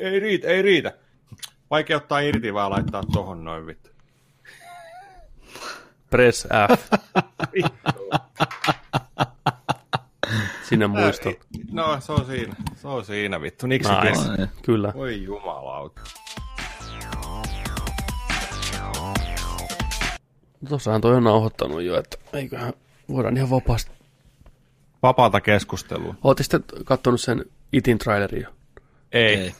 ei, ei riitä, ei riitä. Vaikea ottaa irti vaan laittaa tohon noin vittu. Press F. Sinne muisto. No, se on siinä. Se on siinä vittu. Niksi Nice. Kyllä. Voi jumalauta. Tossahan toi on nauhoittanut jo, että eiköhän voidaan ihan vapaasti. Vapaata keskustelua. Ootte sitten kattonut sen Itin trailerin jo? Ei. Ei.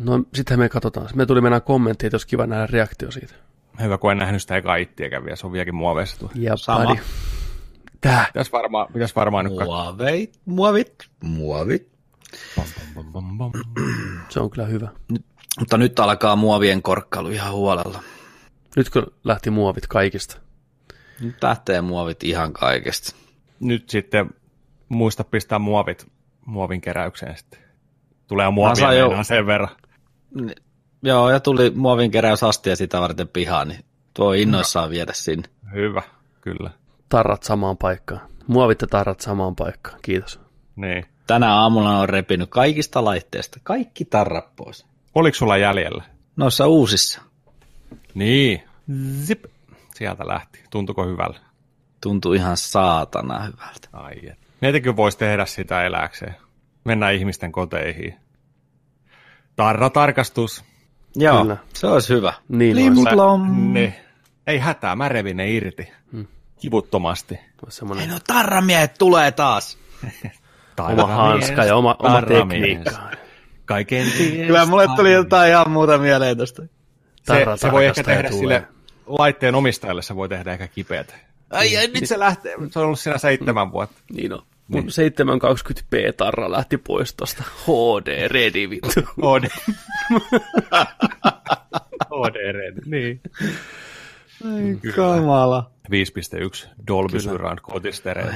No sittenhän me katsotaan. Me tuli mennä kommentti, että olisi kiva nähdä reaktio siitä. Hyvä, kun en nähnyt sitä eka ittiäkään vielä. Se on vieläkin muoveissa tuo. Ja Sama. buddy. Tää. Pitäis varmaan, pitäis varmaan nyt katsoa. Muovit, muovit, muovit. Se on kyllä hyvä. Mutta nyt alkaa muovien korkkailu ihan huolella. Nyt kun lähti muovit kaikista. Nyt lähtee muovit ihan kaikesta. Nyt sitten muista pistää muovit muovin keräykseen sitten. Tulee muovia jo- sen verran. Ni- Joo, ja tuli muovin keräysastia sitä varten pihaan, niin tuo innoissaan viedä sinne. Hyvä, kyllä. Tarrat samaan paikkaan. Muovit ja tarrat samaan paikkaan. Kiitos. Niin. Tänä aamulla on repinyt kaikista laitteista, kaikki tarrat pois. Oliko sulla jäljellä? Noissa uusissa. Niin. Zip. Sieltä lähti. Tuntuko hyvältä? Tuntuu ihan saatana hyvältä. Ai et. Mietikö voisi tehdä sitä eläkseen? Mennään ihmisten koteihin. Tarratarkastus. Joo, Kyllä. se olisi hyvä. Niin Limplom. Ne. Ei hätää, mä revin ne irti. Hmm. Kivuttomasti. Semmoinen Ei no tarramiehet tulee taas. oma hanska ja oma, oma tekniikka. Kaiken ties. Kyllä mulle tuli jotain ihan muuta mieleen tosta. Se, se voi ehkä tehdä tulee. sille laitteen omistajalle, se voi tehdä ehkä kipeätä. Ai, ai nyt se lähtee. Se on ollut siinä seitsemän vuotta. Niin on. Mun 720p-tarra lähti pois tosta. HD ready vittu. OD. OD niin. Kamala. 5.1 Dolby Surround kotistereo.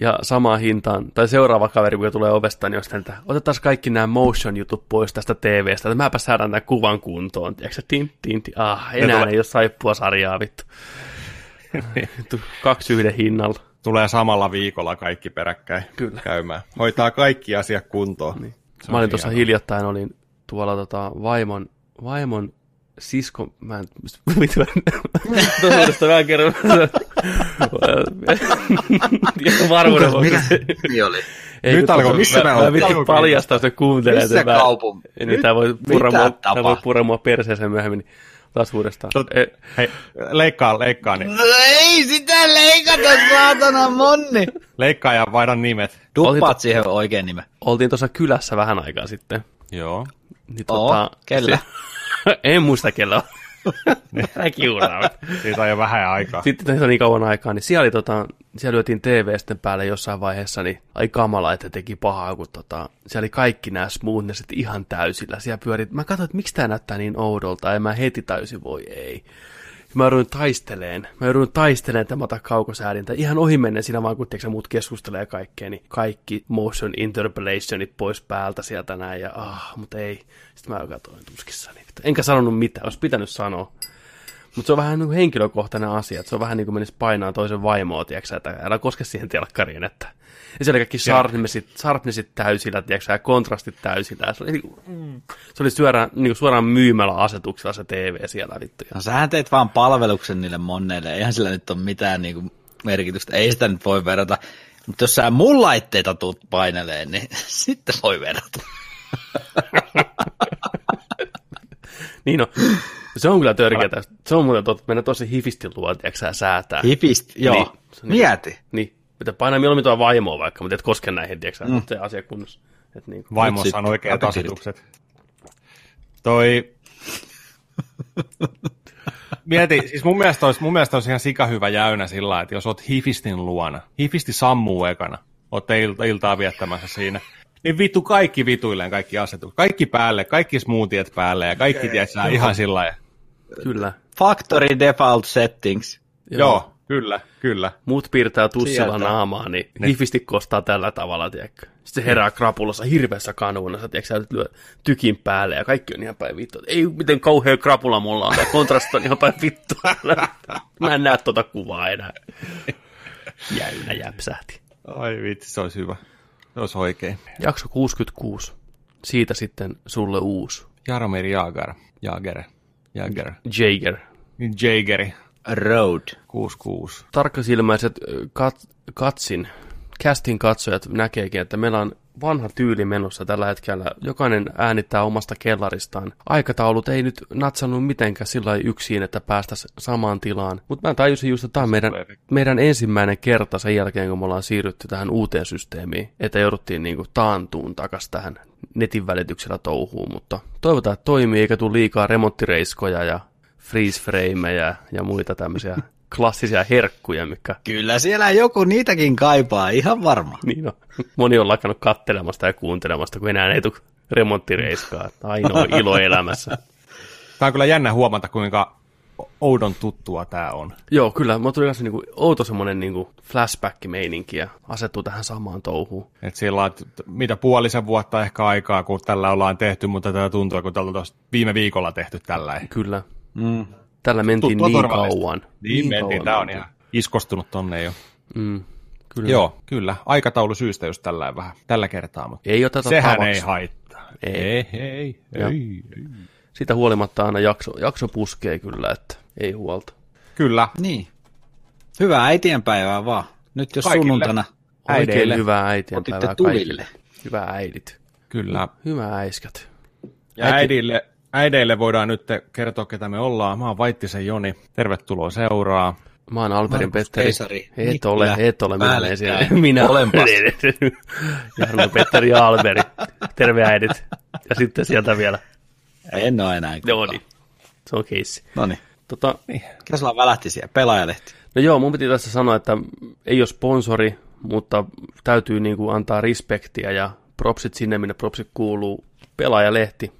Ja samaan hintaan, tai seuraava kaveri, kun tulee ovesta, niin on että otetaan kaikki nämä motion-jutut pois tästä TVstä, että mäpä saadaan tämän kuvan kuntoon, tiedätkö, tin, tin, tin. Ah, enää tulee- ei ole saippua sarjaa, vittu. vittu. Kaksi yhden hinnalla. Tulee samalla viikolla kaikki peräkkäin Kyllä. käymään. Hoitaa kaikki asiat kuntoon. Niin. Se Mä olin tuossa hiljattain, olin tuolla tota, vaimon, vaimon sisko, mä en, mitä mä, tosuudesta mä kerron. Varmuuden vuoksi. Niin oli. Ei, Nyt alkoi- missä mä, me mä, paljastaa, jos ne kuuntelee. Missä kaupungin? Niin tää voi purra Mitä mua, tää voi purra mua perseeseen myöhemmin. Niin taas uudestaan. Tot- E, Hei, leikkaa, leikkaa, niin. Ei sitä leikata, saatana monni. leikkaa ja vaihda nimet. Duppaat siihen oikein nimen. oltiin tuossa kylässä vähän aikaa sitten. Joo. Niin, Oo, tota, kellä? Se, en muista kellä on. Tää kiuraa. Siitä on jo vähän aikaa. Sitten tässä on niin kauan aikaa, niin siellä, oli, tota, siellä lyötiin TV sitten päälle jossain vaiheessa, niin ai kamala, että teki pahaa, kun tota, siellä oli kaikki nämä smoothnesset ihan täysillä. Siellä pyöri, mä katsoin, että miksi tämä näyttää niin oudolta, ja mä heti täysin voi ei. Mä jouduin taisteleen, mä jouduin taisteleen, että mä otan kaukosäädintä. Ihan ohi menen siinä vaan, kun tiedätkö, muut keskustelee kaikkea, niin kaikki motion interpolationit pois päältä sieltä näin, ja ah, mutta ei. Sitten mä katsoin tuskissani. Enkä sanonut mitään, olisi pitänyt sanoa. Mutta se on vähän niin henkilökohtainen asia, että se on vähän niin kuin menisi painaa toisen vaimoa, tiedätkö, että älä koske siihen telkkariin, että... Ja siellä kaikki sharpnessit, sharpnessit täysillä, tiedätkö, ja kontrastit täysillä. Se oli, niin kuin, se oli suoraan, niin kuin suoraan myymällä asetuksella se TV siellä, vittu. No sähän teit vaan palveluksen niille monneille. Eihän sillä nyt ole mitään niinku merkitystä. Ei sitä nyt voi verrata. Mutta jos sä mun laitteita tuut paineleen, niin sitten voi verrata. Niin no, se on kyllä törkeätä. Se on muuten totta, mennä tosi hifisti luo, tiedätkö, sä, säätää. Hipist, joo. Niin, Niin, se on niin- Mieti. Niin, pitää painaa mieluummin tuo vaimoa vaikka, mutta et koske näihin, tiedätkö, mm. se asia kunnossa. Et niin kuin. Vaimossa on oikeat asetukset. Toi... Mieti, siis mun mielestä, olisi, mun mielestä olisi ihan sikahyvä jäynä sillä lailla, että jos oot Hifistin luona, Hifisti sammuu ekana, ootte ilta, iltaa viettämässä siinä, niin vittu kaikki vituilleen kaikki asetukset, kaikki päälle, kaikki smoothiet päälle ja kaikki tiedätkö, ihan sillä lailla. Kyllä. Factory default settings. Joo. Joo, kyllä, kyllä. Muut piirtää tussilla Sieltä. naamaa, niin hifisti kostaa tällä tavalla, tiedätkö. Sitten se herää krapulassa hirveässä kanuunassa, tiedätkö, sä nyt lyö tykin päälle ja kaikki on ihan päin vittu. Ei, miten kauhea krapula mulla on, ja kontrasti on ihan päin vittu. Mä en näe tuota kuvaa enää. Jäynä jäpsähti. Ai vitsi, se olisi hyvä. Se olisi oikein. Jakso 66. Siitä sitten sulle uusi. Jaromir Jaager. Jaager. Jaager. Jager. Jageri. Road. 66. Tarkkasilmäiset kat, katsin, castin katsojat näkeekin, että meillä on vanha tyyli menossa tällä hetkellä. Jokainen äänittää omasta kellaristaan. Aikataulut ei nyt natsannut mitenkään sillä yksin, että päästäisiin samaan tilaan. Mutta mä tajusin just, että tämä on meidän, meidän ensimmäinen kerta sen jälkeen, kun me ollaan siirrytty tähän uuteen systeemiin, että jouduttiin niinku taantuun takas tähän netin välityksellä touhuun, mutta toivotaan, että toimii eikä tule liikaa remonttireiskoja ja freeze frameja ja muita tämmöisiä klassisia herkkuja, mikä Kyllä siellä joku niitäkin kaipaa, ihan varma. niin on. Moni on lakannut kattelemasta ja kuuntelemasta, kun enää ei tule remonttireiskaa. Ainoa ilo elämässä. Tämä on kyllä jännä huomata, kuinka oudon tuttua tämä on. Joo, kyllä. Mä tuli kanssa niinku outo semmonen niinku flashback-meininki ja asettuu tähän samaan touhuun. Et sillä on, että mitä puolisen vuotta ehkä aikaa, kun tällä ollaan tehty, mutta tätä tuntuu, kun tällä on viime viikolla tehty tällä. Kyllä. Mm. Tällä mentiin niin kauan. Niin, mentiin. kauan Tämä on mentiin. ihan iskostunut tonne jo. Mm, kyllä. Joo, kyllä. Aikataulu syystä just tällä vähän. Tällä kertaa, mutta Ei oteta sehän tavaksi. ei haittaa. Ei. ei, ei, ei, ei. Siitä huolimatta aina jakso, jakso puskee kyllä, että ei huolta. Kyllä. Niin. Hyvää äitienpäivää vaan. Nyt jos Kaikille. sunnuntaina Oikein Äideille. hyvää äitienpäivää otitte kaikille. Hyvää äidit. Kyllä. Hyvää äiskät. Ja äidille, äideille voidaan nyt kertoa, ketä me ollaan. Mä oon Vaittisen Joni. Tervetuloa seuraa. Mä oon Alperin Markus Petteri. Keisari. Et Nikkilä. ole, et ole minä Päällekkäin. siellä. Minä Olenpas. Jarno Petteri ja Alberi. Terve äidit. Ja sitten sieltä vielä. en ole enää. Joo niin. Se on keissi. No niin. Tota, Mikä sulla välähti siellä? Pelaajalehti. no joo, mun piti tässä sanoa, että ei ole sponsori, mutta täytyy niinku antaa respektiä ja propsit sinne, minne propsit kuuluu. Pelaajalehti,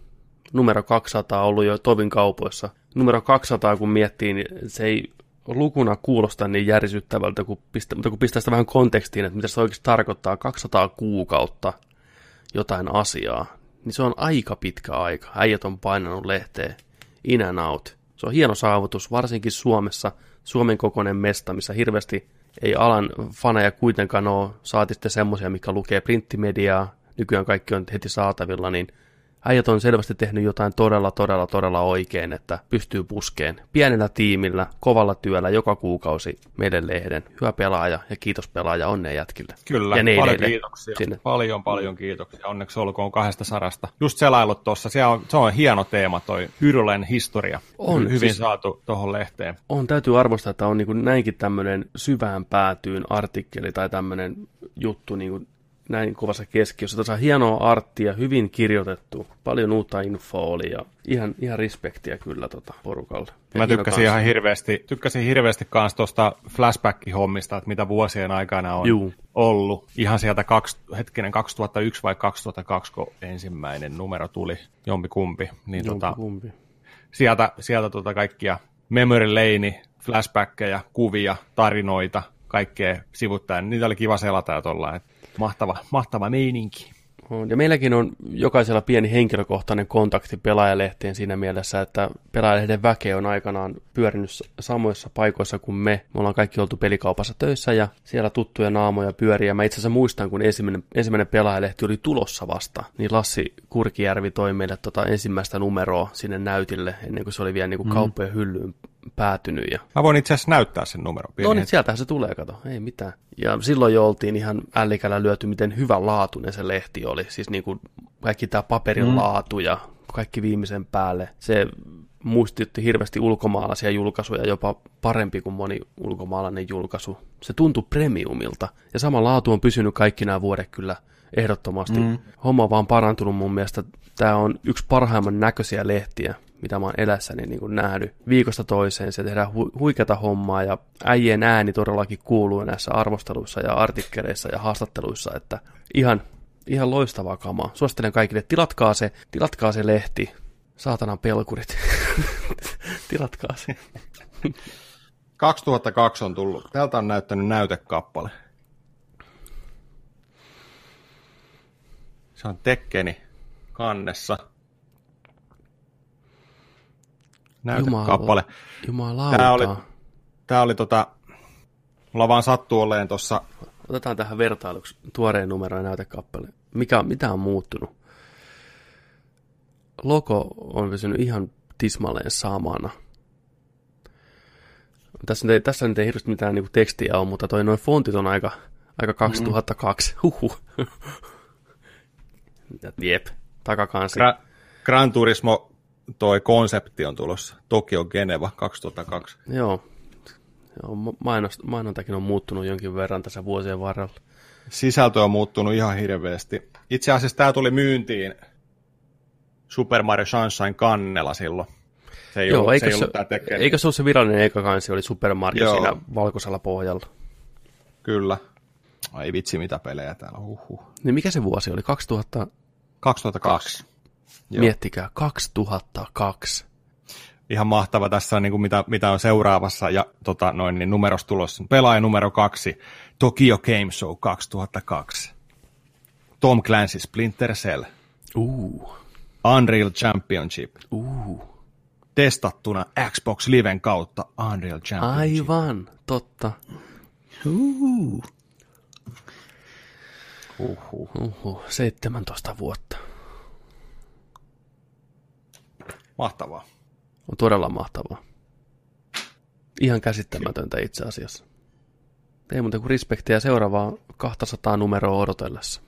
numero 200 on ollut jo Tovin kaupoissa. Numero 200, kun miettii, niin se ei lukuna kuulosta niin järisyttävältä, kun pistä, mutta kun pistää sitä vähän kontekstiin, että mitä se oikeasti tarkoittaa, 200 kuukautta jotain asiaa, niin se on aika pitkä aika. Äijät on painanut lehteen in and out. Se on hieno saavutus, varsinkin Suomessa, Suomen kokoinen mesta, missä hirveästi ei alan faneja kuitenkaan ole, saati sitten semmoisia, mikä lukee printtimediaa, nykyään kaikki on heti saatavilla, niin äijät on selvästi tehnyt jotain todella, todella, todella oikein, että pystyy puskeen pienellä tiimillä, kovalla työllä joka kuukausi meidän lehden. Hyvä pelaaja ja kiitos pelaaja, onnea jätkille. Kyllä, ja paljon neideille kiitoksia. Sinne. Paljon, paljon kiitoksia. Onneksi olkoon kahdesta sarasta. Just selailut tuossa, se on, se on hieno teema toi Hyrlen historia. On, Hyvin siis- saatu tuohon lehteen. on, täytyy arvostaa, että on niin kuin näinkin tämmöinen syvään päätyyn artikkeli tai tämmöinen juttu niin kuin näin kovassa keskiössä. Tuossa on hienoa arttia, hyvin kirjoitettu, paljon uutta infoa oli ja ihan, ihan respektiä kyllä tota porukalle. Ja Mä tykkäsin kans. ihan hirveästi, tykkäsin hirveästi kans tuosta flashback-hommista, että mitä vuosien aikana on Juu. ollut. Ihan sieltä kaksi, hetkinen 2001 vai 2002, kun ensimmäinen numero tuli, jompikumpi. Niin tota, Kumpi. sieltä, sieltä tota kaikkia memory lane, flashbackkejä, kuvia, tarinoita, kaikkea sivuttaen. Niitä oli kiva selata ja tollain. Mahtava, mahtava meininki. Ja meilläkin on jokaisella pieni henkilökohtainen kontakti pelaajalehteen siinä mielessä, että pelaajalehden väke on aikanaan pyörinyt samoissa paikoissa kuin me. Me ollaan kaikki oltu pelikaupassa töissä ja siellä tuttuja naamoja pyöriä. Mä itse asiassa muistan, kun ensimmäinen, ensimmäinen pelaajalehti oli tulossa vasta, niin Lassi Kurkijärvi toi meille tota ensimmäistä numeroa sinne näytille, ennen kuin se oli vielä niin kuin kauppojen hyllyyn päätynyt. Ja Mä voin itse asiassa näyttää sen numeron. No niin, sieltähän se tulee, kato, ei mitään. Ja silloin jo oltiin ihan ällikällä lyöty, miten hyvä laatuinen se lehti oli. Siis niin kuin kaikki tämä paperin mm. laatu ja kaikki viimeisen päälle. Se muistutti hirveästi ulkomaalaisia julkaisuja, jopa parempi kuin moni ulkomaalainen julkaisu. Se tuntui premiumilta. Ja sama laatu on pysynyt kaikki nämä vuodet kyllä ehdottomasti. Mm. Homma on vaan parantunut mun mielestä. Tämä on yksi parhaimman näköisiä lehtiä, mitä mä oon elässäni niin kuin nähnyt. Viikosta toiseen se tehdään hu- huikeata hommaa ja äijien ääni todellakin kuuluu näissä arvosteluissa ja artikkeleissa ja haastatteluissa, että ihan, ihan loistavaa kamaa. Suosittelen kaikille, tilatkaa se, tilatkaa se lehti. Saatanan pelkurit. tilatkaa se. 2002 on tullut. Täältä on näyttänyt näytekappale. Se on Tekkeni kannessa. Näytekappale. Jumalauta. Tää oli, tää oli tota, mulla vaan sattuu olleen tossa, Otetaan tähän vertailuksi tuoreen numero ja näytekappale. Mikä, mitä on muuttunut? logo on pysynyt ihan tismalleen samana. Tässä nyt ei, tässä nyt ei hirveästi mitään niin tekstiä ole, mutta toi noin fontit on aika, aika 2002. Mm. Huhhuh. Jep, takakansi. Gra- Gran Turismo, toi konsepti on tulossa. Tokio Geneva 2002. Joo, Joo mainos, mainontakin on muuttunut jonkin verran tässä vuosien varrella. Sisältö on muuttunut ihan hirveästi. Itse asiassa tämä tuli myyntiin Super Mario Sunshine kannella silloon. Se ei Joo, ollut, eikö, se, se, ollut tää eikö se ollut se virallinen eka kansi, oli Super Mario Joo. siinä valkoisella pohjalla. Kyllä. Ai vitsi, mitä pelejä täällä. Huhhuh. Niin mikä se vuosi oli? 2000, 2002. Joo. miettikää, 2002. Ihan mahtava tässä on niin kuin mitä, mitä on seuraavassa ja tota, noin, niin numeros tulossa. Pelaaja numero kaksi, Tokyo Game Show 2002. Tom Clancy Splinter Cell. Uh, Unreal Championship. uh, Testattuna Xbox Liven kautta Unreal Championship. aivan, totta. Uh. Huhhuh. Uhu, 17 vuotta. Mahtavaa. On todella mahtavaa. Ihan käsittämätöntä itse asiassa. Ei muuta kuin respektiä seuraavaa 200 numeroa odotellessa.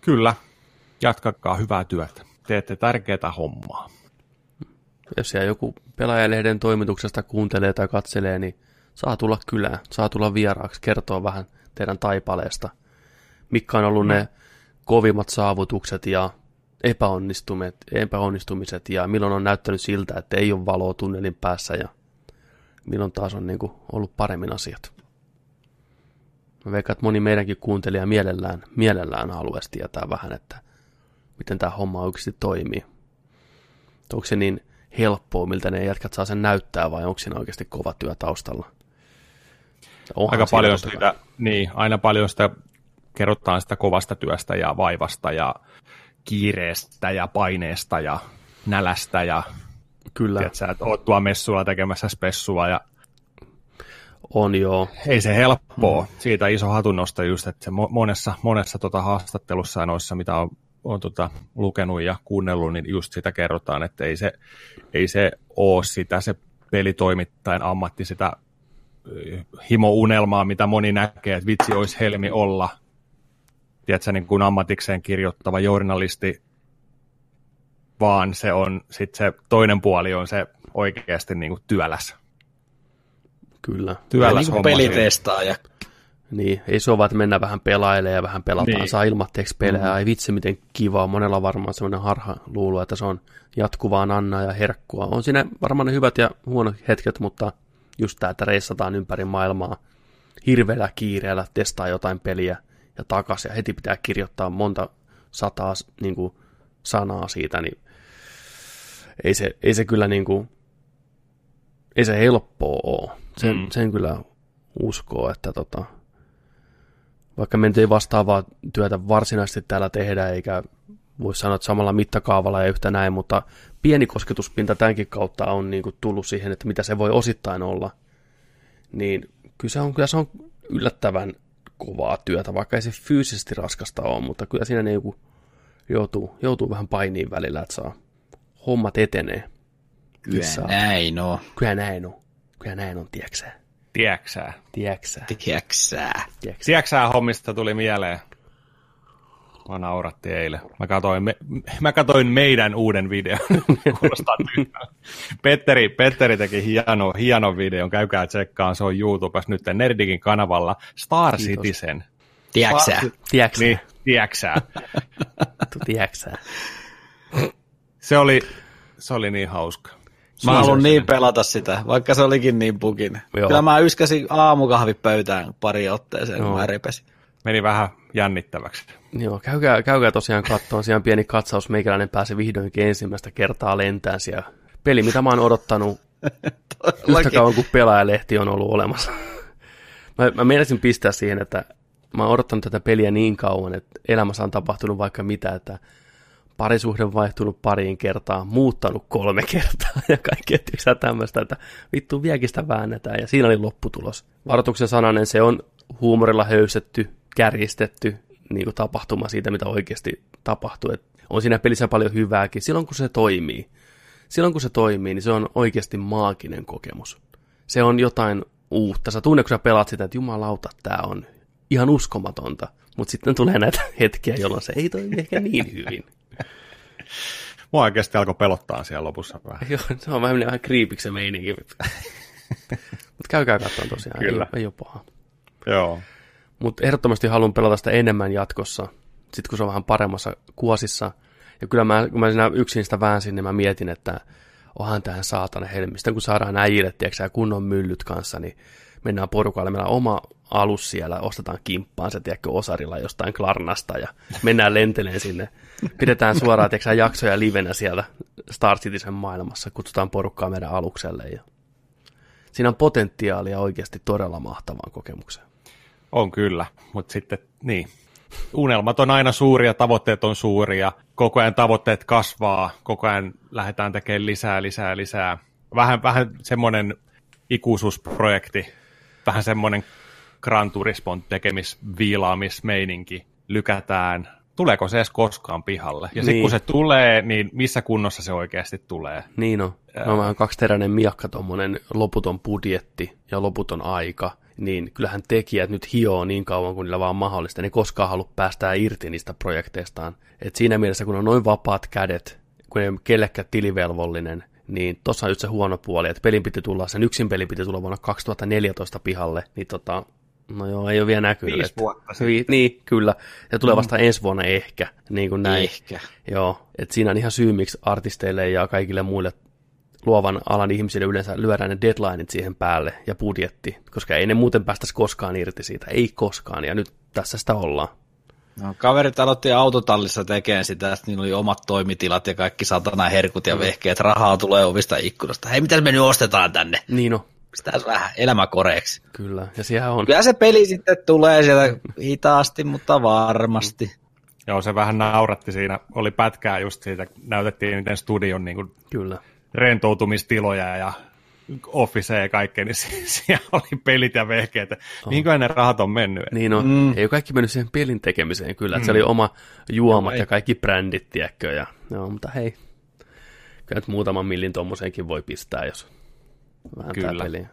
Kyllä. Jatkakaa hyvää työtä. Teette tärkeää hommaa. Jos siellä joku pelaajalehden toimituksesta kuuntelee tai katselee, niin saa tulla kylään, saa tulla vieraaksi, kertoa vähän teidän taipaleesta. Mitkä on ollut ne kovimmat saavutukset ja epäonnistumiset, epäonnistumiset ja milloin on näyttänyt siltä, että ei ole valoa tunnelin päässä ja milloin taas on niin kuin ollut paremmin asiat. Mä veikkaan, että moni meidänkin kuuntelija mielellään, mielellään haluaisi tietää vähän, että miten tämä homma oikeasti toimii. Onko se niin helppoa, miltä ne jätkät saa sen näyttää, vai onko siinä oikeasti kova työ taustalla? Onhan Aika paljon sitä, niin, aina paljon sitä kerrotaan sitä kovasta työstä ja vaivasta ja kiireestä ja paineesta ja nälästä ja Kyllä, tiedät, sä, että oot tuolla messuilla tekemässä spessua ja on joo. ei se helppoa. Mm. Siitä iso hatunnosto just, että se mo- monessa, monessa tota haastattelussa ja noissa, mitä on, on tota lukenut ja kuunnellut, niin just sitä kerrotaan, että ei se, ei se ole sitä se pelitoimittajan ammatti, sitä himo-unelmaa, mitä moni näkee, että vitsi olisi helmi olla. Tiedätkö, niin kuin ammatikseen kirjoittava journalisti, vaan se on sitten se toinen puoli on se oikeasti niin kuin työläs. Kyllä. Työläs niin pelitestaaja. Niin, ei se ole vaan, että mennään vähän pelailemaan ja vähän pelataan, Niin. saa ilmatteeksi pelejä, mm. ai vitsi miten kivaa, monella varmaan semmoinen harha luulo, että se on jatkuvaa annaa ja herkkua. On siinä varmaan ne hyvät ja huonot hetket, mutta just tämä, että reissataan ympäri maailmaa hirveällä kiireellä, testaa jotain peliä ja takas ja heti pitää kirjoittaa monta sataa niin kuin, sanaa siitä, niin ei se, ei se kyllä niin kuin, ei se helppoa ole. Sen, Mm. mm. sen kyllä uskoo, että tota, vaikka me nyt ei vastaavaa työtä varsinaisesti täällä tehdä, eikä voi sanoa, että samalla mittakaavalla ja yhtä näin, mutta pieni kosketuspinta tämänkin kautta on niin kuin tullut siihen, että mitä se voi osittain olla, niin kyllä se on, kyllä se on yllättävän kovaa työtä, vaikka ei se fyysisesti raskasta ole, mutta kyllä siinä niin kuin joutuu, joutuu vähän painiin välillä, että saa hommat etenee. Kyllä Saa. näin on. Kyllä näin on. Kyllä näin on, tieksää. Tieksää. Tieksää. Tiedäksää. tieksää. Tieksää hommista tuli mieleen. Mä nauratti eilen. Mä katoin, me, mä katoin meidän uuden videon. Kuulostaa tyhmältä. Petteri, Petteri teki hieno, hienon videon. Käykää tsekkaan. Se on YouTubessa nyt Nerdikin kanavalla. Star Kiitos. Citizen. Tiedäksää. Tieksää. Niin, tieksää. Tu tieksää. Se oli, se oli niin hauska. Mä haluan niin pelata sitä, vaikka se olikin niin pukin. Joo. Kyllä mä yskäsin aamukahvipöytään pari otteeseen, kun Joo. mä repesin. Meni vähän jännittäväksi. Joo, käykää, käykää tosiaan katsoa. Siellä pieni katsaus. Meikäläinen pääsi vihdoinkin ensimmäistä kertaa lentään siellä. Peli, mitä mä oon odottanut yhtä kauan kuin pelaajalehti on ollut olemassa. mä, mä meinasin pistää siihen, että mä oon odottanut tätä peliä niin kauan, että elämässä on tapahtunut vaikka mitä, että parisuhde vaihtunut pariin kertaa, muuttanut kolme kertaa ja kaikkea tyksää tämmöistä, että vittu vieläkin sitä väännetään ja siinä oli lopputulos. Varoituksen sananen, se on huumorilla höystetty, kärjistetty, niin kuin tapahtuma siitä, mitä oikeasti tapahtuu. Et on siinä pelissä paljon hyvääkin. Silloin kun se toimii, silloin kun se toimii, niin se on oikeasti maaginen kokemus. Se on jotain uutta. Sä tunnet, kun sä pelaat sitä, että jumalauta, tämä on ihan uskomatonta. Mutta sitten tulee näitä hetkiä, jolloin se ei toimi ehkä niin hyvin. Mua oikeasti alkoi pelottaa siellä lopussa vähän. Joo, se on vähän, vähän kriipiksi se meininki. Mutta käykää katsomaan tosiaan, Kyllä. Ei, ei ole paha. Joo. Mutta ehdottomasti haluan pelata sitä enemmän jatkossa, sitten kun se on vähän paremmassa kuosissa. Ja kyllä mä, kun mä siinä yksin sitä väänsin, niin mä mietin, että onhan tähän saatana helmistä, kun saadaan äijille, tiedätkö, kunnon myllyt kanssa, niin mennään porukalle, meillä on oma alus siellä, ostetaan kimppaan se, tiedätkö, osarilla jostain Klarnasta ja mennään lenteleen sinne. Pidetään suoraan, tiedätkö, jaksoja livenä siellä Star Citizen maailmassa, kutsutaan porukkaa meidän alukselle ja siinä on potentiaalia oikeasti todella mahtavaan kokemukseen. On kyllä, mutta sitten niin. Unelmat on aina suuria, tavoitteet on suuria, koko ajan tavoitteet kasvaa, koko ajan lähdetään tekemään lisää, lisää, lisää. Vähän, vähän semmoinen ikuisuusprojekti, vähän semmoinen Gran Turismon tekemis, viilaamismeininki lykätään. Tuleeko se edes koskaan pihalle? Ja sitten Niin. kun se tulee, niin missä kunnossa se oikeasti tulee? Niin on. No, on vähän kaksiteräinen miakka, tuommoinen loputon budjetti ja loputon aika, niin kyllähän tekijät nyt hioo niin kauan kuin niillä vaan mahdollista. Ne koskaan halua päästää irti niistä projekteistaan. Et siinä mielessä, kun on noin vapaat kädet, kun ei ole kellekään tilivelvollinen, niin tuossa on just se huono puoli, että pelin piti tulla, sen yksin pelin piti tulla vuonna 2014 pihalle, niin tota, no joo, ei ole vielä näkynyt. Viisi että- vuotta Vi- niin, kyllä. Ja tulee vasta ensi vuonna ehkä, niin kuin näin. Ehkä. Joo, että siinä on ihan syy, miksi artisteille ja kaikille muille luovan alan ihmisille yleensä lyödään ne deadlineit siihen päälle ja budjetti, koska ei ne muuten päästäisi koskaan irti siitä, ei koskaan, ja nyt tässä sitä ollaan. No, kaverit aloitti autotallissa tekemään sitä, että niillä oli omat toimitilat ja kaikki satana herkut ja vehkeet, rahaa tulee ovista ikkunasta. Hei, mitä me nyt ostetaan tänne? Niin no, Pistetään vähän elämä koreeksi. kyllä, ja siellä on, Kyllä se peli sitten tulee sieltä hitaasti, mutta varmasti. Joo, se vähän nauratti siinä. Oli pätkää just siitä, näytettiin miten studion niin kuin kyllä. Rentoutumistiloja ja officeja ja kaikkea, niin sie- siellä oli pelit ja vehkeet. Mihinköhän ne rahat on mennyt? Niin on, mm. ei ole kaikki mennyt siihen pelin tekemiseen kyllä, että se oli oma juomat Joo, ja kaikki brändit, tiedätkö, ja joo, mutta hei, kyllä nyt muutaman millin tommoseenkin voi pistää, jos vähän Kyllä. peli.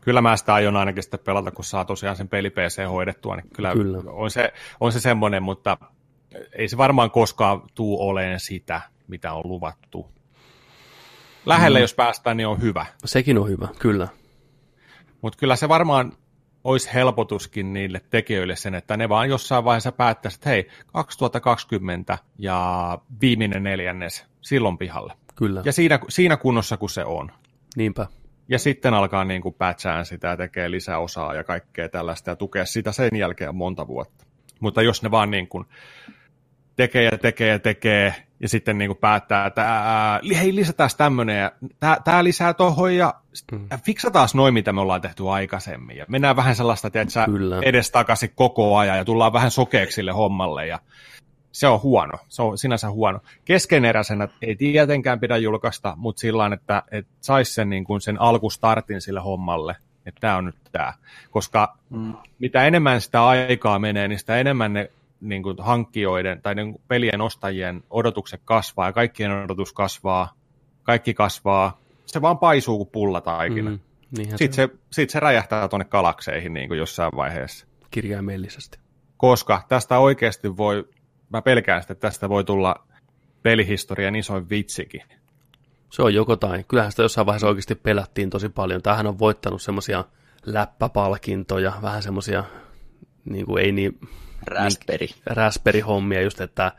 Kyllä mä sitä aion ainakin sitten pelata, kun saa tosiaan sen peli PC hoidettua, niin kyllä, Kyllä. On, se, on se semmoinen, mutta ei se varmaan koskaan tuu oleen sitä, mitä on luvattu. Lähelle, mm. jos päästään, niin on hyvä. Sekin on hyvä, kyllä. Mutta kyllä se varmaan olisi helpotuskin niille tekijöille sen, että ne vaan jossain vaiheessa päättäisivät, että hei, 2020 ja viimeinen neljännes, silloin pihalle. Kyllä, Ja siinä, siinä kunnossa, kun se on. niinpä. Ja sitten alkaa niin kuin pätsään sitä ja tekee lisäosaa ja kaikkea tällaista ja tukea sitä sen jälkeen monta vuotta. Mutta jos ne vaan niin kuin tekee ja tekee ja tekee ja sitten niin kuin päättää, että ää, hei lisätään tämmöinen ja tämä lisää tohon ja Mm. fiksataan noin, mitä me ollaan tehty aikaisemmin. Ja mennään vähän sellaista, tiedätkö, Kyllä. edestakaisin koko ajan ja tullaan vähän sokeeksi sille hommalle ja se on huono, se on sinänsä huono. Keskeneräisenä ei tietenkään pidä julkaista, mutta sillä että, että saisi sen, niin kuin sen alkustartin sille hommalle, että tämä on nyt tämä. Koska mm. mitä enemmän sitä aikaa menee, niin sitä enemmän ne niin kuin hankkijoiden tai niin kuin pelien ostajien odotukset kasvaa ja kaikkien odotus kasvaa, kaikki kasvaa. Se vaan paisuu kuin pullataikina. Mm. Mm, Sitten se, sit se räjähtää tuonne galakseihin niin kuin jossain vaiheessa kirjaimellisesti. koska tästä oikeasti voi, mä pelkään sitä, että tästä voi tulla pelihistorian isoin vitsikin. Se on joko tai. Kyllähän sitä jossain vaiheessa oikeasti pelättiin tosi paljon. Tämähän on voittanut semmoisia läppäpalkintoja, vähän semmoisia niin kuin ei niin Raspberry. raspberry-hommia, just että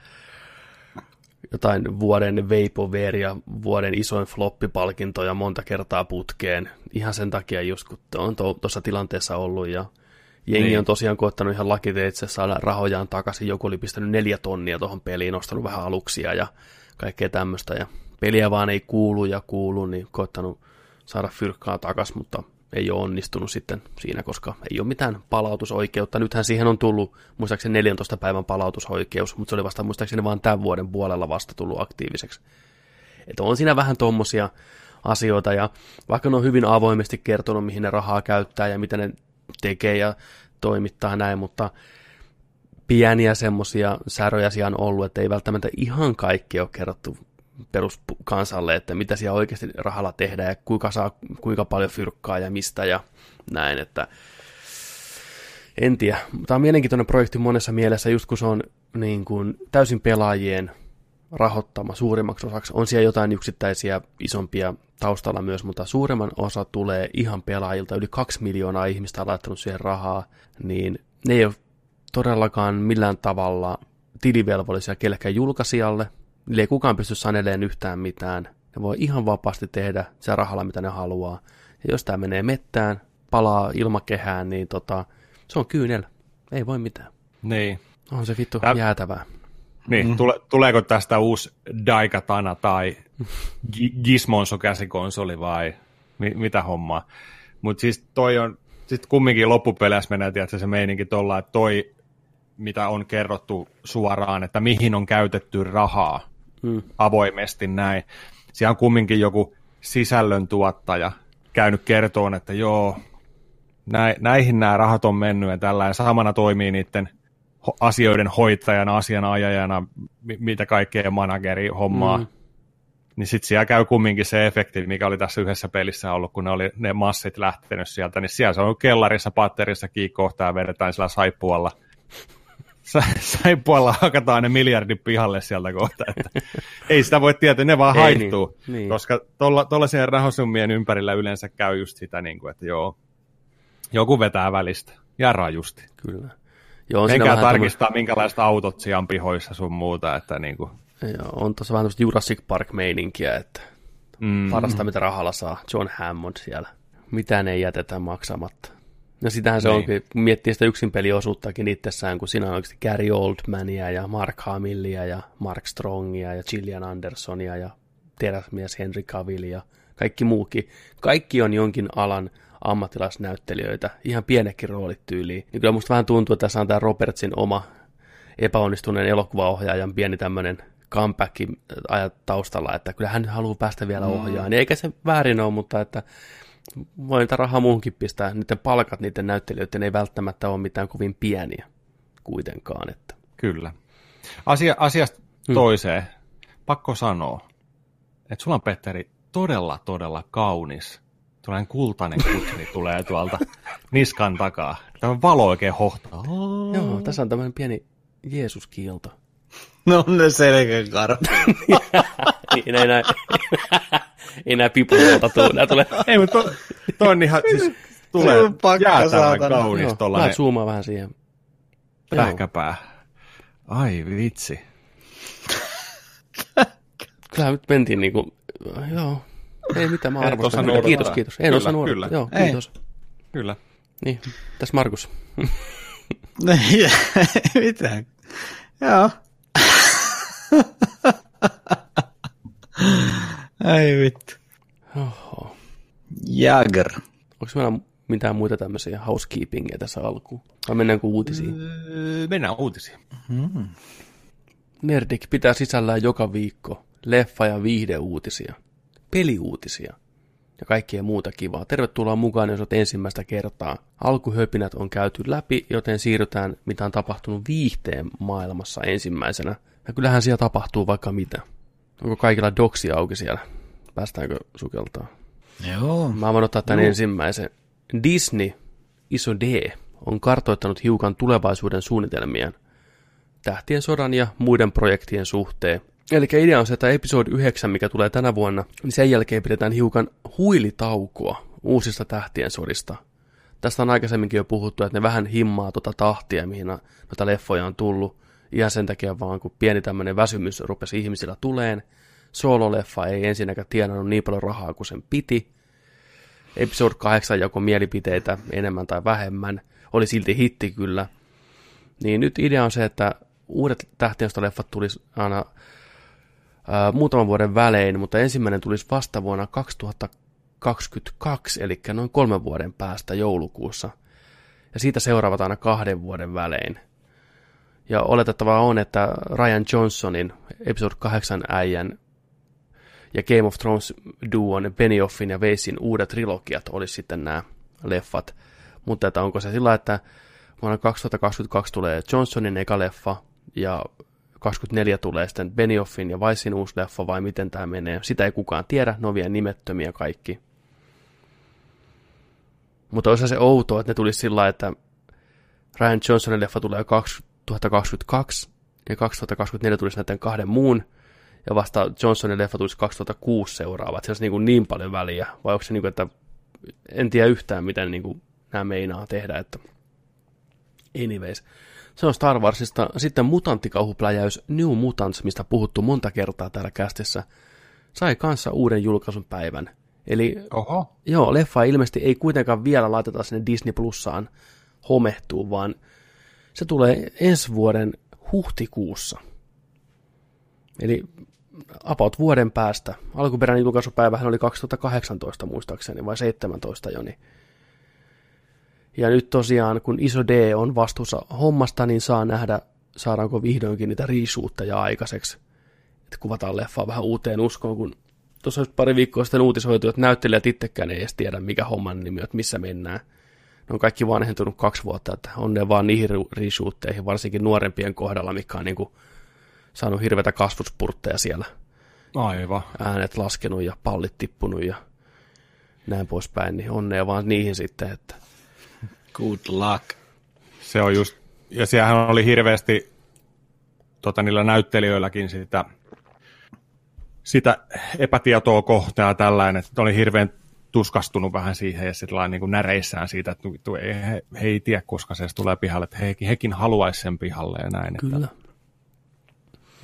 jotain vuoden Vaporware ja vuoden isoin floppipalkintoja monta kertaa putkeen. Ihan sen takia just kun on tuossa tilanteessa ollut ja jengi Niin. on tosiaan koettanut ihan lakiteitse saada rahojaan takaisin. Joku oli pistänyt neljä tonnia tuohon peliin, ostanut vähän aluksia ja kaikkea tämmöistä. Ja peliä vaan ei kuulu ja kuulu, niin koettanut saada fyrkkaa takaisin, mutta ei ole onnistunut sitten siinä, koska ei ole mitään palautusoikeutta. Nythän siihen on tullut muistaakseni 14 päivän palautusoikeus, mutta se oli vasta muistaakseni vain tämän vuoden puolella vasta tullut aktiiviseksi. Että on siinä vähän tommosia asioita, ja vaikka ne on hyvin avoimesti kertonut, mihin ne rahaa käyttää ja mitä ne tekee ja toimittaa näin, mutta pieniä semmoisia säröjä siellä on ollut, että ei välttämättä ihan kaikki ole kerrottu peruskansalle, että mitä siellä oikeasti rahalla tehdään ja kuinka, saa, kuinka paljon fyrkkaa ja mistä ja näin, että en tiedä. Tämä on mielenkiintoinen projekti monessa mielessä, just kun se on niin kuin täysin pelaajien rahoittama suurimmaksi osaksi. On siellä jotain yksittäisiä isompia taustalla myös, mutta suurimman osa tulee ihan pelaajilta. Yli kaksi miljoonaa ihmistä on laittanut siihen rahaa, niin ne ei ole todellakaan millään tavalla tilivelvollisia kellekään julkaisijalle. Niille ei kukaan pysty saneleen yhtään mitään. Ne voi ihan vapaasti tehdä se rahalla, mitä ne haluaa. Ja jos tämä menee mettään, palaa ilmakehään, niin tota, se on kyynel. Ei voi mitään. Niin. On se vittu Tää- jäätävää. Niin, mm. tule, tuleeko tästä uusi Daikatana tai Gi- Gizmonso käsikonsoli vai mi, mitä hommaa? Mutta siis toi on, sitten kumminkin loppupeleissä menee tiedätkö, se meininki tuolla, että toi, mitä on kerrottu suoraan, että mihin on käytetty rahaa Mm. avoimesti näin. Siellä on kumminkin joku sisällöntuottaja käynyt kertoon, että joo, nä, näihin nämä rahat on mennyt ja tällä samana toimii niiden asioiden hoitajana, asianajajana, mi- mitä kaikkea manageri hommaa. Mm. Mm. Niin sitten siellä käy kumminkin se efekti, mikä oli tässä yhdessä pelissä ollut, kun ne oli ne massit lähtenyt sieltä, niin siellä se on kellarissa, patterissa kiikkohtaa ja vedetään sillä saippualla. Sa- Saippualla hakataan ne miljardit pihalle sieltä kohta, että ei sitä voi tietää, ne vaan Ei haihtuu, niin, niin. koska tuollaisien rahosummien ympärillä yleensä käy just sitä, niin kuin, että joo, joku vetää välistä ja rajusti. Kyllä. Joo, Menkää tarkistaa, minkälaiset autot siellä on pihoissa sun muuta, että niin kuin, Joo, on tuossa vähän tämmöistä Jurassic Park-meininkiä, että mm, parasta mitä rahalla saa. John Hammond siellä. Mitään ei jätetä maksamatta. Ja sitähän se Niin. onkin, kun miettii sitä yksin peliosuuttakin itsessään, kun siinä on oikeasti Gary Oldmania ja Mark Hamillia ja Mark Strongia ja Gillian Andersonia ja teräsmies Henry Cavill ja kaikki muukin. Kaikki on jonkin alan ammattilaisnäyttelijöitä, ihan pienekin roolit tyyliin. Niin kyllä musta vähän tuntuu, että tässä on tämä Robertsin oma epäonnistuneen elokuvaohjaajan pieni tämmöinen comeback ajat taustalla, että kyllä hän haluaa päästä vielä ohjaamaan. Niin eikä se väärin ole, mutta että voi niitä rahaa muuhunkin pistää. Niiden palkat niiden näyttelijöiden ei välttämättä ole mitään kovin pieniä kuitenkaan. Että. Kyllä. Asia, asiasta Hmm. toiseen. Pakko sanoa, että sulla on, Petteri, todella, todella kaunis. Tuollainen kultainen kutri tulee tuolta niskan takaa. Tämä valo oikein hohtaa. Joo, tässä on tämmöinen pieni Jeesuskiilto. No ne selkäkarvat. ei näin, näin, ei näin pipuilta tuu. Nää tulee, Ei, mutta to, to on ihan, siis tulee jäätävän kaunis joo, tuollainen vähän zoomaa vähän siihen. Pähkäpää. Ai vitsi. Kyllähän nyt mentiin niinku, joo, ei mitään, mä arvostan. Kyllä, odottaa. Kiitos, kiitos. En Kyllä, kyllä. odottaa. Joo, Ei. kiitos. Kyllä. Niin, tässä Markus. Ei, Mitä? Joo. Ai vittu. Oho. Jagger. Onko meillä mitään muita tämmöisiä housekeepingia tässä alkuun? Vai mennäänkö uutisiin? Öö, Mennään uutisiin. Nerdik pitää sisällään joka viikko leffa- ja viihdeuutisia, peliuutisia ja kaikkea muuta kivaa. Tervetuloa mukaan, jos olet ensimmäistä kertaa. Alkuhöpinät on käyty läpi, joten siirrytään, mitä on tapahtunut viihteen maailmassa ensimmäisenä. Ja kyllähän siellä tapahtuu vaikka mitä. Onko kaikilla doksi auki siellä? Päästäänkö sukeltaa? Joo. Mä voin ottaa tämän ensimmäisen. Disney, iso D, on kartoittanut hiukan tulevaisuuden suunnitelmien tähtien sodan ja muiden projektien suhteen. Eli idea on se, että episode 9, mikä tulee tänä vuonna, niin sen jälkeen pidetään hiukan huilitaukoa uusista tähtien sodista. Tästä on aikaisemminkin jo puhuttu, että ne vähän himmaa tuota tahtia, mihin no- noita leffoja on tullut. Ihan sen takia vaan, kun pieni tämmöinen väsymys rupesi ihmisillä tuleen. Solo-leffa ei ensinnäkään tienannut niin paljon rahaa kuin sen piti. Episode 8 jako mielipiteitä enemmän tai vähemmän. Oli silti hitti kyllä. Niin nyt idea on se, että uudet tähtiöstä-leffat tulisi aina ää, muutaman vuoden välein, mutta ensimmäinen tulisi vasta vuonna 2022, eli noin kolmen vuoden päästä joulukuussa. Ja siitä seuraavat aina kahden vuoden välein. Ja oletettavaa on, että Ryan Johnsonin episode 8 äijän ja Game of Thrones duon Benioffin ja Weisin uudet trilogiat olisi sitten nämä leffat. Mutta että onko se sillä, että vuonna 2022 tulee Johnsonin eka leffa, ja 24 tulee sitten Benioffin ja Weissin uusi leffa, vai miten tämä menee. Sitä ei kukaan tiedä, ne on vielä nimettömiä kaikki. Mutta olisi se outoa, että ne tulisi sillä että Ryan Johnsonin leffa tulee 2022, ja 2024 tulisi näiden kahden muun, ja vasta Johnsonin leffa tulisi 2006 seuraavat. Se olisi niin, kuin niin paljon väliä, vai onko se niin kuin, että en tiedä yhtään, miten niin kuin nämä meinaa tehdä, että anyways. Se on Star Warsista. Sitten mutanttikauhupläjäys New Mutants, mistä puhuttu monta kertaa täällä kästissä, sai kanssa uuden julkaisun päivän. Eli Oho. joo, leffa ilmeisesti ei kuitenkaan vielä laiteta sinne Disney Plussaan homehtuu, vaan se tulee ensi vuoden huhtikuussa. Eli about vuoden päästä. Alkuperäinen julkaisupäivähän oli 2018 muistaakseni, vai 17 jo, niin ja nyt tosiaan, kun iso D on vastuussa hommasta, niin saa nähdä, saadaanko vihdoinkin niitä riisuutteja aikaiseksi. Että kuvataan leffaa vähän uuteen uskoon, kun tuossa pari viikkoa sitten uutisoitu, että näyttelijät itsekään ei edes tiedä, mikä homman nimi on, että missä mennään. Ne on kaikki vanhentunut kaksi vuotta, että on ne vaan niihin riisuutteihin, varsinkin nuorempien kohdalla, mikä on niin kuin saanut hirveitä kasvuspurtteja siellä. Aivan. Äänet laskenut ja pallit tippunut ja näin poispäin, niin onnea vaan niihin sitten, että Good luck. Se on just, ja siellähän oli hirveästi tota, niillä näyttelijöilläkin sitä, sitä epätietoa kohtaa tällainen, että oli hirveän tuskastunut vähän siihen ja sitten niin näreissään siitä, että vittu, ei, he, he, ei tiedä, koska se tulee pihalle, että he, hekin haluaisi sen pihalle ja näin. Kyllä. Että,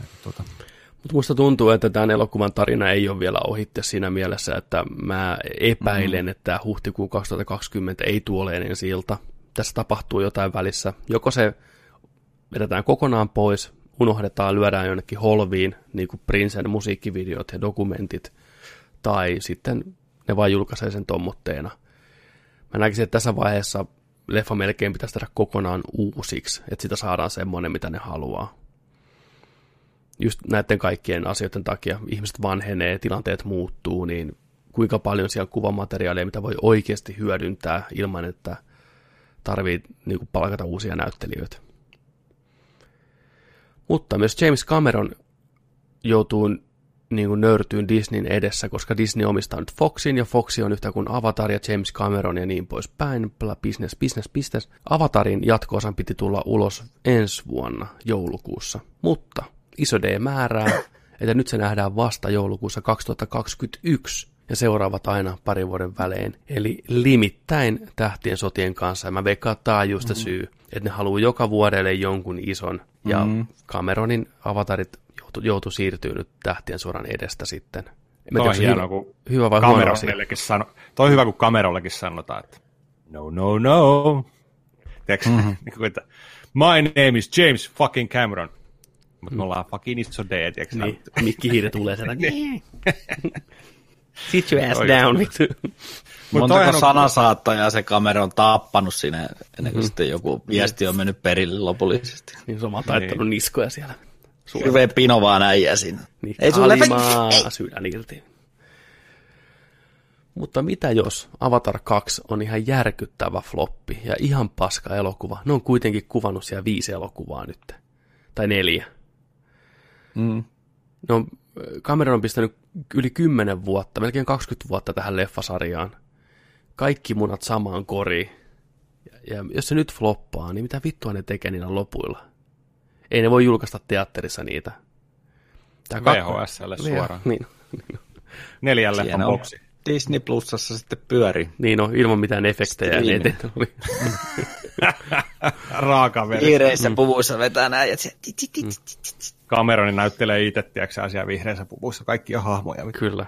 että, tota. Mutta musta tuntuu, että tämän elokuvan tarina ei ole vielä ohitte siinä mielessä, että mä epäilen, mm. että huhtikuun 2020 ei tuoleen silta. Tässä tapahtuu jotain välissä. Joko se vedetään kokonaan pois, unohdetaan, lyödään jonnekin holviin, niin kuin Princen musiikkivideot ja dokumentit, tai sitten ne vain julkaisee sen tommotteena. Mä näkisin, että tässä vaiheessa leffa melkein pitäisi tehdä kokonaan uusiksi, että sitä saadaan semmoinen, mitä ne haluaa just näiden kaikkien asioiden takia ihmiset vanhenee, tilanteet muuttuu, niin kuinka paljon siellä kuvamateriaalia, mitä voi oikeasti hyödyntää ilman, että tarvii niin kuin, palkata uusia näyttelijöitä. Mutta myös James Cameron joutuu niin kuin nöyrtyyn Disneyn edessä, koska Disney omistaa nyt Foxin, ja Foxi on yhtä kuin Avatar ja James Cameron ja niin poispäin. Business, business, business. Avatarin jatkoosan piti tulla ulos ensi vuonna joulukuussa, mutta iso D määrää, että nyt se nähdään vasta joulukuussa 2021 ja seuraavat aina parin vuoden välein. Eli limittäin tähtien sotien kanssa. Ja mä veikkaan, että tämä on just mm-hmm. syy, että ne haluaa joka vuodelle jonkun ison. Ja mm-hmm. Cameronin avatarit joutu, joutu siirtyä nyt tähtien sodan edestä sitten. Toi on hieno, hyvä, kun hyvä vai sano, Toi on hyvä, kun Camerollekin sanotaan, että no, no, no. Tiedätkö, mm-hmm. että my name is James fucking Cameron. Mutta me ollaan fucking iso D, tiedätkö niin, Mikki Hiiri tulee sen. Niin. Sit your ass down, vittu. Montako on... sanasaattaja se kamera on tappanut siinä, ennen kuin mm. sitten joku viesti on mennyt perille lopullisesti. Niin se on taittanut niin. niskoja siellä. Hirveä pino vaan äijä siinä. Niin, ei sulle sydän irti. Mutta mitä jos Avatar 2 on ihan järkyttävä floppi ja ihan paska elokuva? Ne on kuitenkin kuvannut siellä viisi elokuvaa nyt. Tai neljä. Mm. No, Cameron on pistänyt yli 10 vuotta, melkein 20 vuotta tähän leffasarjaan. Kaikki munat samaan koriin. Ja, ja jos se nyt floppaa, niin mitä vittua ne tekee niillä lopuilla? Ei ne voi julkaista teatterissa niitä. Tää VHSlle suoraan. Niin. Neljän leffan boksi. Disney Plusassa sitten pyöri. Niin no, ilman mitään efektejä. Niin oli. Raaka veri. Kiireissä mm. puvuissa vetää näin. Ja se... Cameroni näyttelee itse, tiedätkö asia vihreissä puvuissa, kaikki on hahmoja. Kyllä.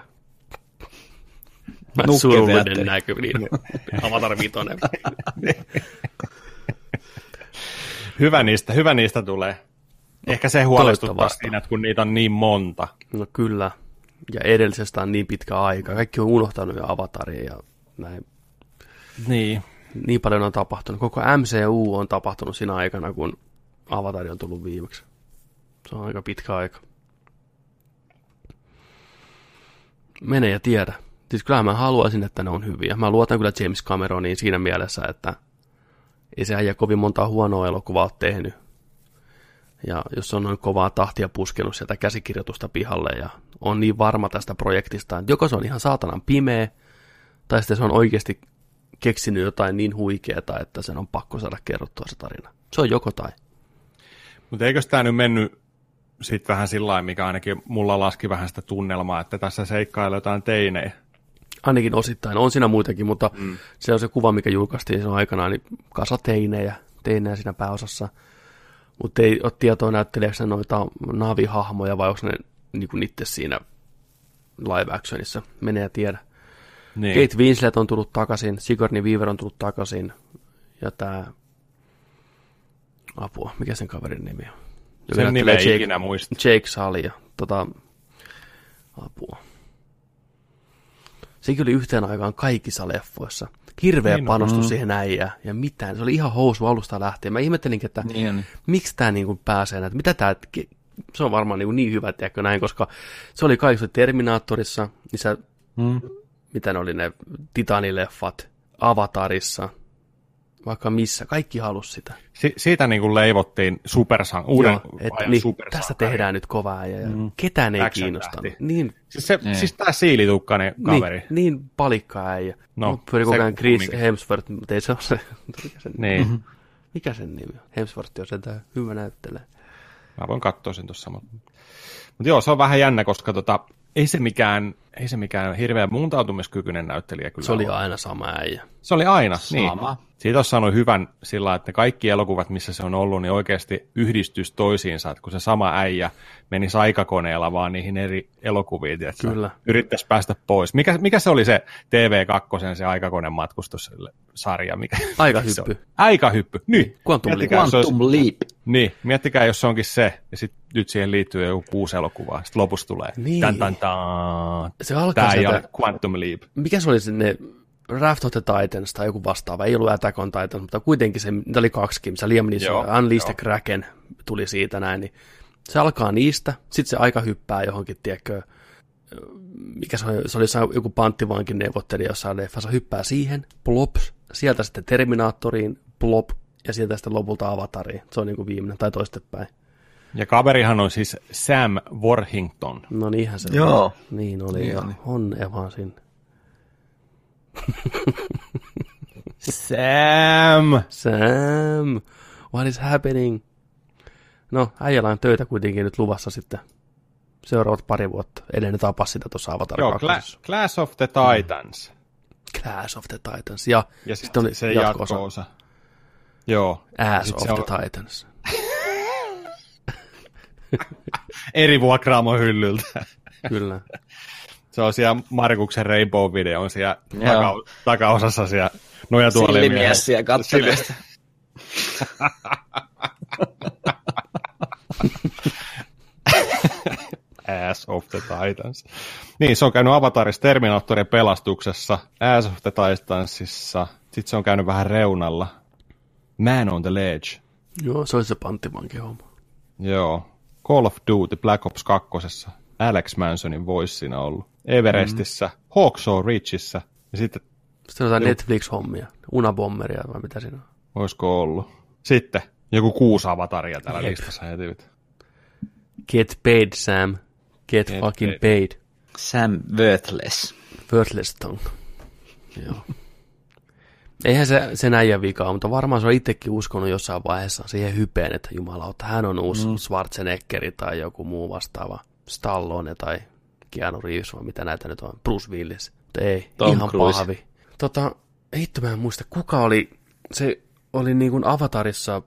Mä surullinen näkö, niin Avatar vitonen. hyvä, niistä, hyvä niistä tulee. Ehkä se huolestuttaa siinä, että kun niitä on niin monta. No kyllä. Ja edellisestä on niin pitkä aika. Kaikki on unohtanut jo Avataria ja näin. Niin. Niin paljon on tapahtunut. Koko MCU on tapahtunut siinä aikana, kun Avatari on tullut viimeksi. Se on aika pitkä aika. Mene ja tiedä. Siis kyllä mä haluaisin, että ne on hyviä. Mä luotan kyllä James Cameroniin siinä mielessä, että ei se äijä kovin monta huonoa elokuvaa ole tehnyt. Ja jos on noin kovaa tahtia puskenut sieltä käsikirjoitusta pihalle ja on niin varma tästä projektista, että joko se on ihan saatanan pimeä, tai sitten se on oikeasti keksinyt jotain niin huikeaa, että sen on pakko saada kerrottua se tarina. Se on joko tai. Mutta eikö tämä nyt mennyt sitten vähän sillä mikä ainakin mulla laski vähän sitä tunnelmaa, että tässä seikkailee jotain teinejä. Ainakin osittain. On siinä muitakin, mutta mm. se on se kuva, mikä julkaistiin sen aikanaan, niin kasa teinejä, teinejä siinä pääosassa. Mutta ei ole tietoa näyttelijäksi noita navihahmoja vai onko ne niinku itse siinä live actionissa. Menee ja tiedä. Niin. Kate Winslet on tullut takaisin, Sigourney Weaver on tullut takaisin, ja tämä apua, mikä sen kaverin nimi on? Sen nimi ei ikinä muista. Jake Sully ja tota, apua. Sekin oli yhteen aikaan kaikissa leffoissa. Hirveä niin, panostus mm. siihen äijään ja mitään. Se oli ihan housu alusta lähtien. Mä ihmettelinkin, että niin. miksi tämä niin pääsee näin. Mitä tämä, se on varmaan niin, niin hyvä, tiedätkö näin, koska se oli kaikissa Terminaattorissa, niissä, mm. mitä ne oli ne Titani-leffat, Avatarissa, vaikka missä. Kaikki halusi sitä. Si- siitä niin kuin leivottiin supersan, uuden Joo, että, niin, tästä tehdään nyt kovaa ja mm. ketään ei kiinnostanut. Niin, siis, se, niin. siis tämä siilitukkainen kaveri. Niin, niin palikka äijä. No, pyöri koko ajan Chris mikä. Hemsworth, mutta ei se ole se. Mikä sen, niin. Mm-hmm. mikä sen nimi on? Hemsworth on sentään hyvä näyttelee. Mä voin katsoa sen tuossa. Mutta joo, se on vähän jännä, koska tota, ei se mikään, ei se mikään hirveän muuntautumiskykyinen näyttelijä kyllä Se oli ole. aina sama äijä. Se oli aina, niin. sama. niin. Siitä on saanut hyvän sillä, että kaikki elokuvat, missä se on ollut, niin oikeasti yhdistys toisiinsa, että kun se sama äijä meni aikakoneella vaan niihin eri elokuviin, että Kyllä. yrittäisi päästä pois. Mikä, mikä se oli se TV2, se aikakoneen matkustussarja? Mikä, Aikahyppy. Aikahyppy, niin. Quantum. Quantum Leap. Niin, miettikää, jos se onkin se, ja sitten nyt siihen liittyy joku kuusi elokuvaa, sitten lopussa tulee. Niin. Tan, tan, tan. Se alkaa Tämä sieltä... Quantum Leap. Mikä se oli se ne Raft of the Titans tai joku vastaava, ei ollut Attack on Titans, mutta kuitenkin se, mitä oli kaksi, missä Liam Neeson, Unleashed Kraken tuli siitä näin, niin se alkaa niistä, sitten se aika hyppää johonkin, tiedätkö, mikä se oli, se oli joku panttivankin neuvottelija jossain leffassa, hyppää siihen, plop, sieltä sitten Terminaattoriin, plop, ja sieltä sitten lopulta Avatariin. Se on niin kuin viimeinen, tai toistepäin. Ja kaverihan on siis Sam Worthington. No niinhän se Joo. Oli. Niin oli, niin ja oli. on Eva sinne. Sam! Sam! What is happening? No, äijällä on töitä kuitenkin nyt luvassa sitten seuraavat pari vuotta. Ennen ne tapas sitä tuossa Avatar Joo, Cla- Class of the Titans. Mm. Class of the Titans. Ja, ja sitten sit se jatko-osa. Joo. Ass of the on... Titans. Eri vuokraamo hyllyltä. Kyllä. Se on siellä Markuksen Rainbow-video on siellä taka, takaosassa siellä nojatuolien Sillimies siellä katselee Ass of the Titans. Niin, se on käynyt Avatarissa Terminaattorin pelastuksessa, Ass of the Titansissa, sitten se on käynyt vähän reunalla. Man on the Ledge. Joo, se oli se panttivanki homma. Joo. Call of Duty Black Ops 2. Alex Mansonin voice siinä ollut. Everestissä, mm. Hawksaw Ridgeissä ja sitten... Sitten on jotain Netflix-hommia, Unabomberia vai mitä siinä on. Olisiko ollut? Sitten joku kuusi avataria täällä Jep. listassa heti. Get paid, Sam. Get, Get fucking paid. paid. Sam Worthless. Worthless tongue. Joo. Eihän se sen äijän vikaa, mutta varmaan se on itsekin uskonut jossain vaiheessa siihen hypeen, että jumalauta, hän on uusi mm. Schwarzeneggeri tai joku muu vastaava Stallone tai Keanu Reeves vai mitä näitä nyt on, Bruce Willis. Mutta ei, Tom ihan Cruise. pahvi. Tota, hitto mä en muista, kuka oli, se oli niin kuin Avatarissa,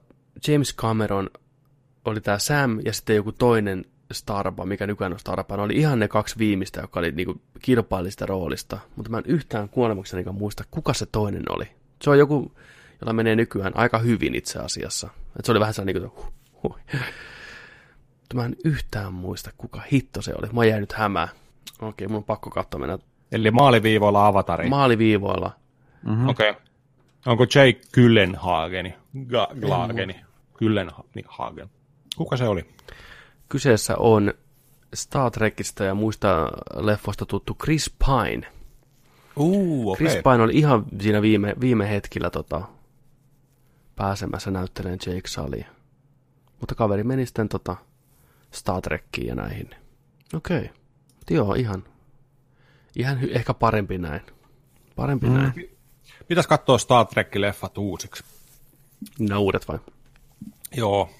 James Cameron oli tämä Sam ja sitten joku toinen Starba, mikä nykyään on Starba, ne oli ihan ne kaksi viimeistä, jotka oli niinku kilpailista roolista, mutta mä en yhtään kuolemukseni muista, kuka se toinen oli. Se on joku, jolla menee nykyään aika hyvin itse asiassa. Et se oli vähän sellainen niin kuin, huh, huh. Mä en yhtään muista, kuka hitto se oli. Mä jäin nyt hämää. Okei, mun on pakko katsoa mennä. Eli maaliviivoilla avatari. Maaliviivoilla. Mm-hmm. Okei. Okay. Onko Jake Gyllenhageni? Ga- Glageni? Gyllenhagen. Kuka se oli? Kyseessä on Star Trekistä ja muista leffoista tuttu Chris Pine. Uh, okay. Chris Pine oli ihan siinä viime, viime hetkillä tota, pääsemässä näyttelemään Jake Sullyä. Mutta kaveri meni sitten tota Star Trekkiin ja näihin. Okei. Okay. Joo, ihan, ihan hy- ehkä parempi näin. Parempi mm. näin. Pitäisi katsoa Star Trek-leffat uusiksi. Nämä uudet vai? Joo.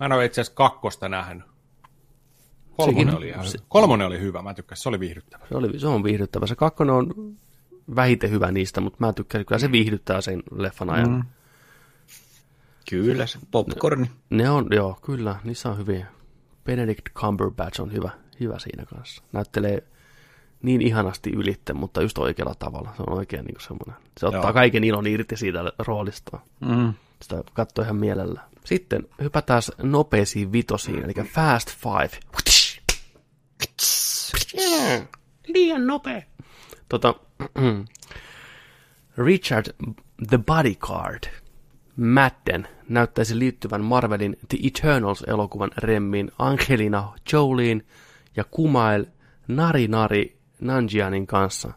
Mä en ole itse asiassa kakkosta nähnyt. Kolmonen, Sekin- oli, ihan, se- kolmonen oli hyvä, mä tykkäsin, se oli viihdyttävä. Se, oli, se on viihdyttävä. Se kakkonen on vähiten hyvä niistä, mutta mä tykkään, kyllä se viihdyttää sen leffan ajan. Mm. Kyllä, se popcorni. Ne on, joo, kyllä, niissä on hyviä. Benedict Cumberbatch on hyvä, hyvä siinä kanssa. Näyttelee niin ihanasti ylitte, mutta just oikealla tavalla. Se on oikein niin semmoinen. Se ottaa Joo. kaiken ilon irti siitä roolistaan. Mm. Sitä katsoo ihan mielellä. Sitten hypätään nopeisiin vitosiin, eli Fast Five. Yeah, liian nopea. Tota, Richard the Bodyguard Madden näyttäisi liittyvän Marvelin The Eternals-elokuvan remmiin Angelina Jolien ja Kumail Nari Nari Nanjianin kanssa.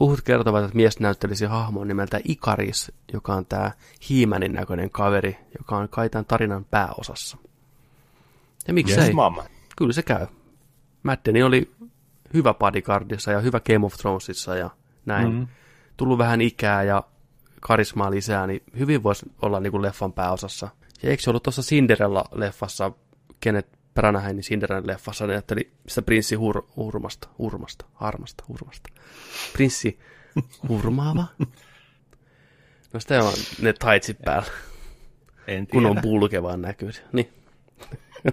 Huhut kertovat, että mies näyttelisi hahmon nimeltä Ikaris, joka on tämä hiimänin näköinen kaveri, joka on kai tämän tarinan pääosassa. Ja miksei? Yes, mamma. Kyllä se käy. Maddeni oli hyvä bodyguardissa ja hyvä Game of Thronesissa ja näin. Mm-hmm. Tullut vähän ikää ja karismaa lisää, niin hyvin voisi olla niin kuin leffan pääosassa. Ja eikö se ollut tuossa Cinderella-leffassa, kenet Branaghanin Cinderella-leffassa näytteli sitä prinssi hur, hurmasta, hurmasta, harmasta, hurmasta. Prinssi hurmaava? No sitä on ne taitsit päällä, En kun tiedä. on pulke vaan näkyy. Niin.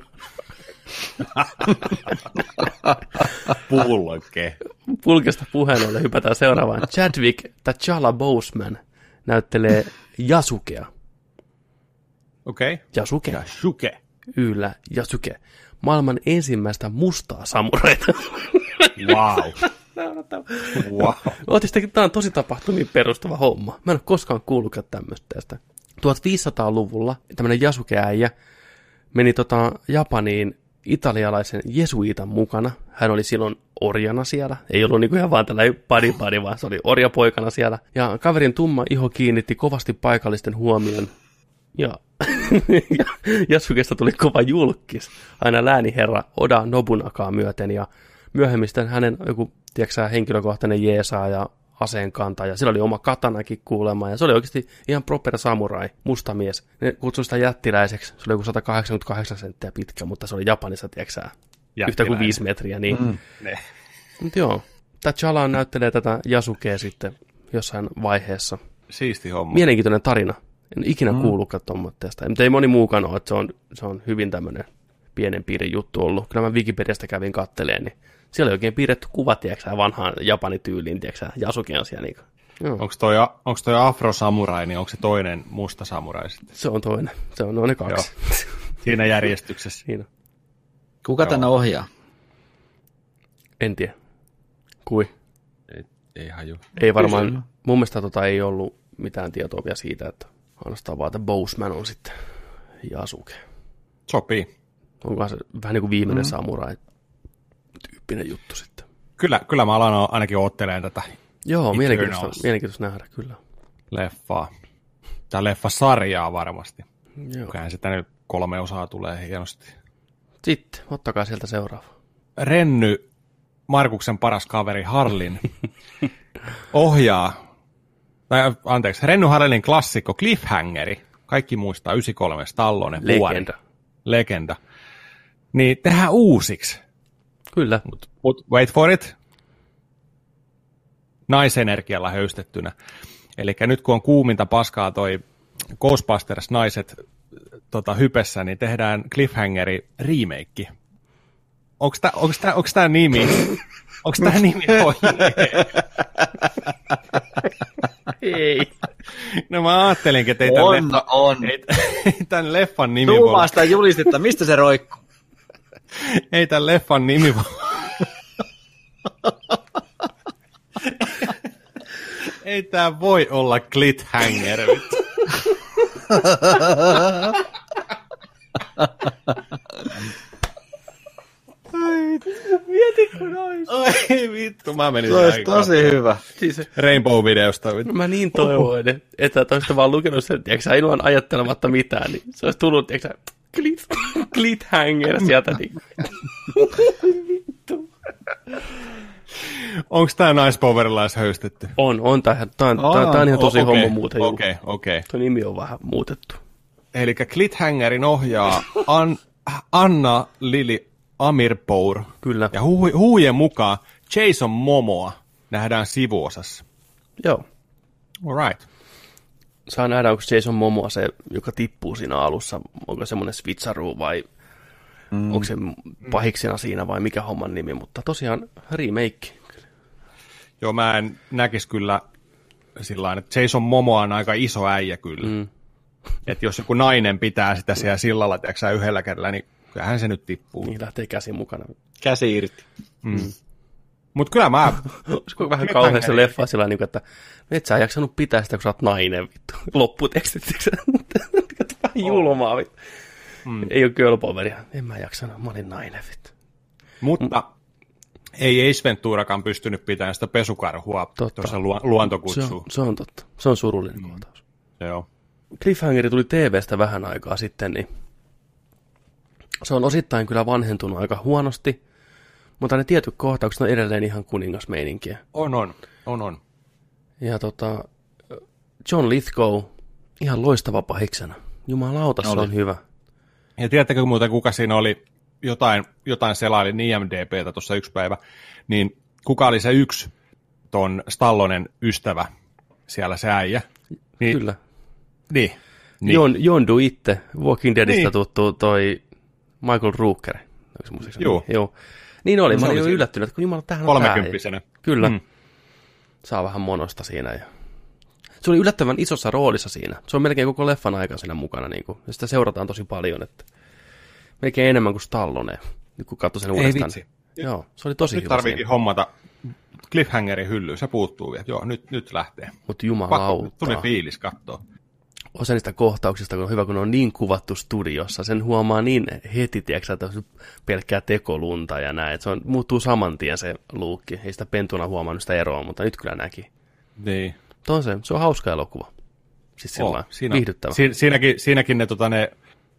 Pulke. Pulkesta puheen ollen hypätään seuraavaan. Chadwick T'Challa Boseman näyttelee Yasukea. Okei. Okay. Yasuke. Ja Shuke. Yllä Yasuke. Maailman ensimmäistä mustaa samuraita. Wow. wow. Tämä on tosi tapahtumiin perustuva homma. Mä en ole koskaan kuullutkaan tämmöistä tästä. 1500-luvulla tämmöinen Yasuke-äijä meni tota Japaniin italialaisen jesuitan mukana. Hän oli silloin orjana siellä. Ei ollut niinku ihan vaan tällainen padi padi, vaan se oli orjapoikana siellä. Ja kaverin tumma iho kiinnitti kovasti paikallisten huomion. Ja, ja Yasukesta tuli kova julkis aina lääniherra Oda Nobunakaa myöten. Ja myöhemmin sitten hänen joku, tiedätkö, henkilökohtainen jeesaa ja aseen kantaa, ja sillä oli oma katanakin kuulemma, ja se oli oikeasti ihan proper samurai, musta mies. Ne kutsui sitä jättiläiseksi, se oli joku 188 senttiä pitkä, mutta se oli Japanissa, tiedätkö yhtä kuin viisi metriä, niin. Mm. Ne. Mutta joo, T'Challa näyttelee tätä Yasukea sitten jossain vaiheessa. Siisti homma. Mielenkiintoinen tarina. En ikinä mm. kuullutkaan tuommoitteesta. Mutta ei moni muukaan ole, että se on, se on hyvin tämmöinen pienen piirin juttu ollut. Kyllä mä Wikipediasta kävin katteleen, niin siellä oli oikein piirretty kuva, tiedätkö vanhaan japanityyliin, tiedätkö Yasuke on siellä. Niin Joo, Onko toi, onko toi afro-samurai, niin onko se toinen musta samurai sitten? se on toinen. Se on, ne kaksi. Siinä järjestyksessä. Siinä. Kuka tänne ohjaa? En tiedä. Kui? Ei, ei haju. Ei varmaan, mun mielestä tota ei ollut mitään tietoa vielä siitä, että ainoastaan vaan, että Boseman on sitten Yasuke. Sopii. Onkohan se vähän niin kuin viimeinen mm. samurai tyyppinen juttu sitten. Kyllä, kyllä mä alan ainakin ottelemaan tätä Joo, mielenkiintoista, mielenkiintoista nähdä, kyllä. leffaa. Tämä leffasarjaa varmasti. Joo. Kyllähän sitä nyt kolme osaa tulee hienosti. Sitten, ottakaa sieltä seuraava. Renny, Markuksen paras kaveri Harlin, ohjaa, tai anteeksi, Renny Harlinin klassikko Cliffhangeri. Kaikki muistaa 93 Stallone, vuori. Legenda. Legenda. Niin tehdään uusiksi. Kyllä. Mut, mut wait for it. Naisenergialla höystettynä. Eli nyt kun on kuuminta paskaa toi Ghostbusters naiset tota, hypessä, niin tehdään Cliffhangeri remake. Onko tämä onks tää, onks tää nimi? Onko tämä nimi? Ei. No mä ajattelinkin, että ei tämän, On, leffan, on. ei, tämän leffan nimi voi, Tuumaa sitä julistetta, mistä se roikkuu? Ei tämän leffan nimi ei tää voi olla Cliffhanger. vittu. Mieti kun ois. ei vittu, mä menin Se olisi tosi hyvä. Siis Rainbow-videosta. vittu. mä niin toivoin, että, että olisit vaan lukenut sen, tiedätkö, sä, ilman ajattelematta mitään, niin se olisi tullut, tiedätkö, sä, clit, cliffhanger sieltä. Niin. Onko tää Nice Powerilais höystetty? On, on, tää, tää, on, tää, tää on ihan tosi O- okei, homma muuten. Okei, okei. Tuo nimi on vähän muutettu. Eli Cliffhangerin ohjaa An- Anna Lili Amirpour. Kyllä. Ja hu- huujen mukaan Jason Momoa nähdään sivuosassa. Joo. Alright. Saa nähdä, onko Jason Momoa se, joka tippuu siinä alussa. Onko semmoinen switcheroo vai mm. onko se pahiksena siinä vai mikä homman nimi. Mutta tosiaan remake. Joo, mä en näkisi kyllä sillä että Jason Momoa on aika iso äijä kyllä. Mm. Että jos joku nainen pitää sitä siellä sillalla, tiedätkö yhdellä kädellä, niin kyllähän se nyt tippuu. Niin lähtee käsi mukana. Käsi irti. Mutta kyllä mä, Olisiko vähän kauhean se leffa sillä niin että et sä jaksanut pitää sitä, kun sä oot nainen, vittu. Lopputekstit, vähän julmaa, vittu. Mm. Ei ole girl poweria. En mä jaksanut, mä olin nainen, vittu. mutta ei Ace Venturakaan pystynyt pitämään sitä pesukarhua Totta. tuossa lu- Se luontokutsuun. on, se on totta. Se on surullinen mm. kohtaus. Joo. Cliffhangeri tuli TVstä vähän aikaa sitten, niin se on osittain kyllä vanhentunut aika huonosti, mutta ne tietyt kohtaukset on edelleen ihan kuningasmeininkiä. On, on. On, on. Ja tota, John Lithgow, ihan loistava pahiksena. Jumalauta, se on hyvä. Ja tiedättekö muuten, kuka siinä oli jotain, jotain selailin IMDBtä tuossa yksi päivä, niin kuka oli se yksi ton Stallonen ystävä siellä se äijä? Niin, Kyllä. Niin. Niin. Jon, Jondu itse, Walking Deadistä niin. tuttu toi Michael Rooker. Joo. Joo. Niin oli, Se mä oli olin jo siinä. yllättynyt, että kun jumala, tähän on. Kolmekymppisenä. Kyllä. Mm. Saa vähän monosta siinä. Ja... Se oli yllättävän isossa roolissa siinä. Se on melkein koko leffan aika siinä mukana. Niin kuin. Ja sitä seurataan tosi paljon. Että... Melkein enemmän kuin Stallone, nyt kun katsoi sen Ei uudestaan. vitsi. Joo, se oli tosi Nyt hyvä tarviikin siinä. hommata cliffhangerin hyllyyn, se puuttuu vielä. Joo, nyt, nyt lähtee. Mutta Pakko, jumalauta. tuli fiilis katsoa. Osa niistä kohtauksista, kun on hyvä, kun ne on niin kuvattu studiossa, sen huomaa niin heti, tiedätkö, että on pelkkää tekolunta ja näin, että se on, muuttuu saman tien se luukki. Ei sitä pentuna huomannut sitä eroa, mutta nyt kyllä näki. Niin. On se, se on hauska elokuva. Siis sillä Oh, siinä, viihdyttävä. Si, siinäkin, siinäkin ne, tota, ne,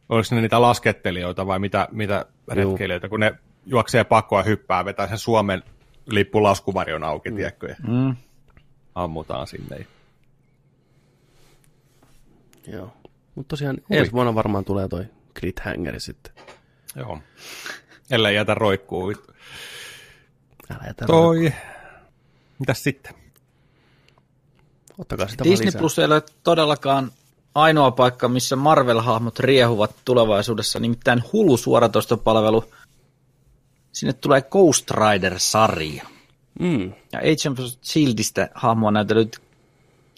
oliko ne niitä laskettelijoita vai mitä, mitä retkeilijöitä, kun ne juoksee pakkoa hyppää, vetää sen Suomen lippulaskuvarion auki, mm. tiedätkö, ja Mm. ammutaan sinne. Joo. Mutta tosiaan ensi vuonna varmaan tulee toi Cliffhangeri sitten. Joo. Ellei jätä roikkuu. Älä jätä Toi. Mitäs sitten? Ottakaa sitä Disney lisää. Plus ei ole todellakaan ainoa paikka, missä Marvel-hahmot riehuvat tulevaisuudessa, nimittäin Hulu suoratoistopalvelu. Sinne tulee Ghost Rider-sarja. Mm. Ja Agent of Shieldistä hahmoa näytellyt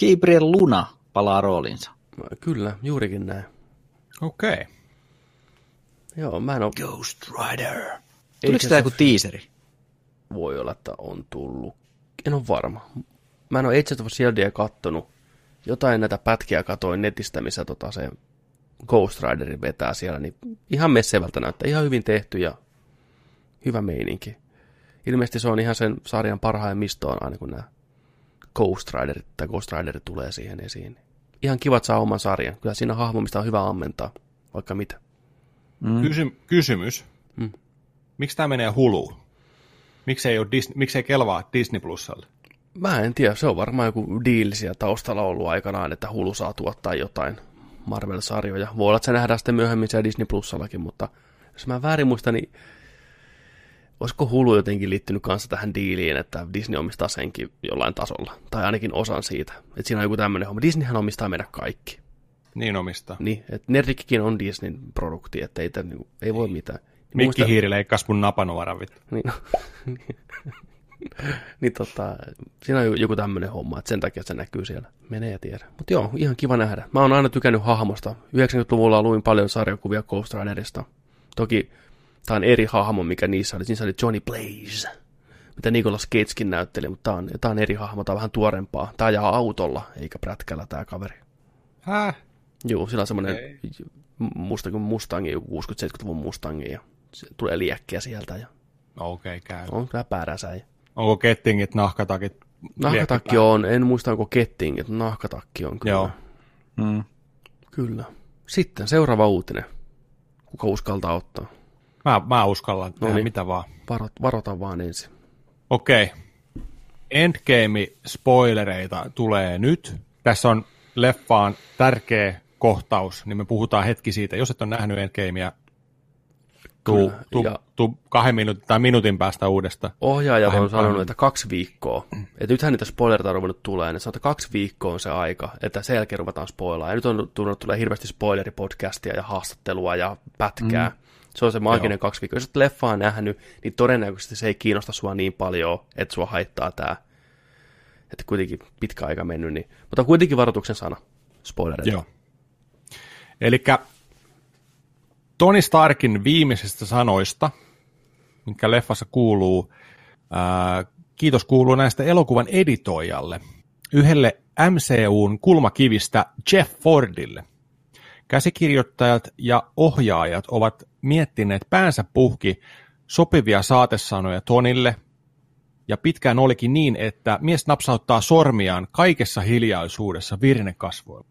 Gabriel Luna palaa roolinsa. Kyllä, juurikin näin. Okei. Okay. Joo, mä en ole... Ghost Rider. Tuliko tämä joku teaseri? Voi olla, että on tullut. En ole varma. Mä en ole Agent of Shieldia kattonut. Jotain näitä pätkiä katoin netistä, missä tota se Ghost Rider vetää siellä, niin ihan messevältä näyttää. Ihan hyvin tehty ja hyvä meininki. Ilmeisesti se on ihan sen sarjan parhaimmistoon aina, kun nämä Ghost Riderit tai Ghost Riderit tulee siihen esiin. Ihan kivat saa oman sarjan. Kyllä siinä on hahmo, mistä on hyvä ammentaa, vaikka mitä. Mm. Kysy- kysymys. Mm. Miksi tämä menee Huluun? Miksi ei, ole Disney, miksi ei kelvaa Disney Plusalle? Mä en tiedä, se on varmaan joku diili siellä taustalla ollut aikanaan, että Hulu saa tuottaa jotain Marvel-sarjoja. Voi olla, että se nähdään sitten myöhemmin siellä Disney Plusallakin, mutta jos mä väärin muistan, niin olisiko Hulu jotenkin liittynyt kanssa tähän diiliin, että Disney omistaa senkin jollain tasolla, tai ainakin osan siitä. Että siinä on joku tämmöinen homma. Disneyhän omistaa meidän kaikki. Niin omistaa. Niin, että Nerdikkikin on Disneyn produkti, että ei, tämän, ei voi mitään. Niin Mikki muista- Hiiri leikkasi mun napanuoran vittu. niin, niin tota, siinä on joku tämmöinen homma, että sen takia se näkyy siellä. Menee ja tiedä. Mutta joo, ihan kiva nähdä. Mä oon aina tykännyt hahmosta. 90-luvulla luin paljon sarjakuvia Ghost Riderista. Toki tää on eri hahmo, mikä niissä oli. Niissä oli Johnny Blaze, mitä Nicolas Cagekin näytteli, mutta tää on, tää on eri hahmo, tää on vähän tuorempaa. Tää ajaa autolla, eikä prätkällä tää kaveri. Häh? Joo, sillä on semmoinen musta, Mustangi, joku 60-70-luvun Mustangi, ja se tulee liekkiä sieltä, ja No okei, okay, käy. on kyllä pääräsäjä. onko kettingit, nahkatakit? Nahkatakki on, en muista onko kettingit, mutta nahkatakki on kyllä. Joo. Mm. Kyllä. Sitten seuraava uutinen. Kuka uskaltaa ottaa? Mä, mä uskallan tehdä niin. mitä vaan. Varot, varota vaan ensin. Okei. Endgame-spoilereita tulee nyt. Tässä on leffaan tärkeä kohtaus, niin me puhutaan hetki siitä. Jos et ole nähnyt Endgamea, tuu, tuu, ja- tuu kahden minuutin tai minuutin päästä uudesta. Ohjaajat on sanonut, että kaksi viikkoa. Et nythän niitä spoilerita on ruvennut tulee, niin sanotaan, että kaksi viikkoa on se aika, että sen jälkeen ruvetaan spoilaa. Ja nyt on tullut tulee hirveästi spoileripodcastia ja haastattelua ja pätkää. Mm. Se on se maaginen Joo. kaksi viikkoa. Jos et leffaa nähnyt, niin todennäköisesti se ei kiinnosta sua niin paljon, että sua haittaa tää. Että kuitenkin pitkä aika mennyt, niin... mutta kuitenkin varoituksen sana. Spoilereita. Joo. Eli Tony Starkin viimeisistä sanoista, mikä leffassa kuuluu, ää, kiitos kuuluu näistä elokuvan editoijalle, yhdelle MCUn kulmakivistä Jeff Fordille. Käsikirjoittajat ja ohjaajat ovat miettineet päänsä puhki sopivia saatesanoja Tonille, ja pitkään olikin niin, että mies napsauttaa sormiaan kaikessa hiljaisuudessa virnekasvoilla.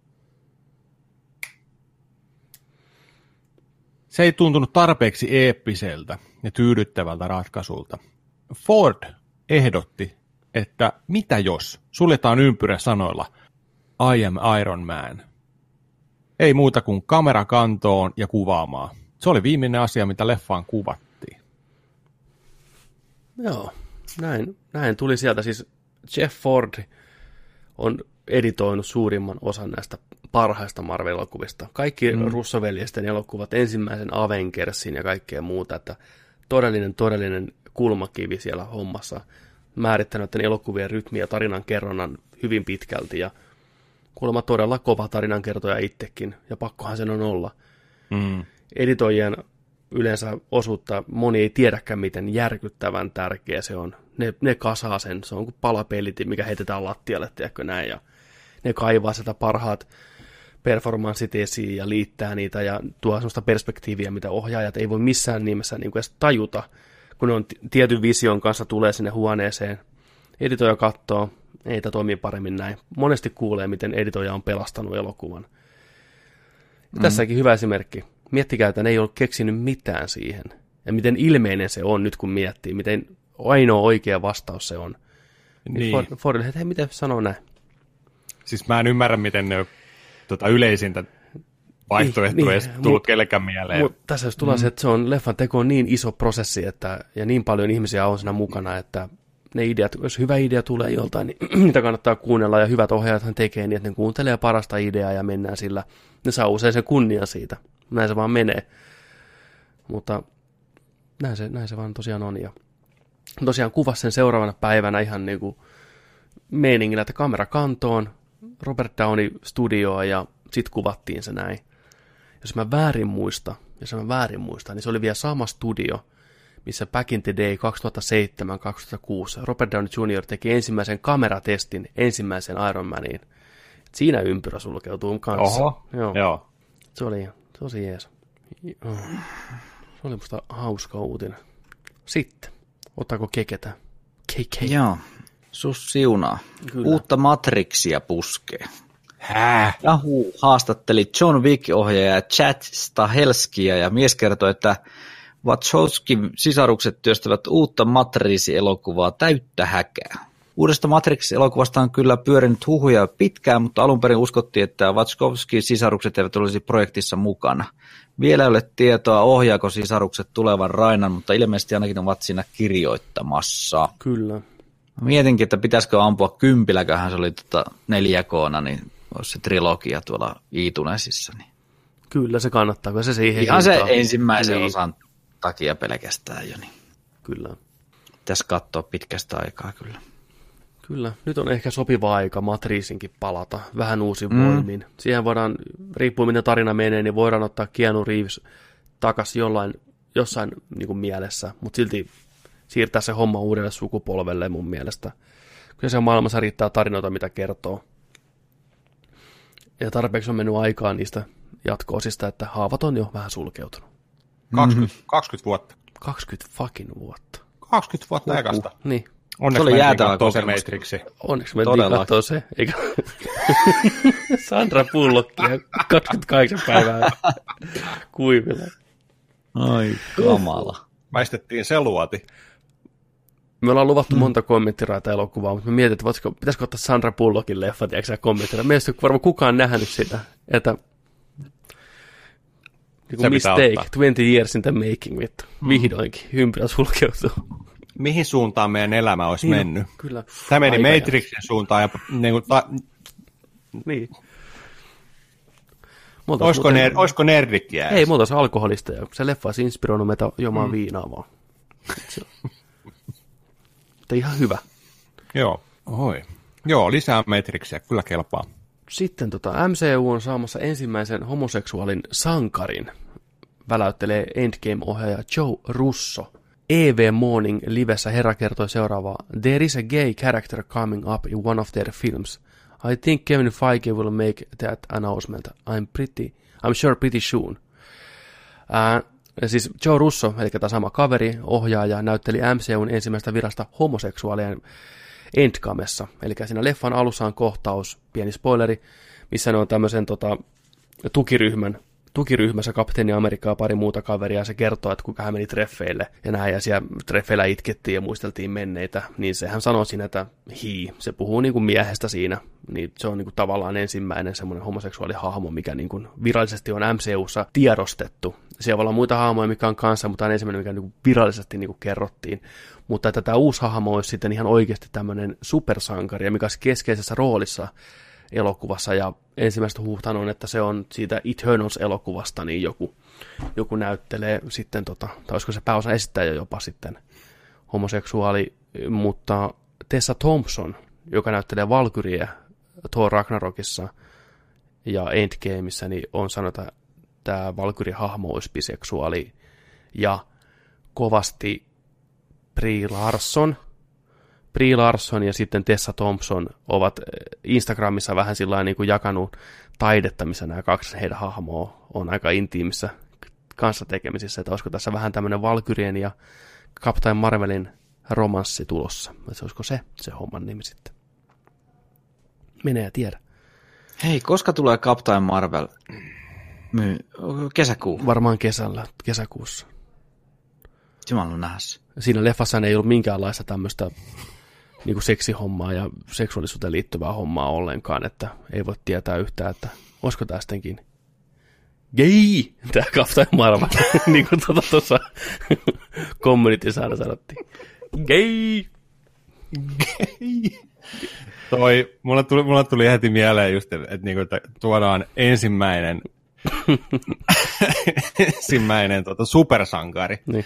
Se ei tuntunut tarpeeksi eeppiseltä ja tyydyttävältä ratkaisulta. Ford ehdotti, että mitä jos suljetaan ympyrä sanoilla I am Iron Man. Ei muuta kuin kamera kantoon ja kuvaamaan. Se oli viimeinen asia, mitä leffaan kuvattiin. Joo, näin, näin tuli sieltä. Siis Jeff Ford on editoinut suurimman osan näistä parhaista Marvel-elokuvista. Kaikki mm. russoveljesten elokuvat, ensimmäisen Avengersin ja kaikkea muuta, että todellinen, todellinen kulmakivi siellä hommassa. Määrittänyt tämän elokuvien rytmiä ja tarinan kerronnan hyvin pitkälti ja kuulemma todella kova tarinankertoja itsekin, ja pakkohan sen on olla Mm. Editoijien yleensä osuutta moni ei tiedäkään, miten järkyttävän tärkeä se on. Ne, ne kasaa sen, se on kuin palapeliti, mikä heitetään lattialle, tiedätkö näin, ja ne kaivaa sitä parhaat performanssit esiin ja liittää niitä ja tuo sellaista perspektiiviä, mitä ohjaajat ei voi missään nimessä niin kuin edes tajuta, kun ne on tietyn vision kanssa tulee sinne huoneeseen. Editoija katsoo, ei tämä toimii paremmin näin. Monesti kuulee, miten editoija on pelastanut elokuvan. Mm. Tässäkin hyvä esimerkki. Miettikää, että ne ei ole keksinyt mitään siihen. Ja miten ilmeinen se on nyt, kun miettii, miten ainoa oikea vastaus se on. Niin. Niin. Ford, Fordille, että hei, miten sanoo näin? Siis mä en ymmärrä, miten ne on tota, yleisintä vaihtoehtoa Niin, ei niin, tullut mut- kellekään mieleen. Mutta tässä jos tulee mm. se, että se on leffan teko on niin iso prosessi, että, ja niin paljon ihmisiä on siinä mukana, että ne ideat, jos hyvä idea tulee joltain, niin niitä kannattaa kuunnella, ja hyvät ohjaajathan tekee niin, että ne kuuntelee parasta ideaa ja mennään sillä. Ne saa usein sen kunnian siitä. Näin se vaan menee. Mutta näin se, näin se vaan tosiaan on. Ja tosiaan kuvasi sen seuraavana päivänä ihan niin kuin meiningillä, että kamera kantoon, Robert Downey studioon ja sitten kuvattiin se näin. Jos mä väärin muista, jos mä väärin muista, niin se oli vielä sama studio, missä Back in the Day 2007-2006 Robert Downey Jr. teki ensimmäisen kameratestin ensimmäisen Iron Maniin. Siinä ympyrä sulkeutuu kanssa. Oho, Joo. joo. Se oli tosi jees. Se oli musta hauska uutinen. Sitten, ottaako keketä? KK. Joo. Sus siunaa. Kyllä. Uutta Matrixia puskee. Hää? Yahoo haastatteli John Wick-ohjaaja Chad Stahelskia ja mies kertoi, että Wachowskin sisarukset työstävät uutta Matrix-elokuvaa täyttä häkää. Uudesta Matrix-elokuvasta on kyllä pyörinyt huhuja pitkään, mutta alun perin uskottiin, että Wachowskin sisarukset eivät olisi projektissa mukana. Vielä ei ole tietoa, ohjaako sisarukset tulevan Rainan, mutta ilmeisesti ainakin ovat siinä kirjoittamassa. Kyllä. Mietinkin, että pitäisikö ampua kympilläköhän se oli tota 4K, niin olisi se trilogia tuolla Iitunesissa. Niin. Kyllä se kannattaa, kun se siihen Ihan se ensimmäisen niin, osan takia pelkästään jo, niin Kyllä. pitäisi katsoa pitkästä aikaa kyllä. Kyllä, nyt on ehkä sopiva aika Matriisinkin palata vähän uusin mm. voimin. Siihen voidaan, riippuen miten tarina menee, niin voidaan ottaa Keanu Reeves takaisin jollain, jossain niin kuin mielessä, mutta silti siirtää se homma uudelle sukupolvelle mun mielestä. Kyllä se maailmassa riittää tarinoita, mitä kertoo. Ja tarpeeksi on mennyt aikaa niistä jatko-osista, että haavat on jo vähän sulkeutunut. 20, 20 vuotta. 20 fucking vuotta. 20 vuotta ekasta. Niin, Onneksi Se oli jäätävä. Matrixi. Onneksi mentiin Todella. katsoa se, eikä Sandra Pullokki ja 28 päivää kuivilla. Ai kamala. Väistettiin se luoti. Me ollaan luvattu monta kommenttiraita elokuvaa, mutta mä mietin, että voisiko, pitäisikö ottaa Sandra Pullockin leffa, tiedätkö sä kommenttiraita. Mielestäni varmaan kukaan nähnyt sitä, että niin mistake, ottaa. 20 years in the making, vittu. Vihdoinkin, ympyrä sulkeutuu. Mihin suuntaan meidän elämä olisi Niin, mennyt? Kyllä. Tämä meni Aika ja- Matrixin suuntaan ja niin kuin, ta, Niin. Me oltais olisiko, muuten- ner, olisiko nerdikkiä Ei, me oltaisiin alkoholisteja. Se leffa olisi inspiroinut meitä juomaan mm. viinaa vaan. Se Mutta ihan hyvä. Joo. Oi. Joo, lisää Matrixia, kyllä kelpaa. Sitten tota, MCU on saamassa ensimmäisen homoseksuaalin sankarin. Väläyttelee Endgame-ohjaaja Joe Russo. EV Morning livessä herra kertoi seuraavaa. There is a gay character coming up in one of their films. I think Kevin Feige will make that announcement. I'm pretty, I'm sure pretty soon. Ja siis Joe Russo, eli tämä sama kaveri, ohjaaja, näytteli MCUn ensimmäistä virasta homoseksuaalien Endgamessa. Eli siinä leffan alussa on kohtaus, pieni spoileri, missä ne on tämmöisen tota, tukiryhmän, tukiryhmässä kapteeni Amerikkaa pari muuta kaveria, ja se kertoo, että kuinka hän meni treffeille, ja näin, ja siellä treffeillä itkettiin ja muisteltiin menneitä, niin sehän sanoo siinä, että hi, se puhuu niin kuin miehestä siinä, niin se on niin kuin tavallaan ensimmäinen semmoinen homoseksuaalihahmo, mikä niin kuin virallisesti on MCUssa tiedostettu. Siellä voi olla muita hahmoja, mikä on kanssa, mutta tämä on ensimmäinen, mikä niin kuin virallisesti niin kuin kerrottiin. Mutta että tämä uusi hahmo olisi sitten ihan oikeasti tämmöinen supersankari, mikä olisi keskeisessä roolissa elokuvassa, ja ensimmäistä huhtaan on, että se on siitä Eternals-elokuvasta, niin joku, joku näyttelee sitten, tota, tai olisiko se pääosa esittäjä jopa sitten homoseksuaali, mutta Tessa Thompson, joka näyttelee Valkyriä Thor Ragnarokissa ja Endgameissa, niin on sanonut, että tämä Valkyri-hahmo olisi biseksuaali, ja kovasti Brie Larson, Brie Larson ja sitten Tessa Thompson ovat eh, Instagramissa vähän sillä niin kuin jakanut taidetta, missä nämä kaksi heidän hahmoa on aika intiimissä kanssa tekemisissä, että olisiko tässä vähän tämmöinen Valkyrien ja Captain Marvelin romanssi tulossa. Että se olisiko se, se homman nimi sitten. Menee ja tiedä. Hei, koska tulee Captain Marvel? My, kesäkuu. Varmaan kesällä, kesäkuussa. Jumalan nähäs. Siinä leffassa ei ollut minkäänlaista tämmöistä niin kuin seksihommaa ja seksuaalisuuteen liittyvää hommaa ollenkaan, että ei voi tietää yhtään, että olisiko tämä sittenkin gay, tämä Captain Marvel, niin kuin tuota tuossa community aina sanottiin. Gay! Toi, mulle tuli, mulle tuli heti mieleen just, että, että, niinku, että tuodaan ensimmäinen, ensimmäinen tota, supersankari. Niin.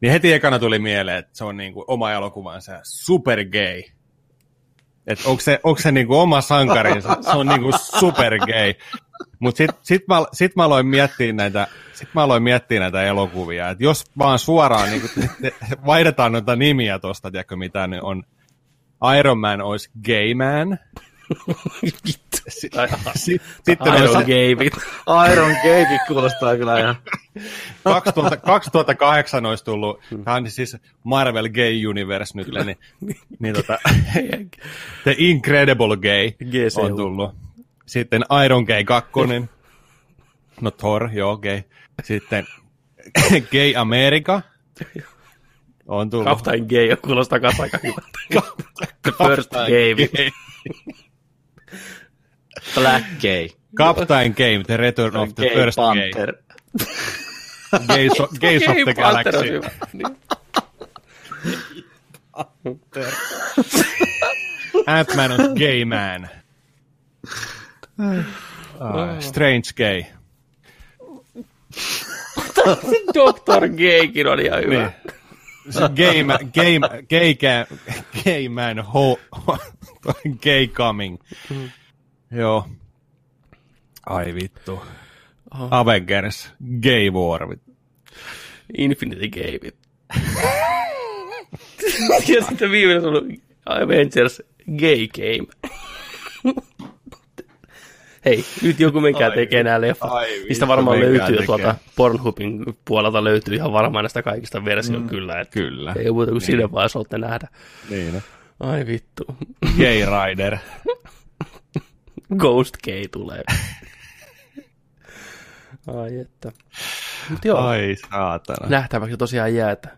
Niin heti ekana tuli mieleen, että se on niinku oma elokuvansa. Super gay. Että onko se, onko se niinku oma sankarinsa, se on niinku super gay. Mutta sitten sit mä, sit mä aloin miettiä näitä, sit mä aloin miettiä näitä elokuvia, että jos vaan suoraan te- te- vaihdetaan noita nimiä tuosta, tiedätkö mitä ne on, Iron Man olisi gay man, Si- sitten Iron vittu. Iron Gaykin kuulostaa kyllä ihan. 2000, 2008 olisi tullut, tämä on siis Marvel Gay Universe nyt, niin, niin tota, The Incredible Gay GCU. on tullut. Sitten Iron Gay 2, no Thor, joo, gay. Sitten Gay America on tullut. Captain gay kuulostaa kanssa aika hyvältä. The first gay. Gay. Black Gay. Captain Game, The Return of the Gay First Panther. Gay. Gays, of- Gays of the Galaxy. Niin. Ant-Man on gay man. Uh, strange gay. Dr. Gaykin on ihan hyvä. Niin. Se gay, ma, gay, gay, gay man ho, gay coming. Joo. Ai vittu. Avengers, gay war. Infinity Game. ja sitten viimeinen on Avengers Gay Game. Hei, nyt joku menkää tekee nämä leffat. Niistä vittu, varmaan löytyy tekee. tuolta Pornhubin puolelta löytyy ihan varmaan näistä kaikista versio mm, kyllä. Että Kyllä. ei muuta kuin sinne vaan nähdä. Niin. Ai vittu. Gay Rider. Ghost Gay tulee. Ai että. Mut joo, Ai saatana. nähtäväksi tosiaan jää, että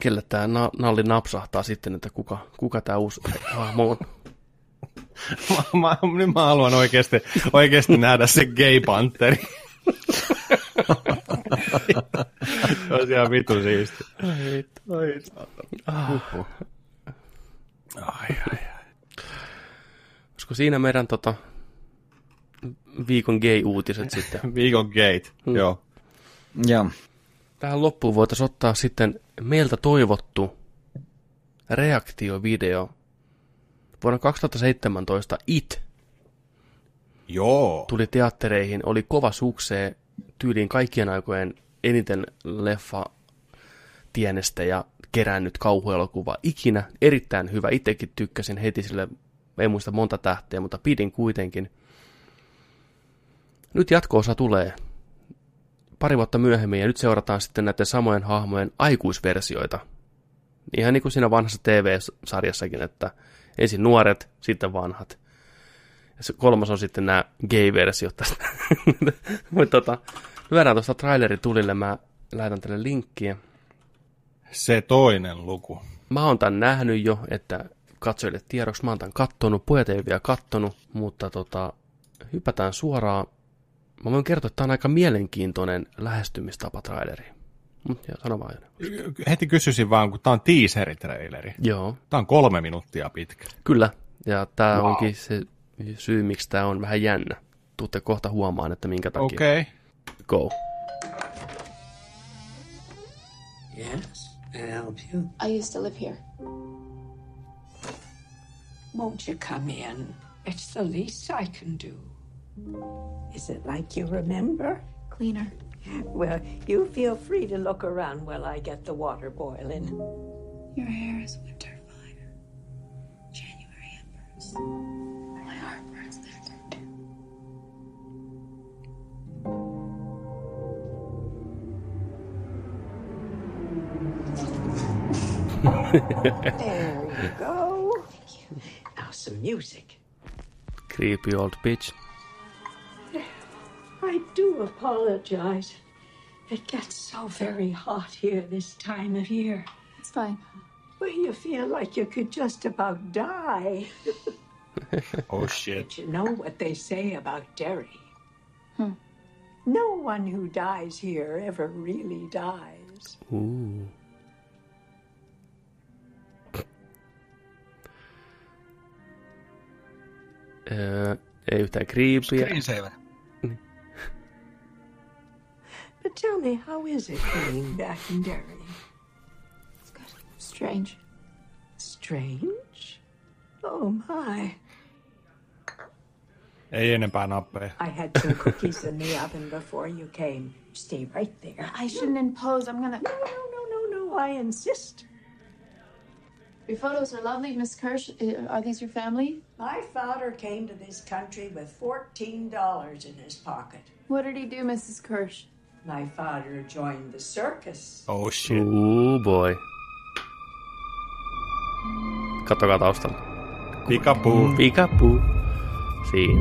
kelle tämä na- nalli napsahtaa sitten, että kuka, kuka tämä uusi hahmo on. mä, mä, nyt mä haluan oikeasti, oikeasti nähdä se gay panteri. se on ihan vitu siisti. Ai. Ai saatana. Ai, ai, ai. Olisiko siinä meidän tota, viikon gay-uutiset sitten? Viikon gate, Mm. joo. Ja Tähän loppuun voitaisiin ottaa sitten meiltä toivottu reaktiovideo. Vuonna 2017 It Joo. tuli teattereihin, oli kova suksee, tyyliin kaikkien aikojen eniten leffa tienestä ja kerännyt kauhuelokuva ikinä. Erittäin hyvä, itsekin tykkäsin heti sille, ei muista monta tähteä, mutta pidin kuitenkin. Nyt jatko-osa tulee pari vuotta myöhemmin ja nyt seurataan sitten näiden samojen hahmojen aikuisversioita. Ihan niin kuin siinä vanhassa TV-sarjassakin, että ensin nuoret, sitten vanhat. Ja se kolmas on sitten nämä gay-versiot tästä. Mutta tota, lyödään tuosta trailerin tulille, mä lähetän teille linkkiä. Se toinen luku. Mä oon tän nähnyt jo, että katsojille tiedoksi, mä oon tän kattonut, pojat ei ole vielä kattonut, mutta tota, hypätään suoraan. Mä voin kertoa, että tää on aika mielenkiintoinen lähestymistapa traileri. Mut joo, sano vaan. Heti kysyisin vaan, kun tää on teaser-traileri. Joo, Tää on kolme minuuttia pitkä. kyllä. Ja tää Wow. onkin se syy, miksi tää on vähän jännä. Tuutte kohta huomaan, että minkä takia. Okei. Okay. Go. Yes, I help you? I used to live here. Won't you come in? It's the least I can do. Is it like you remember? Cleaner. Well, you feel free to look around while I get the water boiling. Your hair is winter fire. January embers. My heart burns there too. There you go. Now some music. Creepy old bitch. I do apologize. It gets so very hot here this time of year. It's fine. Well, you feel like you could just about die. Oh shit. But you know what they say about Derry. Hmm. No one who dies here ever really dies. Uh. Öö, ei yhtään kriipiä. Screensaver. But tell me, how is it being back in Derry? It's good. Strange. Strange? Oh my. Ei enempää nappeja. I had some cookies in the oven before you came. Stay right there. I shouldn't impose. I'm gonna. No, no, no, no, no. I insist. Your photos are lovely, Miss Kirsch. Uh, Are these your family? My father came to this country with $14 in his pocket. What did he do, Mrs. Kirsch? My father joined the circus. Oh shit. Uh boy. Kattokaa taustalla. Pikapuu. Pikapuu. Siinä.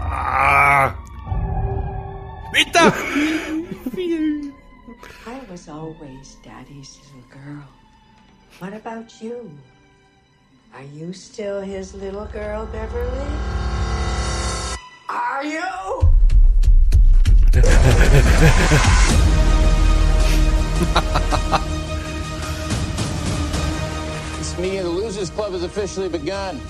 Ah! Mitä? I was always Daddy's little girl. What about you? Are you still his little girl, Beverly? Are you? This meeting of the Losers Club has officially begun.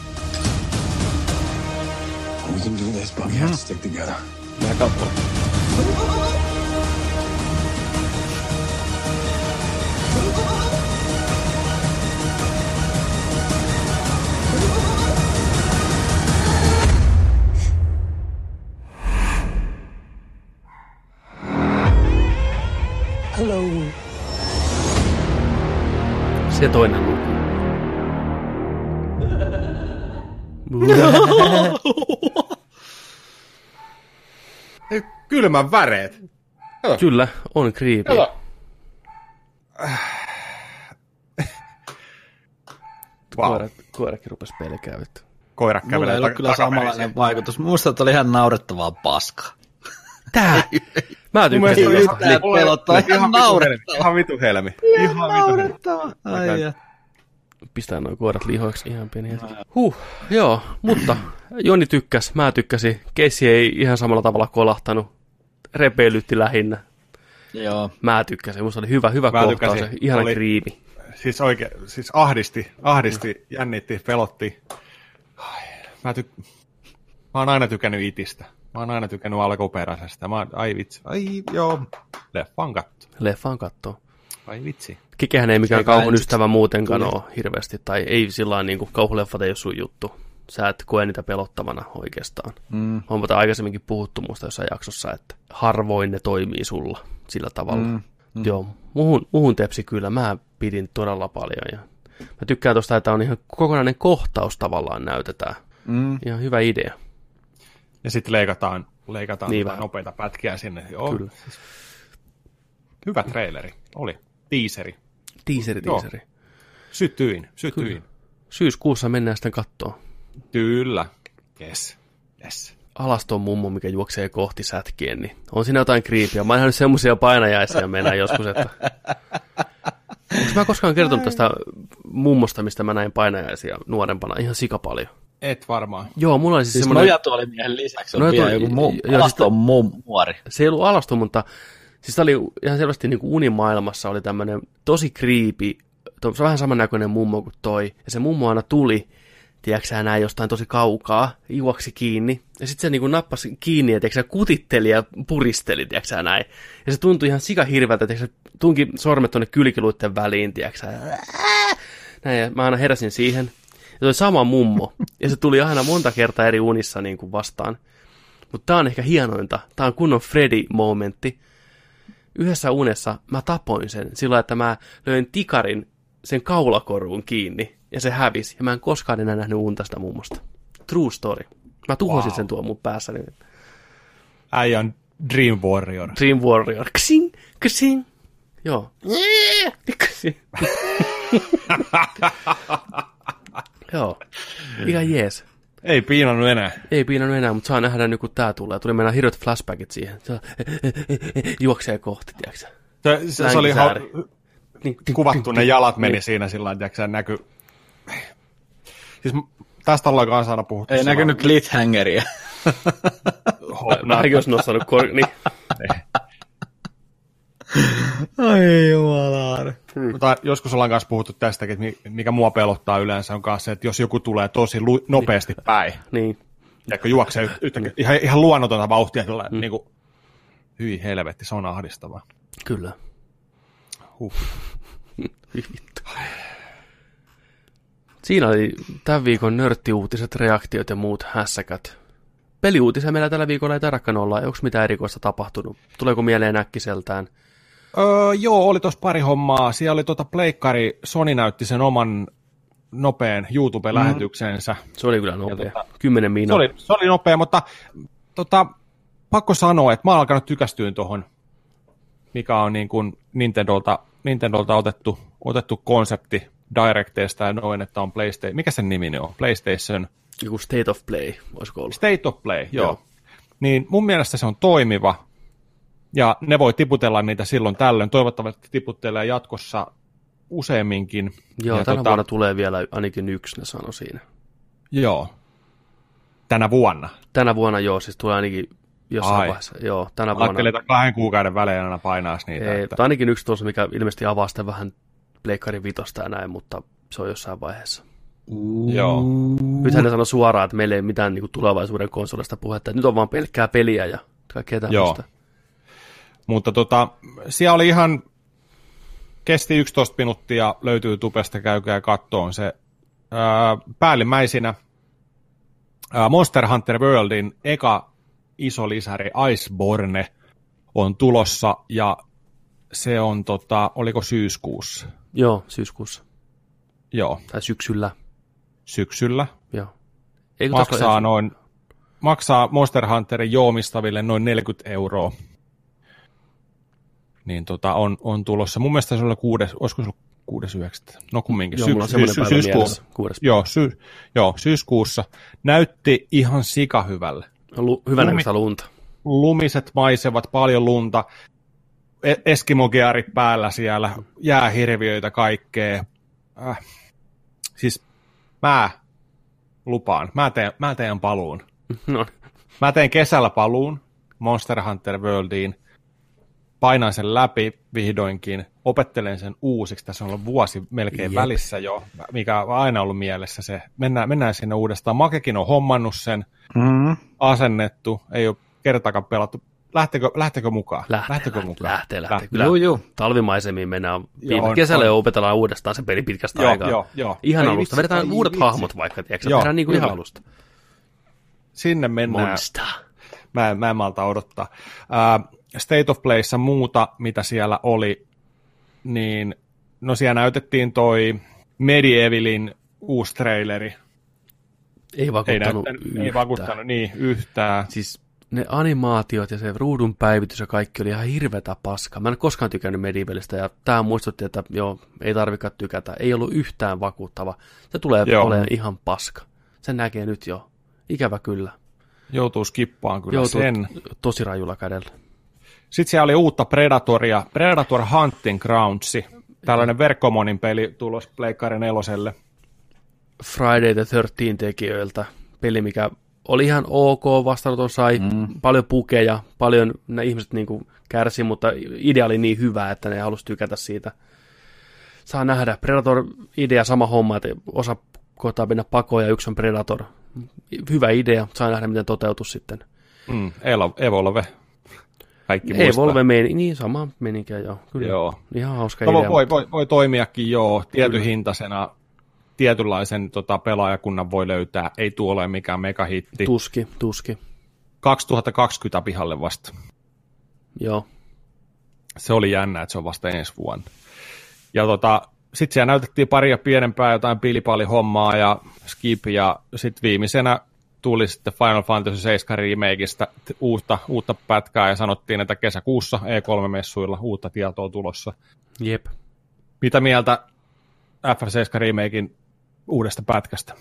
We can do this, but we have to stick together. Hello. ja toinen luku. Kylmän väreet. Kato. Kyllä, on kriipi. Kato. Wow. Koirat, koirakin rupesi pelkää kävelee Mulla ei ollut kyllä samanlainen vaikutus. Musta, että oli ihan naurettavaa paskaa. Tää! Mä Mun mielestä tykkäsin tästä. Tää pelottaa ihan naurettavaa. Ihan vitu helmi. Ihan. Naurettavaa. Ai ja. Pistää noin koirat lihoiksi ihan pieni hetki. Huh, joo, mutta Joni tykkäs, mä tykkäsin. Keissi ei ihan samalla tavalla kolahtanut. Repeilytti lähinnä. Joo. Mä tykkäsin, musta oli hyvä, hyvä Mä kohtaus, tykkäsin. se ihana Oli- kriimi. Siis oikein, siis ahdisti, ahdisti, jännitti, pelotti. Ai, Mä, tyk... mä oon aina tykännyt itistä. Mä oon aina tykännyt alkuperäisestä. Mä oon, ai vitsi, ai joo, leffan katto. Leffaan kattoo. Ai vitsi. Kikehän ei mikään kauhun ystävä muutenkaan ole hirveästi, tai ei sillä niin kauhuleffat ei ole sun juttu. Sä et koe niitä pelottavana oikeastaan. Mm. On tätä aikaisemminkin puhuttu muista jossain jaksossa, että harvoin ne toimii sulla sillä tavalla. Mm. Mm. Joo, muhun, muhun tepsi kyllä, mä pidin todella paljon. Ja mä tykkään tosta, että on ihan kokonainen kohtaus tavallaan näytetään. Mm. Ihan hyvä idea. Ja sitten leikataan, leikataan Niin vähän. nopeita pätkiä sinne. Joo. Kyllä. Hyvä traileri. Oli. Tiiseri, Joo. tiiseri. Sytyin, sytyin. Syyskuussa mennään sitten kattoo. Kyllä. Yes. Yes. alaston mummo, mikä juoksee kohti sätkien, niin on siinä jotain kriipiä. Mä oon nähnyt semmoisia painajaisia mennään joskus, että... Onko mä koskaan kertonut tästä mummosta, mistä mä näin painajaisia nuorempana ihan sika paljon? Et varmaan. Joo, mulla oli siis, Siis semmoinen... nojatuolimiehen lisäksi on Nojatuoli- vielä joku muu, siis- alaston muori. Se ei ollut alaston, mutta siis tää oli ihan selvästi niin kuin unimaailmassa oli tämmöinen tosi kriipi, to, se on vähän samannäköinen mummo kuin toi. Ja se mummo aina tuli, tiedätkö sä, näin jostain tosi kaukaa, juoksi kiinni. Ja sitten se niin kuin nappasi kiinni ja tiedätkö, sä, kutitteli ja puristeli, tiedätkö sä, näin. Ja se tuntui ihan sika hirveältä, tiedätkö, sä, tunki sormet tuonne kylkiluitten väliin, tiedätkö sä. Näin, ja mä aina heräsin siihen. Se oli sama mummo. Ja se tuli aina monta kertaa eri unissa niin kuin vastaan. Mutta tää on ehkä hienointa. Tää on kunnon Freddy-momentti. Yhdessä unessa mä tapoin sen sillä, että mä löin tikarin sen kaulakoruun kiinni ja se hävisi. Ja mä en koskaan enää nähnyt unta sitä mummosta. True story. Mä tuhosin Wow. sen tuon mun päässäni. Äijä on Dream Warrior. Dream Warrior. Ksing, ksing. Joo. Ksing. Joo. Ihan jees. Ei piinannut enää. Ei piinannut enää, mutta saa nähdä nyt kun tää tulee. Tuli mennä hirveät flashbackit siihen. Se juoksee kohti, tiedätkö sä? Se, se, se oli Längisääri. Niin, kuvattu, ne jalat meni niin. siinä sillä tavalla, että näky... Siis tästä ollaan kanssa aina puhuttu. Ei näkynyt cliffhangeria. Mäkin olisi nostanut kor... Niin. Ai jumalaare. Mutta joskus ollaan kanssa puhuttu tästäkin, että mi- mikä mua pelottaa yleensä on kanssa se, että jos joku tulee tosi lu- nopeasti päin, niin. ja kun juoksee yht- yhtäkkiä, ihan, ihan luonnotonta vauhtia, kyllä, mm. niin kuin, hyi helvetti, se on ahdistavaa. Kyllä. Huh. Vittu. Siinä oli tämän viikon nörttiuutiset, reaktiot ja muut hässäkät. Peliuutisia meillä tällä viikolla ei tarkkaan olla. Onko mitään erikoista tapahtunut? Tuleeko mieleen äkkiseltään? Öö, joo, oli tuossa pari hommaa. Siellä oli tota Pleikkari, Sony näytti sen oman nopean YouTube-lähetyksensä. Se oli kyllä nopea. tota- Kymmenen Se minuuttia. oli, se oli nopea, mutta tota, pakko sanoa, että mä oon alkanut tykästyä tuohon, mikä on niin kuin Nintendolta, Nintendolta otettu, otettu konsepti Directeista ja noin, että on PlayStation, mikä sen nimi on? PlayStation Joku State of Play, olisiko ollut. State of Play. Joo. joo. Niin mun mielestä se on toimiva, ja ne voi tiputella niitä silloin tällöin. Toivottavasti tiputtelee jatkossa useamminkin. Joo, ja tänä tota... vuonna tulee vielä ainakin yksi, ne sano siinä. Joo. Tänä vuonna. Tänä vuonna joo, siis tulee ainakin jossain Ai. vaiheessa. Joo, tänä Ajattelin, vuonna. että kahden kuukauden välein aina painaisi niitä. Ei, että... ainakin yksi tuossa, mikä ilmeisesti avaa sitten vähän Pleikkari vitosta ja näin, mutta se on jossain vaiheessa. Joo. Nythän ne sanoi suoraan, että meillä ei mitään niin kuin tulevaisuuden konsolista puhetta, nyt on vaan pelkkää peliä ja kaikkea tämmöistä. Mutta tota, siellä oli ihan, kesti 11 minuuttia, löytyy tupesta, käykää kattoon se. Ää, päällimmäisinä ää, Monster Hunter Worldin eka iso lisäri Iceborne on tulossa ja se on, tota, oliko syyskuussa? Joo, syyskuussa. Joo, Tai syksyllä. syksyllä. Joo. Eikö Maksaa noin maksaa Monster Hunterin joomistaville noin 40 euroa. Niin tota, on, on tulossa. Mun mielestä se oli kuudes, olisiko se ollut kuudes yhdeksättä? No kumminkin. Joo, mulla on semmoinen päivä syyskuu- mielessä, kuudes joo, sy, joo, syyskuussa. Näytti ihan sikahyvälle. Lu, hyvän näköistä lunta. lumiset maisevat, paljon lunta, E- eskimogearit päällä siellä, jäähirviöitä, kaikkea. Äh. Siis mä lupaan, mä teen, mä teen paluun. No, Mä teen kesällä paluun Monster Hunter Worldiin, painan sen läpi vihdoinkin, opettelen sen uusiksi, tässä on ollut vuosi melkein Jep. Välissä jo, mikä on aina ollut mielessä se. Mennään, mennään sinne uudestaan. Makekin on hommannut sen, Mm. asennettu, ei ole kertaakaan pelattu. Lähtekö, lähtekö mukaan? lähtee, lähtekö lähtee, mukaan? lähtee, lähtee. Lähtee. Kyllä Juu, juu. talvimaisemiin mennään. Viime on, kesällä on. opetellaan uudestaan se peli pitkästä Joo, aikaa. joo, joo. Ihan Ei alusta. vitsi, Vedetään ei uudet vitsi. hahmot vaikka, tiedätkö? Joo, Tehdään niin kuin ihan alusta. Sinne mennään. Monster. Mä, mä en malta odottaa. Uh, State of Playssa muuta, mitä siellä oli, niin no siellä näytettiin toi Medievilin uusi traileri. Ei Ei, vakuuttanut näyttänyt, yhtään. ei vakuuttanut niin yhtään. Siis ne animaatiot ja se ruudun päivitys ja kaikki oli ihan hirvetä paskaa. Mä en koskaan tykännyt Medievalista ja tää muistutti, että joo, ei tarvikaan tykätä. Ei ollut yhtään vakuuttava. Se tulee Joo. olemaan ihan paska. Sen näkee nyt jo. Ikävä kyllä. Joutuu skippaan kyllä Joutuu sen. tosi rajulla kädellä. Sitten siellä oli uutta Predatoria, Predator Hunting Groundsi. Tällainen verkkomonin peli tulos Pleikkari neloselle. Friday the 13 tekijöiltä. Peli, mikä oli ihan ok, vastaanoton sai, mm. paljon pukeja, paljon nämä ihmiset niin kuin kärsi, mutta idea oli niin hyvä, että ne halusi tykätä siitä. Saa nähdä. Predator-idea sama homma, että osa kohtaa mennä pakoon ja yksi on Predator. Hyvä idea, saa nähdä miten toteutus sitten. Mm, Evolve. Kaikki muistaa. Evolve meni, niin sama menikä joo. Kyllä. Joo. Ihan hauska No, idea. voi, voi, voi toimiakin joo, tietyhintaisena tietynlaisen tota, pelaajakunnan voi löytää, ei tuo ole mikään megahitti. Tuski, tuski. 2020 pihalle vasta. Joo. Se oli jännä, että se on vasta ensi vuonna. Ja tota, sitten siellä näytettiin paria pienempää jotain pilipallihommaa ja skip, ja sitten viimeisenä tuli sitten Final Fantasy 7 remakeista uutta, uutta pätkää ja sanottiin, että kesäkuussa E3-messuilla uutta tietoa tulossa. Jep. Mitä mieltä FF7 remakein uudesta pätkästä?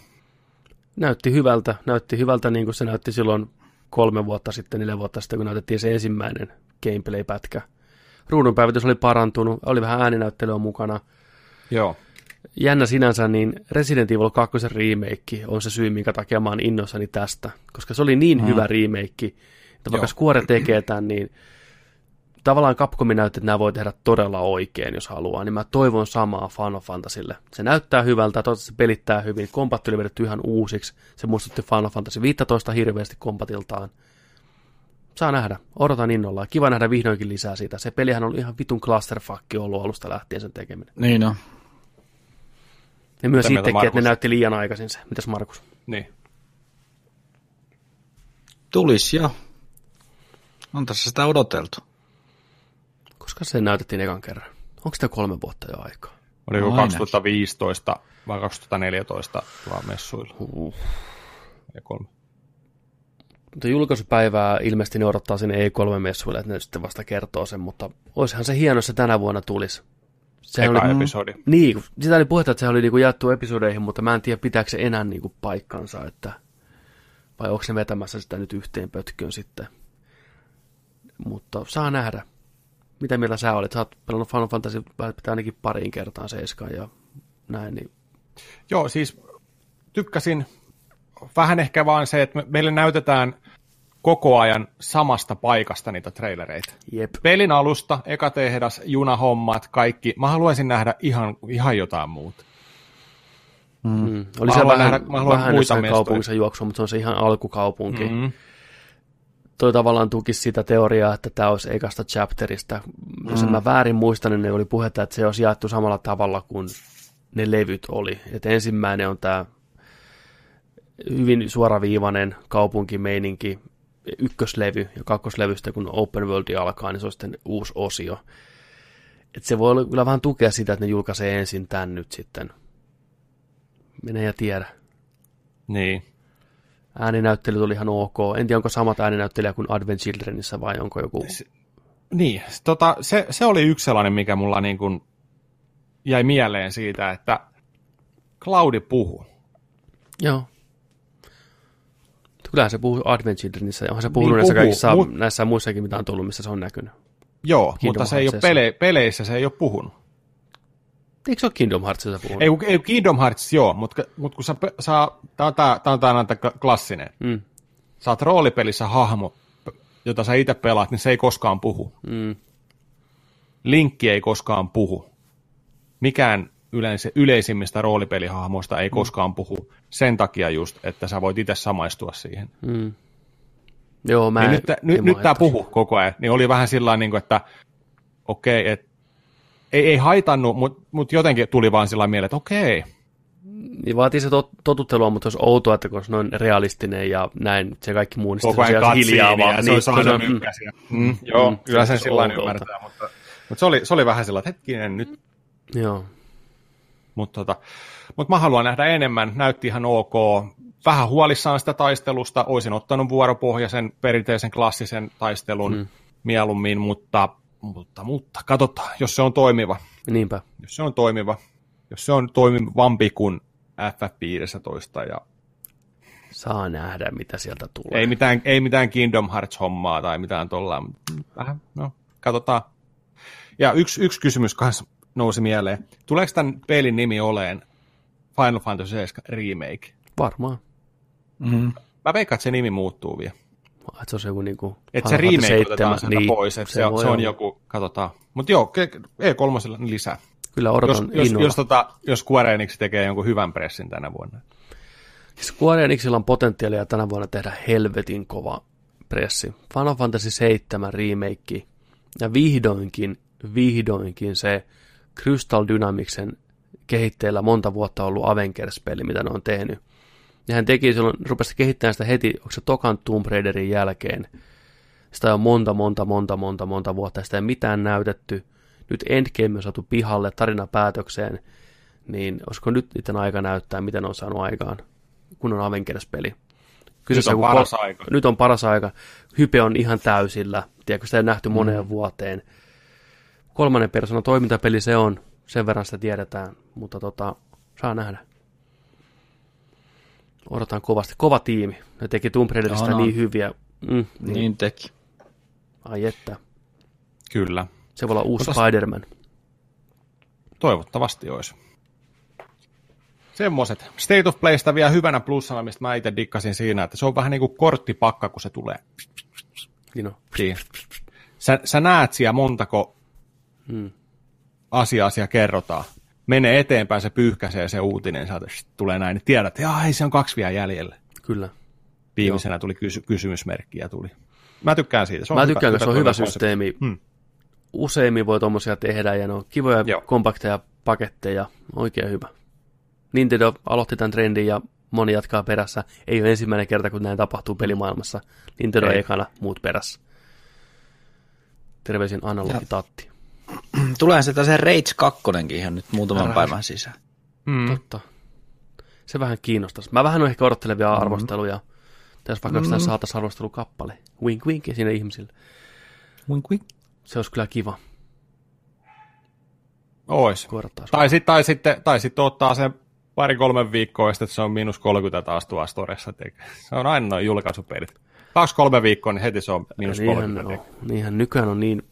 Näytti hyvältä, näytti hyvältä niin kuin se näytti silloin kolme vuotta sitten, neljä vuotta sitten, kun näytettiin se ensimmäinen gameplay-pätkä. Ruudunpäivitys oli parantunut, oli vähän ääninäyttelyä mukana. Joo. Jännä sinänsä, niin Resident Evil 2 remake on se syy, minkä takia mä oon innoissani tästä. Koska se oli niin mm. hyvä remake, että vaikka Joo. Square tekee tämän, niin tavallaan Capcomin näytti, että nämä voi tehdä todella oikein, jos haluaa, niin mä toivon samaa Final Fantasylle. Se näyttää hyvältä, toivottavasti se pelittää hyvin, kompatti oli vedetty ihan uusiksi, se muistutti Final Fantasy 15 hirveästi kompatiltaan. Saa nähdä, odotan innolla. Kiva nähdä vihdoinkin lisää siitä. Se pelihän on ihan vitun clusterfuck ollut alusta lähtien sen tekeminen. Niin on. Ja myös itsekin, että ne näytti liian aikaisin se. Mitäs Markus? Niin. Tulis jo. On tässä sitä odoteltu. Koska se näytettiin ekan kerran? Onko sitä kolme vuotta jo aikaa? Oliko Ainakin. 2015 vai 2014 tuolla messuilla? Uh. Ja kolme. Mutta julkaisupäivää ilmeisesti ne odottaa sinne E3-messuille, että ne sitten vasta kertoo sen, mutta olisihan se hieno, jos se tänä vuonna tulisi. Eka oli, episodi. niin, sitä oli puhetta, että se oli niinku jaettu episodeihin, mutta mä en tiedä, pitääkö se enää niinku paikkansa, että vai onko se vetämässä sitä nyt yhteen pötköön sitten. Mutta saa nähdä. Mitä mieltä sä olit? Sä oot pelannut Final Fantasy pitää ainakin pariin kertaan seiskaan ja näin, niin Joo, siis tykkäsin vähän ehkä vaan se, että me, meille näytetään koko ajan samasta paikasta niitä trailereita. jep. Pelin alusta, eka tehdas, junahommat, kaikki. Mä haluaisin nähdä ihan, ihan jotain muuta. Mm. Oli Mä haluan vähän, nähdä- mä haluan vähän muita kaupungissa juoksua, mutta se on se ihan alkukaupunki. Mm. Mm. Toi tavallaan tuki sitä teoriaa, että tämä olisi ekasta chapterista. Jos en mä väärin muistan, niin ne oli puhetta, että se olisi jaettu samalla tavalla kuin ne levyt oli. Että ensimmäinen on tämä hyvin suoraviivainen kaupunkimeininki, ykköslevy ja kakkoslevystä, kun Open World alkaa, niin se on sitten uusi osio. Et se voi olla kyllä vähän tukea sitä, että ne julkaisee ensin tämän nyt sitten. Mene ja tiedä. Niin. Ääninäyttely oli ihan ok. En tiedä, onko samat ääninäyttelijä kuin Advent Childrenissa vai onko joku... Niin, s- tota, se, se oli yksi sellainen, mikä mulla niin kuin jäi mieleen siitä, että Cloudi puhu. Joo. Kyllähän se puhuu Advent Childrenissa, ja onhan se puhunut Niin näissä puhuu, kaikissa, mut- näissä muissakin, mitä on tullut, missä se on näkynyt. Joo, Kingdom mutta se ei ole pele, peleissä, se ei ole puhunut. Eikö se ole Kingdom Heartsissa puhunut? Ei, ei Kingdom Hearts joo, mutta, mutta kun sä, saa, tää on on tää näitä klassinen. Mm. Sä oot roolipelissä hahmo, jota sä itse pelaat, niin se ei koskaan puhu. Mm. Linkki ei koskaan puhu. Mikään yleensä, yleisimmistä roolipelihahmoista ei koskaan puhu. Sen takia just, että sä voit itse samaistua siihen. Mm. Joo, mä Niin en, nyt, tää- en nyt, nyt tämä puhu koko ajan. Niin oli vähän sillä niin että okei, että ei, ei haitannut, mutta mut jotenkin tuli vaan sillä mieleen, että okei. Niin vaatii se tot, totuttelua, mutta olisi outoa, että kun se on realistinen ja näin, se kaikki muu, niin Koko ajan se on hiljaa katsiini vaan. ja se olisi kun aina on- mm. Mm, joo, mm, kyllä se sen olisi sillä ymmärtää, mutta, mutta se, oli, se oli vähän sillä, että hetkinen nyt, Joo. Mutta, tota, mutta mä haluan nähdä enemmän, näytti ihan ok. Vähän huolissaan sitä taistelusta, olisin ottanut vuoropohjaisen perinteisen klassisen taistelun mm. mieluummin, mutta, mutta, mutta katsotaan, jos se on toimiva. Niinpä. jos se on toimiva, jos se on toimivampi kuin FF15 ja Saa nähdä, mitä sieltä tulee. ei mitään, ei mitään Kingdom Hearts-hommaa tai mitään tuolla, vähän, no, katsotaan. Ja yksi, yksi kysymys kanssa nousi mieleen. Tuleeko tämän pelin nimi oleen Final Fantasy 7 Remake? Varmaan. Mm. Mä veikkaan, että se nimi muuttuu vielä. Että se on se joku niinku... Että se remake otetaan 7, sieltä pois, että se, se on olla. joku, katsotaan. Mutta joo, ke- E3 lisää. Kyllä Jos, odotan jos, innolla. jos, tota, jos Square Enix tekee jonkun hyvän pressin tänä vuonna. Square Enixillä on potentiaalia tänä vuonna tehdä helvetin kova pressi. Final Fantasy 7 remake ja vihdoinkin, vihdoinkin se Crystal Dynamicsen kehitteillä monta vuotta ollut Avengers-peli, mitä ne on tehnyt. Ja hän teki silloin, rupesi kehittämään sitä heti, onko se Tokan Tomb Raiderin jälkeen. Sitä on monta, monta, monta, monta, monta vuotta, ja sitä ei mitään näytetty. Nyt Endgame on saatu pihalle, tarina päätökseen, niin olisiko nyt niiden aika näyttää, miten ne on saanut aikaan kun on Avengers-peli. Kyseessä Nyt on paras kol- aika. Nyt on paras aika. Hype on ihan täysillä. Tiedätkö, sitä ei nähty moneen vuoteen. Kolmannen persoonan toimintapeli se on. Sen verran sitä tiedetään. Mutta tota, saa nähdä. Odotan kovasti. Kova tiimi. Ne teki Tomb Raiderista On, on. niin hyviä. Mm, niin. Niin teki. Ai että. Kyllä. Se voi olla uusi Mutta- Spider-Man. Toivottavasti olisi. Semmoiset. State of Playsta vielä hyvänä plussana, mistä mä itse dikkasin siinä, että se on vähän niin kuin korttipakka, kun se tulee. Niin on. Siinä. Sä, sä näet siellä montako Mm. asiaa siellä kerrotaan. Menee eteenpäin, se pyyhkäisee se uutinen, shht, tulee näin, niin tiedät, että hei, se on kaksi vielä jäljellä. Kyllä. Viimeisenä tuli kysy- kysymysmerkki ja tuli. Mä tykkään siitä. Se on Mä hyvä, tykkään, koska se on hyvä systeemi. Hmm. Useimmin voi tommosia tehdä ja ne on kivoja, Joo. kompakteja paketteja. Oikein hyvä. Nintendo aloitti tämän trendin ja moni jatkaa perässä. Ei ole ensimmäinen kerta, kun näin tapahtuu pelimaailmassa. Nintendo Ei. ekana, muut perässä. Terveisin analogi Tulee se se Rage 2 ihan nyt muutaman Rage. päivän sisään. Mm. Totta. Se vähän kiinnostaisi. Mä vähän ehkä odottelen vielä arvosteluja. Tässä vaikka mm. saataisiin arvostelukappale. Wink wink sinne ihmisille. Wink, wink. Se olisi kyllä kiva. Ois. Tai sitten tai sitten, tai sitten ottaa sen pari-kolme viikkoa, ja sitten se on miinus 30 taas tuolla storessa. Se on aina noin julkaisupelit. Kaksi-kolme viikkoa, niin heti se on miinus niinhän, 30. no, niinhän nykyään on niin,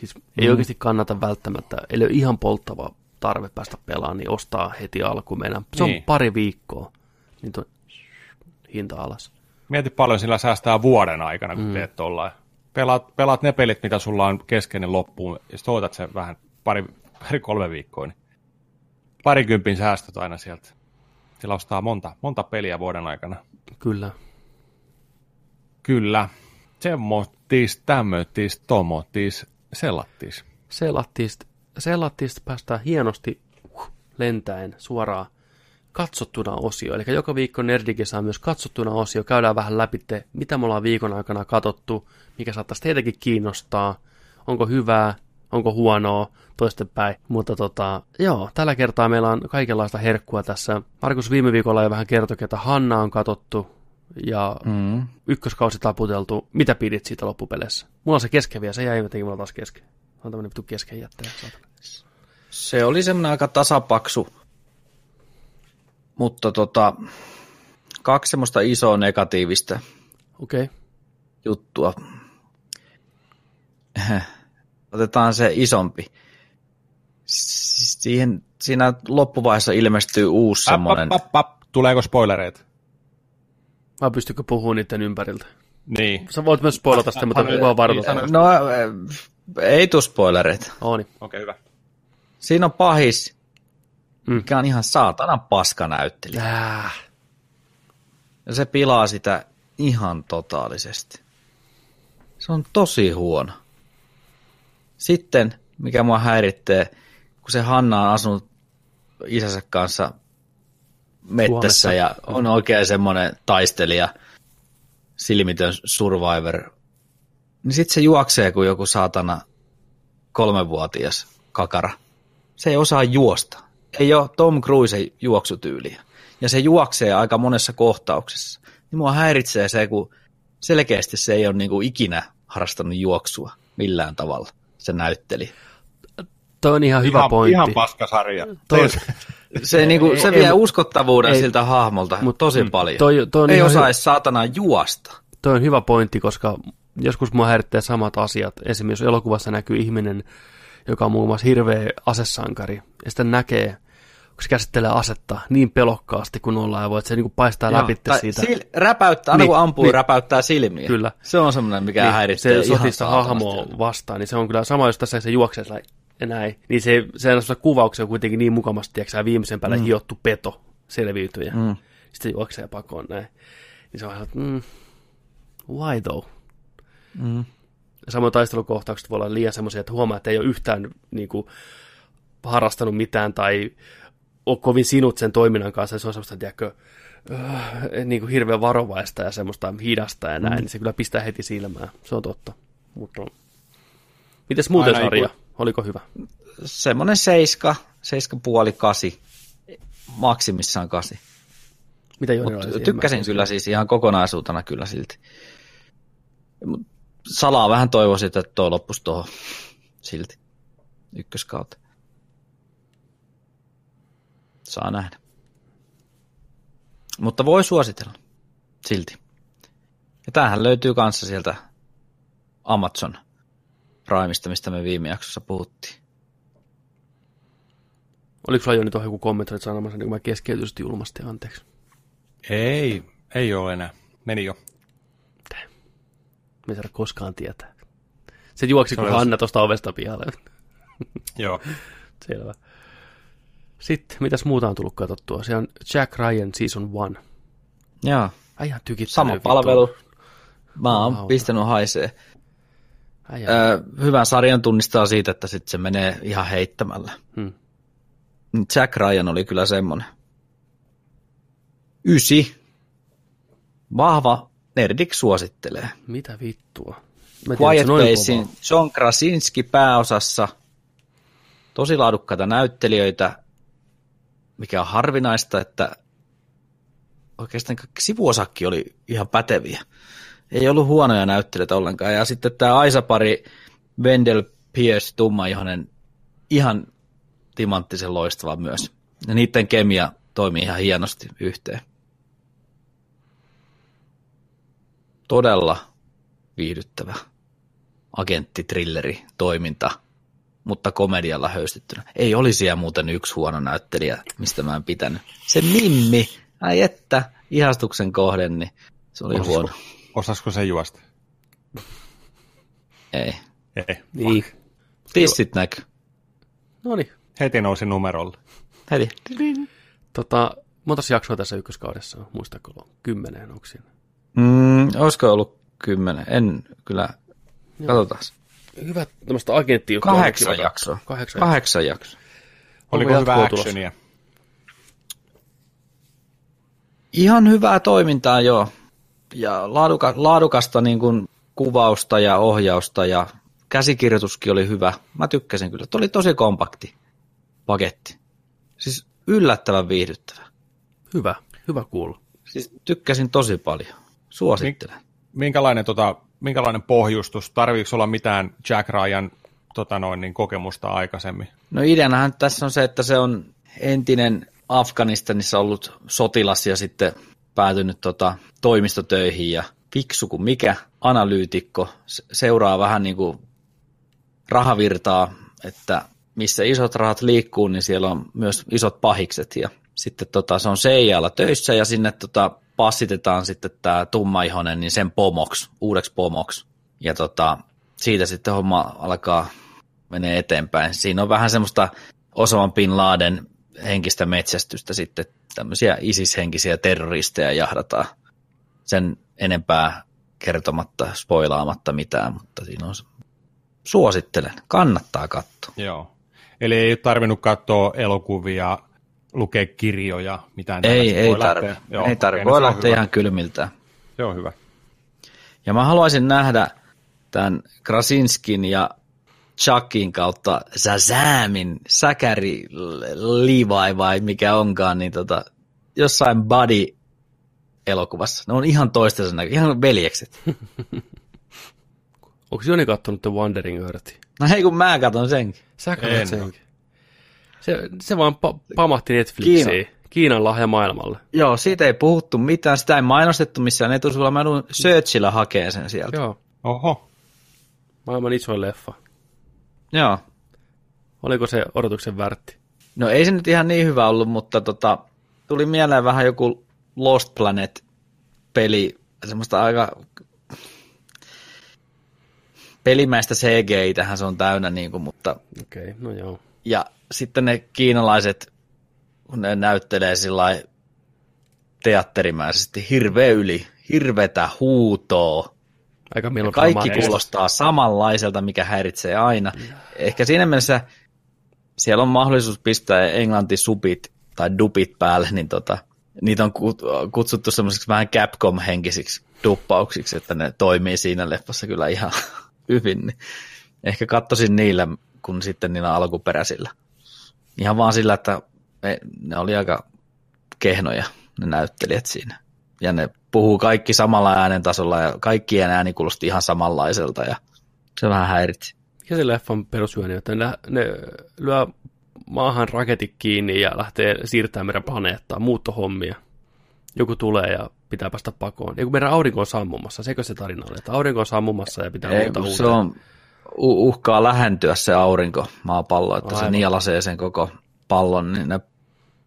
siis ei oikeasti kannata välttämättä, eli ole ihan polttava tarve päästä pelaamaan, niin ostaa heti alkuun mennä. Se on Niin. pari viikkoa, niin tuo hinta alas. Mieti paljon sillä säästää vuoden aikana, kun mm. teet tollain. Pelaat, pelaat ne pelit, mitä sulla on keskeinen loppuun, ja sitten sen vähän pari, pari kolme viikkoa, niin parikympin säästöt aina sieltä. Sillä ostaa monta, monta peliä vuoden aikana. Kyllä. Kyllä. Semmoittis, tämmöittis, tomottis, sellattis. Selattiin, selattiin päästään hienosti lentäen suoraan katsottuna osio. Eli joka viikko Nerdikin saa myös katsottuna osio. Käydään vähän läpi, mitä me ollaan viikon aikana katsottu, mikä saattaisi teitäkin kiinnostaa, onko hyvää, onko huonoa, toistepäin. Mutta tota, joo, tällä kertaa meillä on kaikenlaista herkkua tässä. Markus viime viikolla jo vähän kertoi, että Hanna on katsottu. Ja Mm. ykköskausi taputeltu. Mitä pidit siitä loppupeleissä? Mulla on se kesken vielä, se jäi jotenkin mulla taas kesken. On tämmönen vittu kesken jättäjä. Se oli semmoinen aika tasapaksu, mutta tota, kaksi semmoista isoa negatiivista Okei. Okay. juttua. Otetaan se isompi. Si- Siihen, siinä loppuvaiheessa ilmestyy uusi semmoinen. Tuleeko spoilereita? Vai pystykö puhumaan niiden ympäriltä? Niin. Sä voit myös spoilata sitä, mutta vaan varoita. niin, No, äh, ei tuu spoilereita. Oni. Okei, hyvä. Siinä on pahis, Mm. mikä on ihan saatanan paska näyttelijä. Äh. Ja se pilaa sitä ihan totaalisesti. Se on tosi huono. Sitten, mikä mua häiritsee, kun se Hanna on asunut isänsä kanssa mettässä Suomessa. ja on oikein semmoinen taistelija, silmitön survivor, niin sitten se juoksee kuin joku saatana kolmevuotias kakara. Se ei osaa juosta. Ei ole Tom Cruisen juoksutyyliä. Ja se juoksee aika monessa kohtauksessa. Niin mua häiritsee se, kun selkeästi se ei ole niinku ikinä harrastanut juoksua millään tavalla. Se näytteli. Toi on ihan hyvä ihan, pointti. Ihan paskasarja. Toi, Se, niinku, se ei- vie ei- uskottavuuden ei- siltä hahmolta mut- tosi mm, paljon. toi- toi on ei osaa hyvä. edes saatana juosta. toi on hyvä pointti, koska joskus mua häiritsee samat asiat. Esimerkiksi jos elokuvassa näkyy ihminen, joka on muun muassa hirveä asesankari, ja sitten näkee, kun se käsittelee asetta niin pelokkaasti kuin ollaan, ja voi, että se niinku paistaa Joo, läpi siitä. Sil, räpäyttää, aina Niin, kun ampuu, niin. räpäyttää silmiä. Kyllä. Se on semmoinen, mikä niin, häiritsee se ihan saatanasti. hahmoa vastaan, niin se on kyllä sama, jos tässä se juoksee ja näin, niin se, se on kuvauksia on kuitenkin niin mukavasti, tiedätkö, viimeisen päälle mm. hiottu peto selviytyjä. Mm. Sitten se juoksee pakoon näin. Niin se on ihan, että, mm, why though? Mm. Samoin taistelukohtaukset voi olla liian semmoisia, että huomaa, että ei ole yhtään niin kuin, harrastanut mitään tai ole kovin sinut sen toiminnan kanssa. Se on semmoista, tiedätkö, äh, niin kuin hirveän varovaista ja semmoista hidasta ja näin, mm. niin se kyllä pistää heti silmään. Se on totta. Mutta Mites muuten Aina sarja? iku- Oliko hyvä? Semmoinen seiska, seiska puoli kasi, maksimissaan kasi. Mitä Joni Mut tykkäsin kyllä siis ihan kokonaisuutena kyllä silti. Mut salaa vähän toivoisin, että tuo loppuisi tuohon silti ykköskautta. Saa nähdä. Mutta voi suositella silti. Ja tämähän löytyy kanssa sieltä Amazon Primeista, mistä me viime jaksossa puhuttiin. Oliko sulla Joni tuohon joku kommentoit sanomassa, niin kun mä keskeytyisesti julmasti, anteeksi. Ei, ei ole enää. Meni jo. Me ei saada koskaan tietää. Se juoksi, kun oli- Hanna tuosta ovesta pihalle. Joo. Selvä. Sitten, mitäs muuta on tullut katsottua? Se on Jack Ryan Season 1. Joo, Äijä tykittänyt. sama palvelu. Mä oon pistänyt haisee. Öö, hyvän sarjan tunnistaa siitä, että sit se menee ihan heittämällä. Hmm. Jack Ryan oli kyllä semmonen. Ysi. Vahva. Nerdik suosittelee. Mitä vittua? Mä Quiet Placein. John Krasinski pääosassa. Tosi laadukkaita näyttelijöitä, mikä on harvinaista, että oikeastaan kaikki sivuosakki oli ihan päteviä. Ei ollut huonoja näyttelijöitä ollenkaan. Ja sitten tämä Aisa-pari Wendell Pierce, tummaihoinen, ihan timanttisen loistava myös. Ja niiden kemia toimii ihan hienosti yhteen. Todella viihdyttävä agenttitrilleri toiminta, mutta komedialla höystettynä. Ei olisi siellä muuten yksi huono näyttelijä, mistä mä en pitänyt. Se Mimmi, ai että, ihastuksen kohden, niin se oli Osasko, huono. Osasko se juosta? Ei. Ei. Niin. Tissit näkyy. No niin. Heti nousi numerolle. Heti. Tota, montas jaksoa tässä ykköskaudessa on? Muistatko? Kymmenen, onko siinä? Mm, olisiko ollut kymmenen? En kyllä. Katsotaan. Hyvä tämmöistä agenttia. Kahdeksan jaksoa. Kahdeksan jaksoa. Kahdeksan jaksoa. Oliko hyvä actionia? Ihan hyvää toimintaa, joo. Ja laaduka, laadukasta niin kuin kuvausta ja ohjausta ja käsikirjoituskin oli hyvä. Mä tykkäsin kyllä. Tuo oli tosi kompakti paketti. Siis yllättävän viihdyttävä. Hyvä. Hyvä kuulla. Siis tykkäsin tosi paljon. Suosittelen. Minkälainen, tota, minkälainen pohjustus? Tarviiko olla mitään Jack Ryan tota noin, niin kokemusta aikaisemmin? No ideanahan tässä on se, että se on entinen Afganistanissa ollut sotilas ja sitten päätynyt tota, toimistotöihin ja fiksu kuin mikä analyytikko se- seuraa vähän niin kuin rahavirtaa, että missä isot rahat liikkuu, niin siellä on myös isot pahikset ja sitten tota, se on CIAlla töissä ja sinne tota, passitetaan sitten tämä tummaihonen niin sen pomoksi, uudeksi pomoksi. Ja tota, siitä sitten homma alkaa menee eteenpäin. Siinä on vähän semmoista Osama Bin Laden henkistä metsästystä sitten, tämmöisiä ISIS-henkisiä terroristeja jahdataan sen enempää kertomatta, spoilaamatta mitään, mutta siinä on, suosittelen, kannattaa katsoa. Joo. Eli ei ole tarvinnut katsoa elokuvia, lukea kirjoja, mitään Ei, ei Voi tarvi, lähteä- Joo, ei tarvi, no voi on lähteä ihan kylmiltään. Se on hyvä. Ja mä haluaisin nähdä tämän Krasinskin ja Chuckin kautta Zazamin, Säkäri Levi vai mikä onkaan, niin tota, jossain body elokuvassa. Ne on ihan toistensa näkö, ihan veljekset. Onko Joni kattonut The Wandering Earth? No hei kun mä katson senkin. Sä En katsot senkin. Se, se vaan pa- pamahti Netflixiin. Kiina. Kiinan lahja maailmalle. Joo, siitä ei puhuttu mitään, sitä ei mainostettu missään etusivulla, mä joudun searchillä hakee sen sieltä. Joo, Oho. maailman isoin leffa. Joo. Oliko se odotuksen värtti? No ei se nyt ihan niin hyvä ollut, mutta tota, tuli mieleen vähän joku Lost Planet-peli, semmoista aika pelimäistä CGI tähän se on täynnä, niin kuin, mutta Okei, okay, no joo. ja sitten ne kiinalaiset, kun ne näyttelee sillä teatterimäisesti, hirveä yli, hirvetä huutoa, Aika kaikki kuulostaa samanlaiselta, mikä häiritsee aina. Ehkä siinä mielessä siellä on mahdollisuus pistää englantisupit tai dupit päälle, niin tota, niitä on kut- kutsuttu semmoisiksi vähän Capcom-henkisiksi duppauksiksi, että ne toimii siinä leffassa kyllä ihan hyvin. Niin ehkä kattoisin niillä, kun sitten niillä alkuperäisillä. Ihan vaan sillä, että ne oli aika kehnoja ne näyttelijät siinä. Ja ne puhuu kaikki samalla äänen tasolla ja kaikkien ääni kuulosti ihan samanlaiselta ja se vähän häiritsi. Mikä se leffan perusjuoni, että ne, ne lyö maahan raketit kiinni ja lähtee siirtämään meidän planeettaa, muuttohommia. Joku tulee ja pitää päästä pakoon. Ja kun meidän aurinko on sammumassa, sekö se tarina oli, että aurinko on sammumassa ja pitää Ei, muuttaa kun se on, uhkaa lähentyä se aurinko, maapallo, että se Aivan. nielasee sen koko pallon, niin ne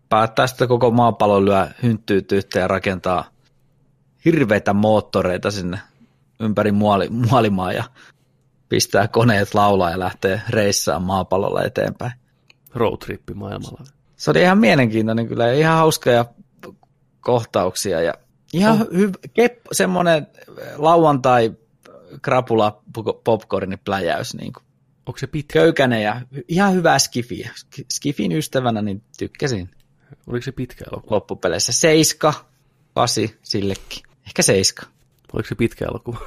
päättää sitten koko maapallon lyö hynttyyt yhteen ja rakentaa hirveitä moottoreita sinne ympäri muoli, muolimaa ja pistää koneet laulaa ja lähtee reissaan maapallolla eteenpäin. roadtrippi maailmalla. Se oli ihan mielenkiintoinen kyllä ihan hauskoja kohtauksia ja ihan oh. hyv- kep, semmoinen lauantai krapula popcorni pläjäys, niin kuin Onko se pitkä? köykäinen ja ihan hyvää skifiä. Sk- Skifin ystävänä niin tykkäsin Oliko se pitkä elokuva? loppupeleissä. Seiska, kasi sillekin. Ehkä seiska. Oliko se pitkä elokuva?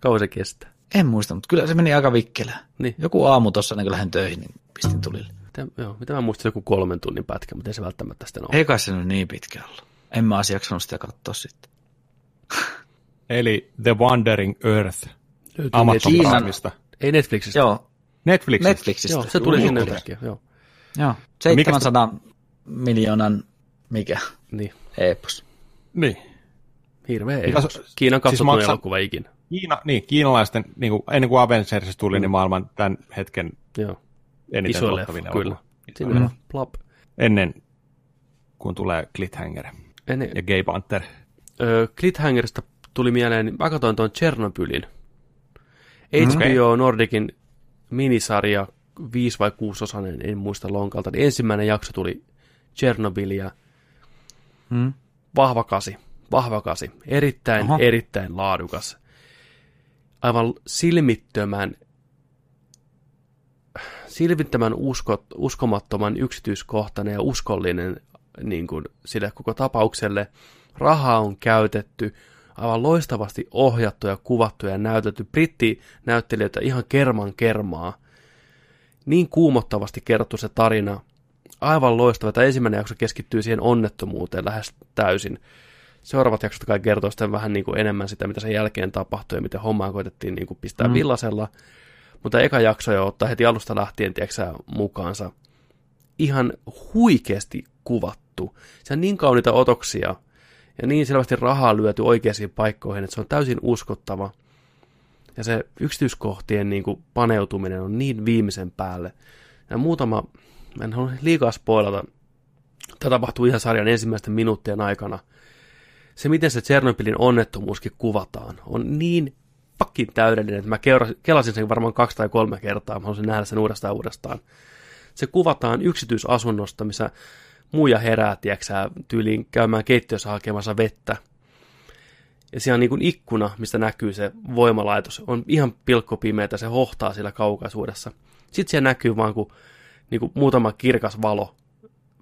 Kauan se kestää. En muista, mutta kyllä se meni aika vikkelään. Niin. Joku aamu tuossa, niin kun lähdin töihin, niin pistin tulille. Mitä, joo, mitä mä muistin, joku kolmen tunnin pätkä, mutta ei se välttämättä sitten ole. Ei kai se nyt niin pitkä ollut. En mä olisi jaksanut sitä katsoa sitten. Eli The Wandering Earth Amazon. Primeista. Ei Netflixistä. Joo, Netflixistä. Netflixistä. Joo, se tuli Juu, sinne yhtäkkiä, joo. Joo, 700 miljoonan, mikä, Niin, epos. Niin. hirveä ei. Mitä se- Kiinan siis katsottu maksa- elokuva ikinä. Kiina, niin, kiinalaisten, niin kuin, ennen kuin Avengers tuli, mm. niin maailman tämän hetken Joo, eniten iso tuottavin leffa, kyllä. elokuva. Sinne Mm. mm. plop. Ennen kuin tulee Cliffhanger En, ja Gay Panther. ö, Cliffhangerista tuli mieleen, niin mä katsoin tuon Chernobylin. HBO Nordicin minisarja, viisi vai kuusi osainen, en muista lonkalta. Niin ensimmäinen jakso tuli Chernobyl ja Hmm? Vahva kasi, vahva kasi. Erittäin, Aha. erittäin laadukas. Aivan silmittömän, silmittömän uskot, uskomattoman yksityiskohtainen ja uskollinen niin kuin sille koko tapaukselle. Rahaa on käytetty, aivan loistavasti ohjattu ja kuvattu ja näytetty. Brittinäyttelijöitä ihan kerman kermaa. Niin kuumottavasti kerrottu se tarina. Aivan loistava. Tämä ensimmäinen jakso keskittyy siihen onnettomuuteen lähes täysin. Seuraavat jaksot kai kertoo sitten vähän niin kuin enemmän sitä, mitä sen jälkeen tapahtui ja miten hommaa koitettiin niin kuin pistää mm. villasella. Mutta eka jakso jo ottaa heti alusta lähtien, tiedätkö mukaansa. Ihan huikeasti kuvattu. Se on niin kauniita otoksia ja niin selvästi rahaa lyöty oikeisiin paikkoihin, että se on täysin uskottava. Ja se yksityiskohtien niin kuin paneutuminen on niin viimeisen päälle. Ja muutama, mä en halua liikaa spoilata, tämä tapahtuu ihan sarjan ensimmäisten minuuttien aikana. Se, miten se Tsernobylin onnettomuuskin kuvataan, on niin pakkin täydellinen, että mä kelasin sen varmaan kaksi tai kolme kertaa, mä haluaisin nähdä sen uudestaan uudestaan. Se kuvataan yksityisasunnosta, missä muija herää, tiedäksä, tyyliin käymään keittiössä hakemassa vettä. Ja siellä on niin kuin ikkuna, mistä näkyy se voimalaitos. On ihan pilkkopimeätä, se hohtaa siellä kaukaisuudessa. Sitten siellä näkyy vaan, kun niin kuin muutama kirkas valo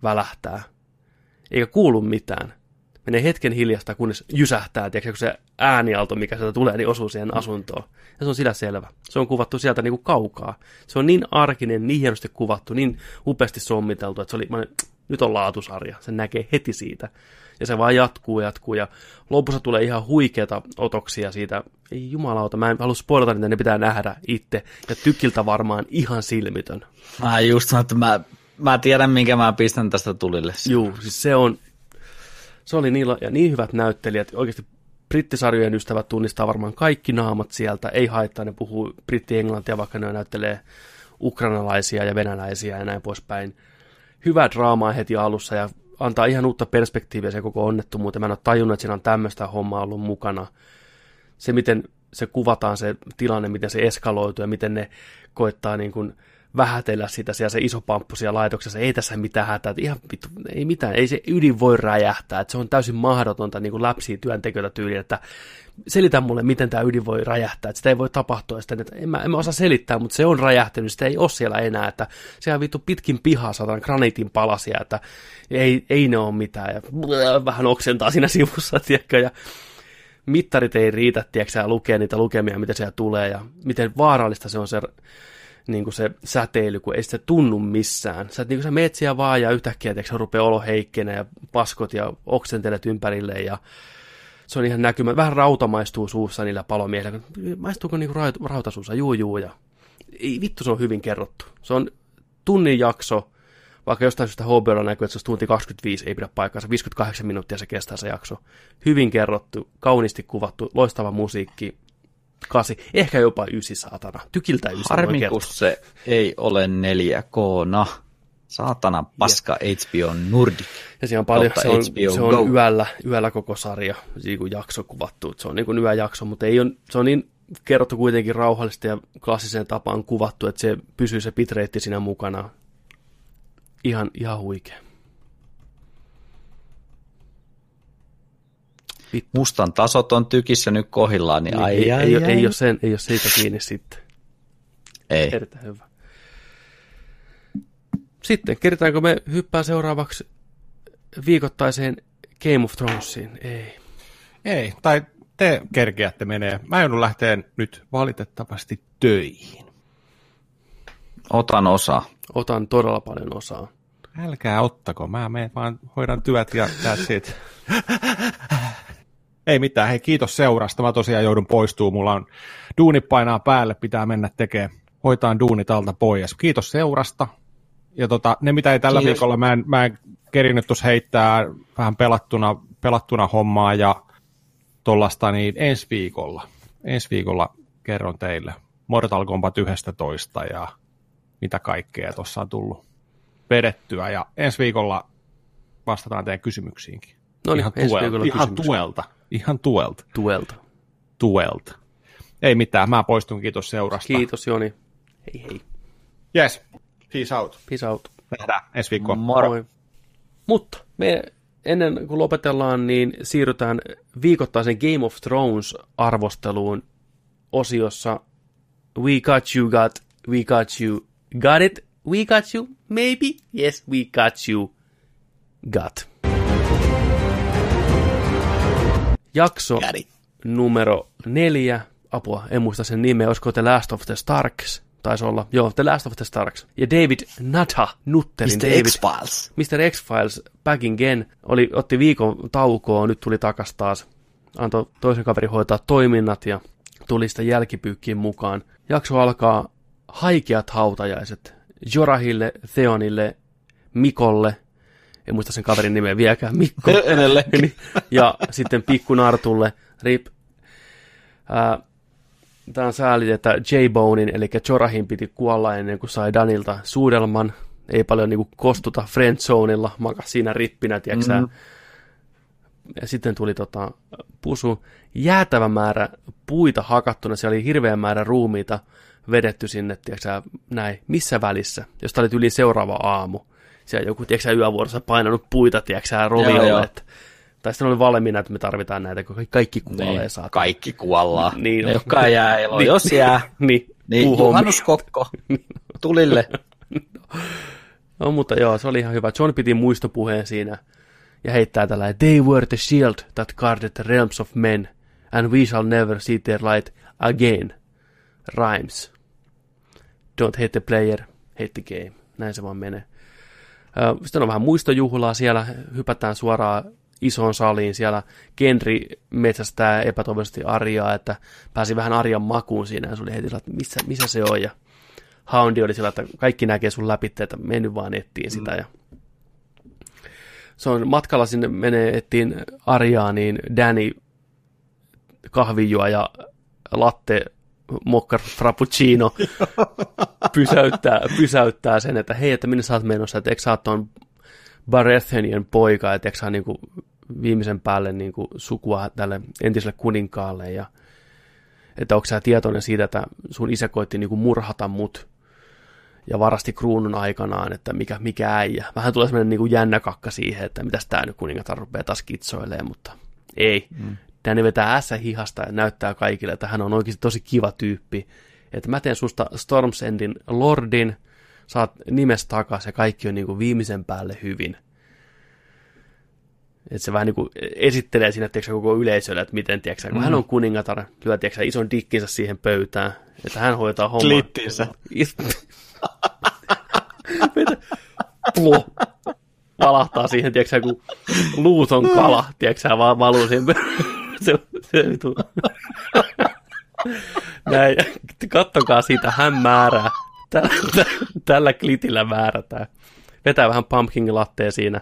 välähtää. Eikä kuulu mitään. Menee hetken hiljasta, kunnes jysähtää, tiedätkö, kun se äänialto, mikä sieltä tulee, niin osuu siihen asuntoon. Ja se on sillä selvä. Se on kuvattu sieltä niin kuin kaukaa. Se on niin arkinen, niin hienosti kuvattu, niin upeasti sommiteltu, että se oli, nyt on laatusarja. Se näkee heti siitä. Ja se vaan jatkuu, jatkuu. Ja lopussa tulee ihan huikeita otoksia siitä. Ei jumalauta, mä en halua spoilata niitä, ne pitää nähdä itse. Ja tykiltä varmaan ihan silmitön. Mä just sanoin, että mä, mä tiedän, minkä mä pistän tästä tulille. Juu, siis se on, se oli niin, ja niin hyvät näyttelijät. Oikeasti brittisarjojen ystävät tunnistaa varmaan kaikki naamat sieltä. Ei haittaa, ne puhuu britti-englantia, vaikka ne näyttelee ukrainalaisia ja venäläisiä ja näin poispäin hyvää draamaa heti alussa ja antaa ihan uutta perspektiiviä se koko onnettomuuteen. Mä en ole tajunnut, että siinä on tämmöistä hommaa ollut mukana. Se, miten se kuvataan se tilanne, miten se eskaloituu ja miten ne koittaa niin kuin vähätellä sitä siellä se iso pamppu siellä laitoksessa, ei tässä mitään hätää, että ihan vittu, ei mitään, ei se ydin voi räjähtää, että se on täysin mahdotonta niin kuin läpsiä työntekijöitä tyyliin, että selitä mulle, miten tämä ydin voi räjähtää, että sitä ei voi tapahtua, sitä, että en mä, en mä osaa selittää, mutta se on räjähtänyt, sitä ei ole siellä enää, että sehän vittu pitkin pihaa saatan graniitin palasia, että ei, ei ne ole mitään, ja vähän oksentaa siinä sivussa, tiedätkö, ja mittarit ei riitä, tiedätkö, lukea niitä lukemia, mitä siellä tulee, ja miten vaarallista se on se niin kuin se säteily, kun ei sitä tunnu missään. Sä, niin kuin sä meet siellä vaan ja yhtäkkiä tiedätkö, rupeaa olo heikkenä ja paskot ja oksentelet ympärille ja se on ihan näkymä. Vähän rauta maistuu suussa niillä palomiehillä. Maistuuko niin kuin rauta suussa? Juu, juu. Ja... Ei, vittu, se on hyvin kerrottu. Se on tunnin jakso, vaikka jostain syystä HBOlla näkyy, että se on tunti 25, ei pidä paikkaansa. 58 minuuttia se kestää se jakso. Hyvin kerrottu, kauniisti kuvattu, loistava musiikki, kasi, ehkä jopa ysi saatana. Tykiltä ysi. Harmi, kun se ei ole 4K-na. Saatana paska yes. HBO Nordic. Ja siinä on paljon, se on, se on yöllä, yöllä koko sarja, niin kuin jakso kuvattu. Se on niin kuin yöjakso, mutta ei on, se on niin kerrottu kuitenkin rauhallisesti ja klassiseen tapaan kuvattu, että se pysyy se bitreitti siinä mukana. Ihan, ihan huikea. Vittu. Mustan tasot on tykissä nyt kohillaan, niin, niin ai, ei, ai, ei, ai. ei, ole sen, ei ole siitä kiinni sitten. Ei. Erittäin hyvä. Sitten, keritäänkö me hyppää seuraavaksi viikoittaiseen Game of Thronesiin? Ei. Ei, tai te kerkeätte menee. Mä joudun lähteen nyt valitettavasti töihin. Otan osa. Otan todella paljon osaa. Älkää ottako, mä menen vaan hoidan työt ja that's it. Ei mitään, hei kiitos seurasta. Mä tosiaan joudun poistuu. Mulla on duuni painaa päälle, pitää mennä tekemään, hoitaa duuni talta pois. Kiitos seurasta. Ja tota, ne mitä ei tällä kiitos. viikolla, mä en, mä en kerinyt tuossa heittää vähän pelattuna, pelattuna hommaa ja tollasta, niin ensi viikolla, ensi viikolla kerron teille Mortal Kombat 11 ja mitä kaikkea tuossa on tullut vedettyä. Ja ensi viikolla vastataan teidän kysymyksiinkin. No niin, ihan, tuelta, ihan tuelta. Ihan tuelta. Tuelta. Tuelta. Ei mitään, mä poistun, kiitos seurasta. Kiitos Joni. Hei hei. Yes, peace out. Peace out. Nähdään ensi viikkoa. Moro. Moi. Mutta me ennen kuin lopetellaan, niin siirrytään viikoittaisen Game of Thrones-arvosteluun osiossa We got you, got, we got you, got it, we got you, maybe, yes, we got you, got. Jakso numero neljä, apua, en muista sen nimeä, olisiko The Last of the Starks, taisi olla. Joo, The Last of the Stars. Ja David Natha, Nutterin Mr. David. X-Files. Mr. X-Files back again. Oli, otti viikon taukoa, nyt tuli takas taas. Antoi toisen kaverin hoitaa toiminnat ja tuli sitä jälkipyykkiin mukaan. Jakso alkaa haikeat hautajaiset. Jorahille, Theonille, Mikolle, en muista sen kaverin nimeä vieläkään, Mikko. Edelleen. Niin, ja sitten Pikku Nartulle, Rip. Tämä on sääli, että J-Bonein, eli Jorahin piti kuolla ennen kuin sai Danilta suudelman. Ei paljon niinku kostuta Friendzoneilla, makas siinä rippinä, tiiäksä. Mm. Ja sitten tuli tota, pusu, jäätävä määrä puita hakattuna, siellä oli hirveä määrä ruumiita vedetty sinne, tiiäksä, näin, missä välissä, jos tämä oli yli seuraava aamu. Siellä joku, tiiäksä, yövuorossa painanut puita, tiiäksä, roviolle, että tai sitten oli valmiina, että me tarvitaan näitä, kun kaikki kuolee Niin, saatana. kaikki kuollaan. Niin ne, on. jotka jää eloon. Niin. Jos jää, Niin, niin juhannuskokko tulille. No, mutta joo, se oli ihan hyvä. John piti muistopuheen siinä ja heittää tällä, They were the shield that guarded the realms of men, and we shall never see their light again. Rhymes. Don't hate the player, hate the game. Näin se vaan menee. Sitten on vähän muistojuhlaa siellä, hypätään suoraan isoon saliin. Siellä Kenri metsästää epätoivoisesti Arjaa, että pääsi vähän Arjan makuun siinä ja se oli heti, että missä, missä se on ja Houndi oli sillä, että kaikki näkee sun läpi, että mennyt vaan ettiin sitä. Ja se on matkalla sinne menee ettiin Arjaa, niin Danny kahvijuo ja latte mokka frappuccino pysäyttää, pysäyttää sen, että hei, että minne sä oot menossa, että eikö sä oot ton Baratheonien poika, että eikö sä niin kuin viimeisen päälle niin kuin sukua tälle entiselle kuninkaalle ja että onko sä tietoinen siitä, että sun isä koitti niin kuin murhata mut ja varasti kruunun aikanaan, että mikä, mikä äijä. Vähän tulee sellainen niin kuin jännä kakka siihen, että mitäs tää nyt kuningatar rupeaa taas kitsoilee, mutta ei. Mm. Tänne vetää ässä hihasta ja näyttää kaikille, että hän on oikeasti tosi kiva tyyppi. Että mä teen susta Storms Endin lordin, saat nimes takas ja kaikki on niin kuin viimeisen päälle hyvin. Että se vähän niin kuin esittelee siinä tiiäksä, koko yleisölle, että miten, tiiäksä, kun mm. hän on kuningatar, lyö tiiäksä, ison dikkinsä siihen pöytään, että hän hoitaa hommaa. Klittinsä. Plu. Valahtaa siihen, tiiäksä, kun luuton kala, tiiäksä, vaan valuu siihen. se, se vitu. Näin, kattokaa siitä, hän määrää. Tällä, tällä klitillä määrätään. Vetää vähän pumpkin lattea siinä.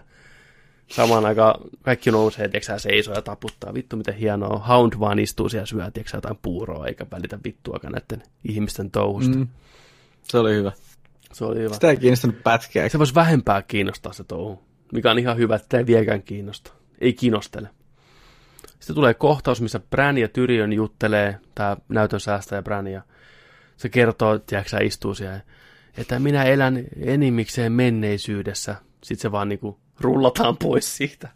Samaan aikaan kaikki nousee, tiiäksä, seisoo ja taputtaa. Vittu, miten hienoa. Hound vaan istuu siellä syö, tiiäksä, jotain puuroa, eikä välitä vittuakaan näiden ihmisten touhusta. Mm. Se oli hyvä. Se oli hyvä. Sitä ei kiinnostanut pätkää. Se voisi vähempää kiinnostaa se touhu, mikä on ihan hyvä, että ei viekään kiinnosta. Ei kiinnostele. Sitten tulee kohtaus, missä Bran ja Tyrion juttelee, tämä näytön säästäjä Bran, ja se kertoo, tiedätkö istuu siellä, että minä elän enimmikseen menneisyydessä. Sitten se vaan niinku rullataan pois siitä.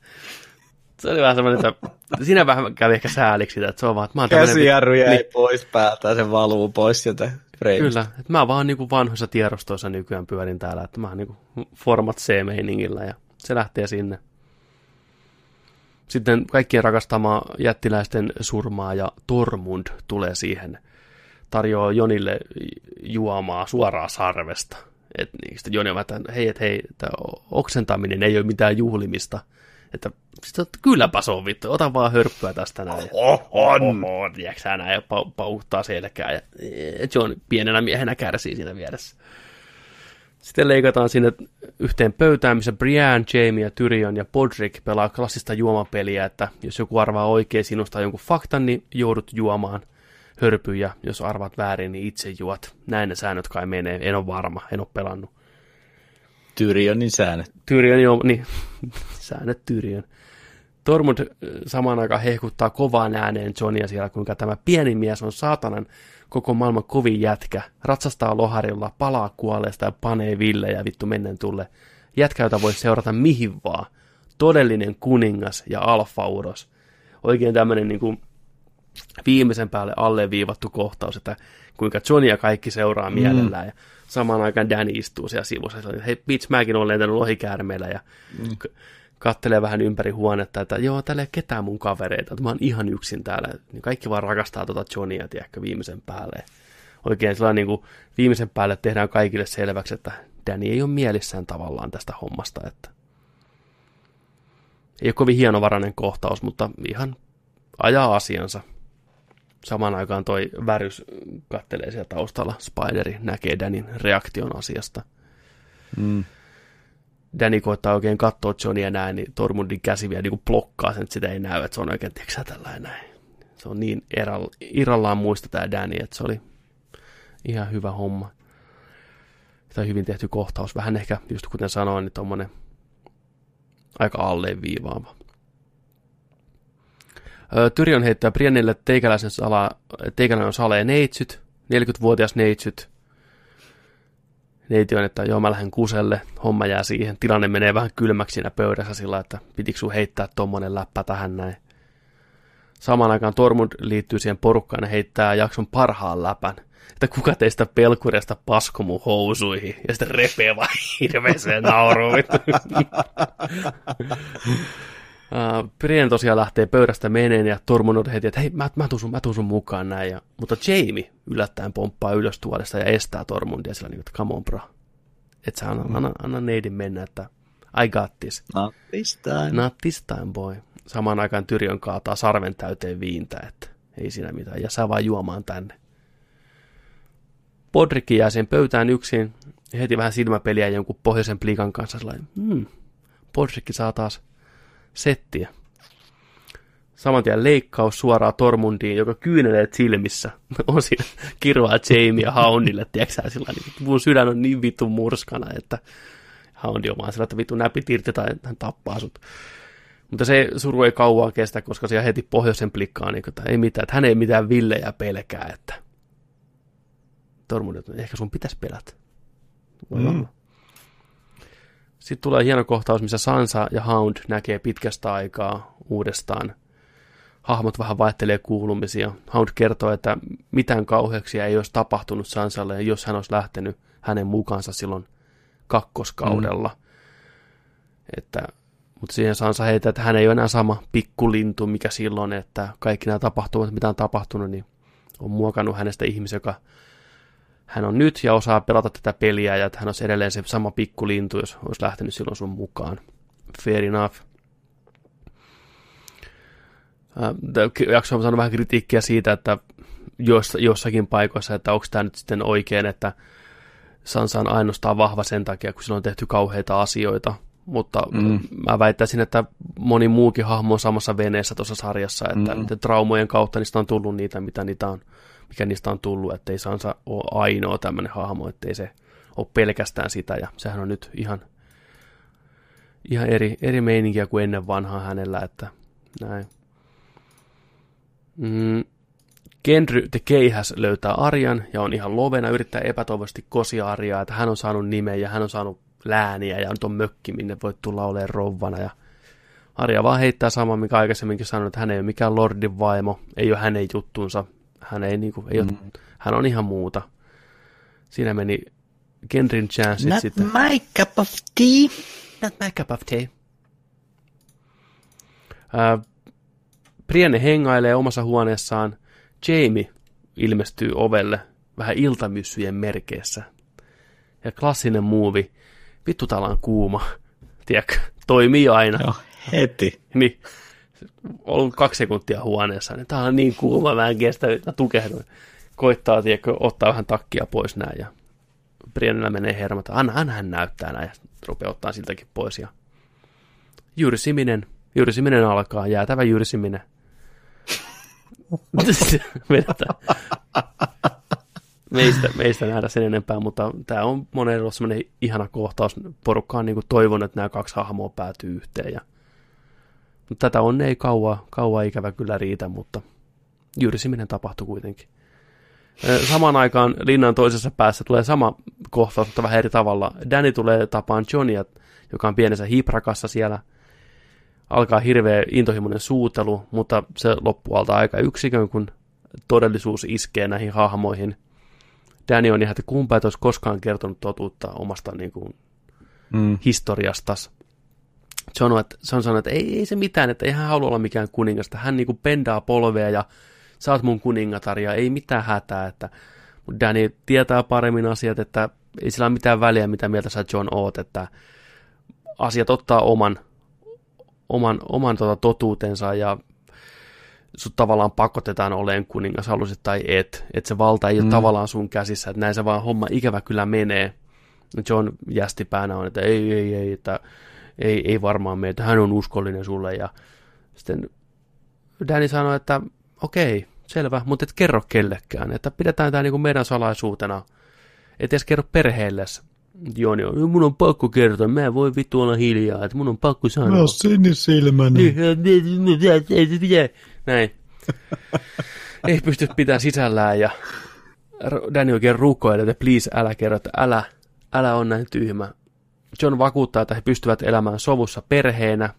Se oli vähän semmoinen, että siinä vähän kävi ehkä sääliksi sitä, että se on vaan, että mä oon Käsijarru jäi Niin, pois päältä se valuu pois sieltä freimistä. Kyllä, että mä vaan niinku vanhoissa tiedostoissa nykyään pyörin täällä, että mä oon niinku Format C-meiningillä ja se lähtee sinne. Sitten kaikkien rakastama jättiläisten surmaa ja Tormund tulee siihen, tarjoaa Jonille juomaa suoraan sarvesta. Et niin, sitten Joni on vähän, että hei, et hei, oksentaminen ei ole mitään juhlimista. Että sitten, että kylläpä se on vittu, ota vaan hörppyä tästä näin. Oh, on! Oho, tiedätkö näin, ja pau- pauhtaa selkää. Ja eh, John pienenä miehenä kärsii siinä vieressä. Sitten leikataan sinne yhteen pöytään, missä Brian, Jamie ja Tyrion ja Podrick pelaa klassista juomapeliä, että jos joku arvaa oikein sinusta jonkun faktan, niin joudut juomaan hörpyjä. Jos arvaat väärin, niin itse juot. Näin ne säännöt kai menee. En ole varma, en ole pelannut. Tyrionin säännöt. Tyrion, joo, niin, säännöt Tyrion. Tormund äh, samaan aikaan hehkuttaa kovaan ääneen Johnia siellä, kuinka tämä pieni mies on saatanan koko maailman kovin jätkä. Ratsastaa loharilla, palaa kuolleesta ja panee villejä vittu mennen tulle. Jätkä, jota voi seurata mihin vaan. Todellinen kuningas ja alfauros. Oikein tämmöinen niin kuin viimeisen päälle alleviivattu kohtaus, että kuinka Johnny ja kaikki seuraa mielellään. Ja samaan aikaan Danny istuu siellä sivussa. Hei, bitch, mäkin olen lentänyt lohikäärmeellä ja mm. Kattelee vähän ympäri huonetta, että joo, täällä ei ole ketään mun kavereita, että mä oon ihan yksin täällä. Niin kaikki vaan rakastaa tuota Johnia, tiedätkö, viimeisen päälle. oikein sellainen niin kuin viimeisen päälle tehdään kaikille selväksi, että Danny ei ole mielissään tavallaan tästä hommasta, että ei ole kovin hienovarainen kohtaus, mutta ihan ajaa asiansa. Samaan aikaan toi värys kattelee siellä taustalla. Spideri näkee Danin reaktion asiasta. Mm. Danny koittaa oikein katsoa Johnia näin, niin Tormundin käsi vielä niin blokkaa sen, että sitä ei näy, että se on oikein, tiedätkö tällainen näin. Se on niin erall- irrallaan muista tämä Danny, että se oli ihan hyvä homma. Tai hyvin tehty kohtaus. Vähän ehkä, just kuten sanoin, niin tommonen aika alleviivaava. Tyrion heittää Briennille teikäläisen sala, teikäläinen on salee neitsyt, 40-vuotias neitsyt. Neiti on, että joo mä lähden kuselle, homma jää siihen. Tilanne menee vähän kylmäksi siinä pöydässä sillä, että pitikö sun heittää tommonen läppä tähän näin. Samaan aikaan Tormund liittyy siihen porukkaan ja heittää jakson parhaan läpän. Että kuka teistä pelkurista pasko mun housuihin. Ja sitten repee vaan hirveeseen nauruun. Uh, Brienne tosiaan lähtee pöydästä meneen ja Tormund heti, että hei, mä, mä, tuun sun, mä tuun sun mukaan näin. Ja, mutta Jamie yllättäen pomppaa ylös tuolesta ja estää Tormundia sillä niin, että come on bro. Et sä anna, anna, anna neidin mennä, että I got this. Not this time. Not this time, boy. Samaan aikaan Tyrion kaataa sarven täyteen viintä, että ei siinä mitään. Ja saa vaan juomaan tänne. Podrikki jää siihen pöytään yksin, heti vähän silmäpeliä jonkun pohjoisen plikan kanssa. Sellainen, hmm, Podrikki saa taas settiä. Saman tien leikkaus suoraan Tormundiin, joka kyynelee silmissä. on siinä kirvaa Jamie ja Houndille, tiedätkö sillä niin, mun sydän on niin vittu murskana, että Houndi on vaan sillä, että vittu näpit irti tai hän tappaa sut. Mutta se suru ei kauan kestä, koska se heti pohjoisen plikkaa, niin että ei mitään, että hän ei mitään villejä pelkää, että Tormund, että ehkä sun pitäisi pelätä. Voi mm. olla. Sitten tulee hieno kohtaus, missä Sansa ja Hound näkee pitkästä aikaa uudestaan. Hahmot vähän vaihtelee kuulumisia. Hound kertoo, että mitään kauheuksia ei olisi tapahtunut Sansalle, jos hän olisi lähtenyt hänen mukaansa silloin kakkoskaudella. Mm. Että, mutta siihen Sansa heitä, että hän ei ole enää sama pikkulintu, mikä silloin, että kaikki nämä tapahtumat, mitä on tapahtunut, niin on muokannut hänestä ihmisen, joka hän on nyt ja osaa pelata tätä peliä ja että hän olisi edelleen se sama pikkulintu, jos olisi lähtenyt silloin sun mukaan. Fair enough. Jakso on saanut vähän kritiikkiä siitä, että jossakin paikoissa, että onko tämä nyt sitten oikein, että Sansa on ainoastaan vahva sen takia, kun sillä on tehty kauheita asioita. Mutta mm. mä väittäisin, että moni muukin hahmo on samassa veneessä tuossa sarjassa, että mm. traumojen kautta niistä on tullut niitä, mitä niitä on mikä niistä on tullut, ettei Sansa ole ainoa tämmöinen hahmo, ettei se ole pelkästään sitä, ja sehän on nyt ihan, ihan eri, eri meininkiä kuin ennen vanhaa hänellä, että näin. Mm, Kendry the Keihäs löytää Arjan ja on ihan lovena, yrittää epätoivoisesti kosia Arjaa, että hän on saanut nimen ja hän on saanut lääniä ja nyt on mökki, minne voit tulla olemaan rouvana ja Arja vaan heittää samaa, mikä aikaisemminkin sanonut, että hän ei ole mikään lordin vaimo, ei ole hänen juttunsa, hän, ei, niin kuin, ei mm. ole, hän on ihan muuta. Siinä meni Genrin chanssit Not sitten. my cup of tea. Not my cup of tea. Uh, Brienne hengailee omassa huoneessaan. Jamie ilmestyy ovelle vähän iltamyssyjen merkeissä. Ja klassinen muuvi. Vittu täällä on kuuma. Tiedätkö, toimii aina. Joo, heti. Niin ollut kaksi sekuntia huoneessa, niin tää on niin kuuma, mä en kestä, mä tukehduin. Koittaa, tiedätkö, ottaa vähän takkia pois näin, ja Briennellä menee hermot, anna, anna hän näyttää näin, ja rupeaa ottaa siltäkin pois, ja jyrsiminen, jyrsiminen alkaa, jäätävä jyrsiminen. meistä, meistä nähdä sen enempää, mutta tämä on monella sellainen ihana kohtaus. Porukka on niin toivonut, että nämä kaksi hahmoa päätyy yhteen ja Tätä on ei kauaa, kauaa ikävä kyllä riitä, mutta jyrsiminen tapahtui kuitenkin. Samaan aikaan linnan toisessa päässä tulee sama kohtaus, mutta vähän eri tavalla. Danny tulee tapaan Johnia, joka on pienessä hiprakassa siellä. Alkaa hirveä intohimoinen suutelu, mutta se loppuu alta aika yksikön, kun todellisuus iskee näihin hahmoihin. Danny on ihan, että kumpa et olisi koskaan kertonut totuutta omasta niin kuin, mm. historiastas. John, että, John sanoi, että ei, ei se mitään, että ei hän halua olla mikään kuningasta. Hän niinku pendaa polvea ja sä oot mun kuningatar ja ei mitään hätää, että Mutta Danny tietää paremmin asiat, että ei sillä ole mitään väliä, mitä mieltä sä John oot, että asiat ottaa oman, oman, oman tota totuutensa ja sut tavallaan pakotetaan oleen kuningas, halusit tai et. Että se valta ei ole Mm. tavallaan sun käsissä, että näin se vaan homma ikävä kyllä menee. John jästipäänä on, että ei, ei, ei, että ei, ei varmaan mene, että hän on uskollinen sulle. Ja sitten Danny sanoi, että okei, selvä, mutta et kerro kellekään, että pidetään tämä niinku meidän salaisuutena. Et edes kerro perheelles. Joni on, mun on pakko kertoa, mä en voi vittu olla hiljaa, että mun on pakko sanoa. sinisilmäinen. Näin. Ei pysty pitämään sisällään ja Danny oikein rukoilee, että please älä kerro, että älä, älä on näin tyhmä. John vakuuttaa, että he pystyvät elämään sovussa perheenä,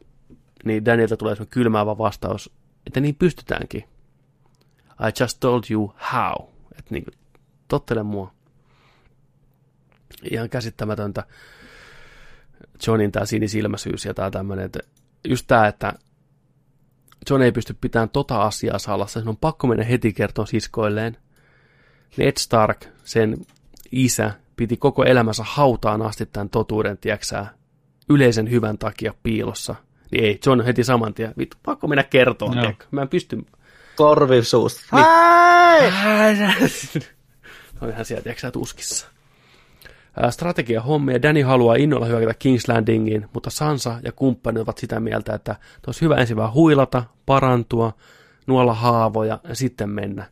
niin Danielta tulee semmoinen kylmäävä vastaus, että niin pystytäänkin. I just told you how. Että niin, tottele mua. Ihan käsittämätöntä. Johnin tämä sinisilmäisyys ja tämä tämmöinen, että just tämä, että John ei pysty pitämään tota asiaa salassa, sen on pakko mennä heti kertoa siskoilleen. Ned Stark, sen isä, piti koko elämänsä hautaan asti tämän totuuden, tieksää, yleisen hyvän takia piilossa. Niin ei, John heti saman tien, vittu, pakko mennä kertoa, Joo. tiedätkö? Mä en pysty... Korvi suusta. on ihan sieltä, tiedätkö, tuskissa. Ää, Strategia hommia. Danny haluaa innolla hyökätä King's Landingiin, mutta Sansa ja kumppani ovat sitä mieltä, että olisi hyvä ensin vaan huilata, parantua, nuolla haavoja ja sitten mennä.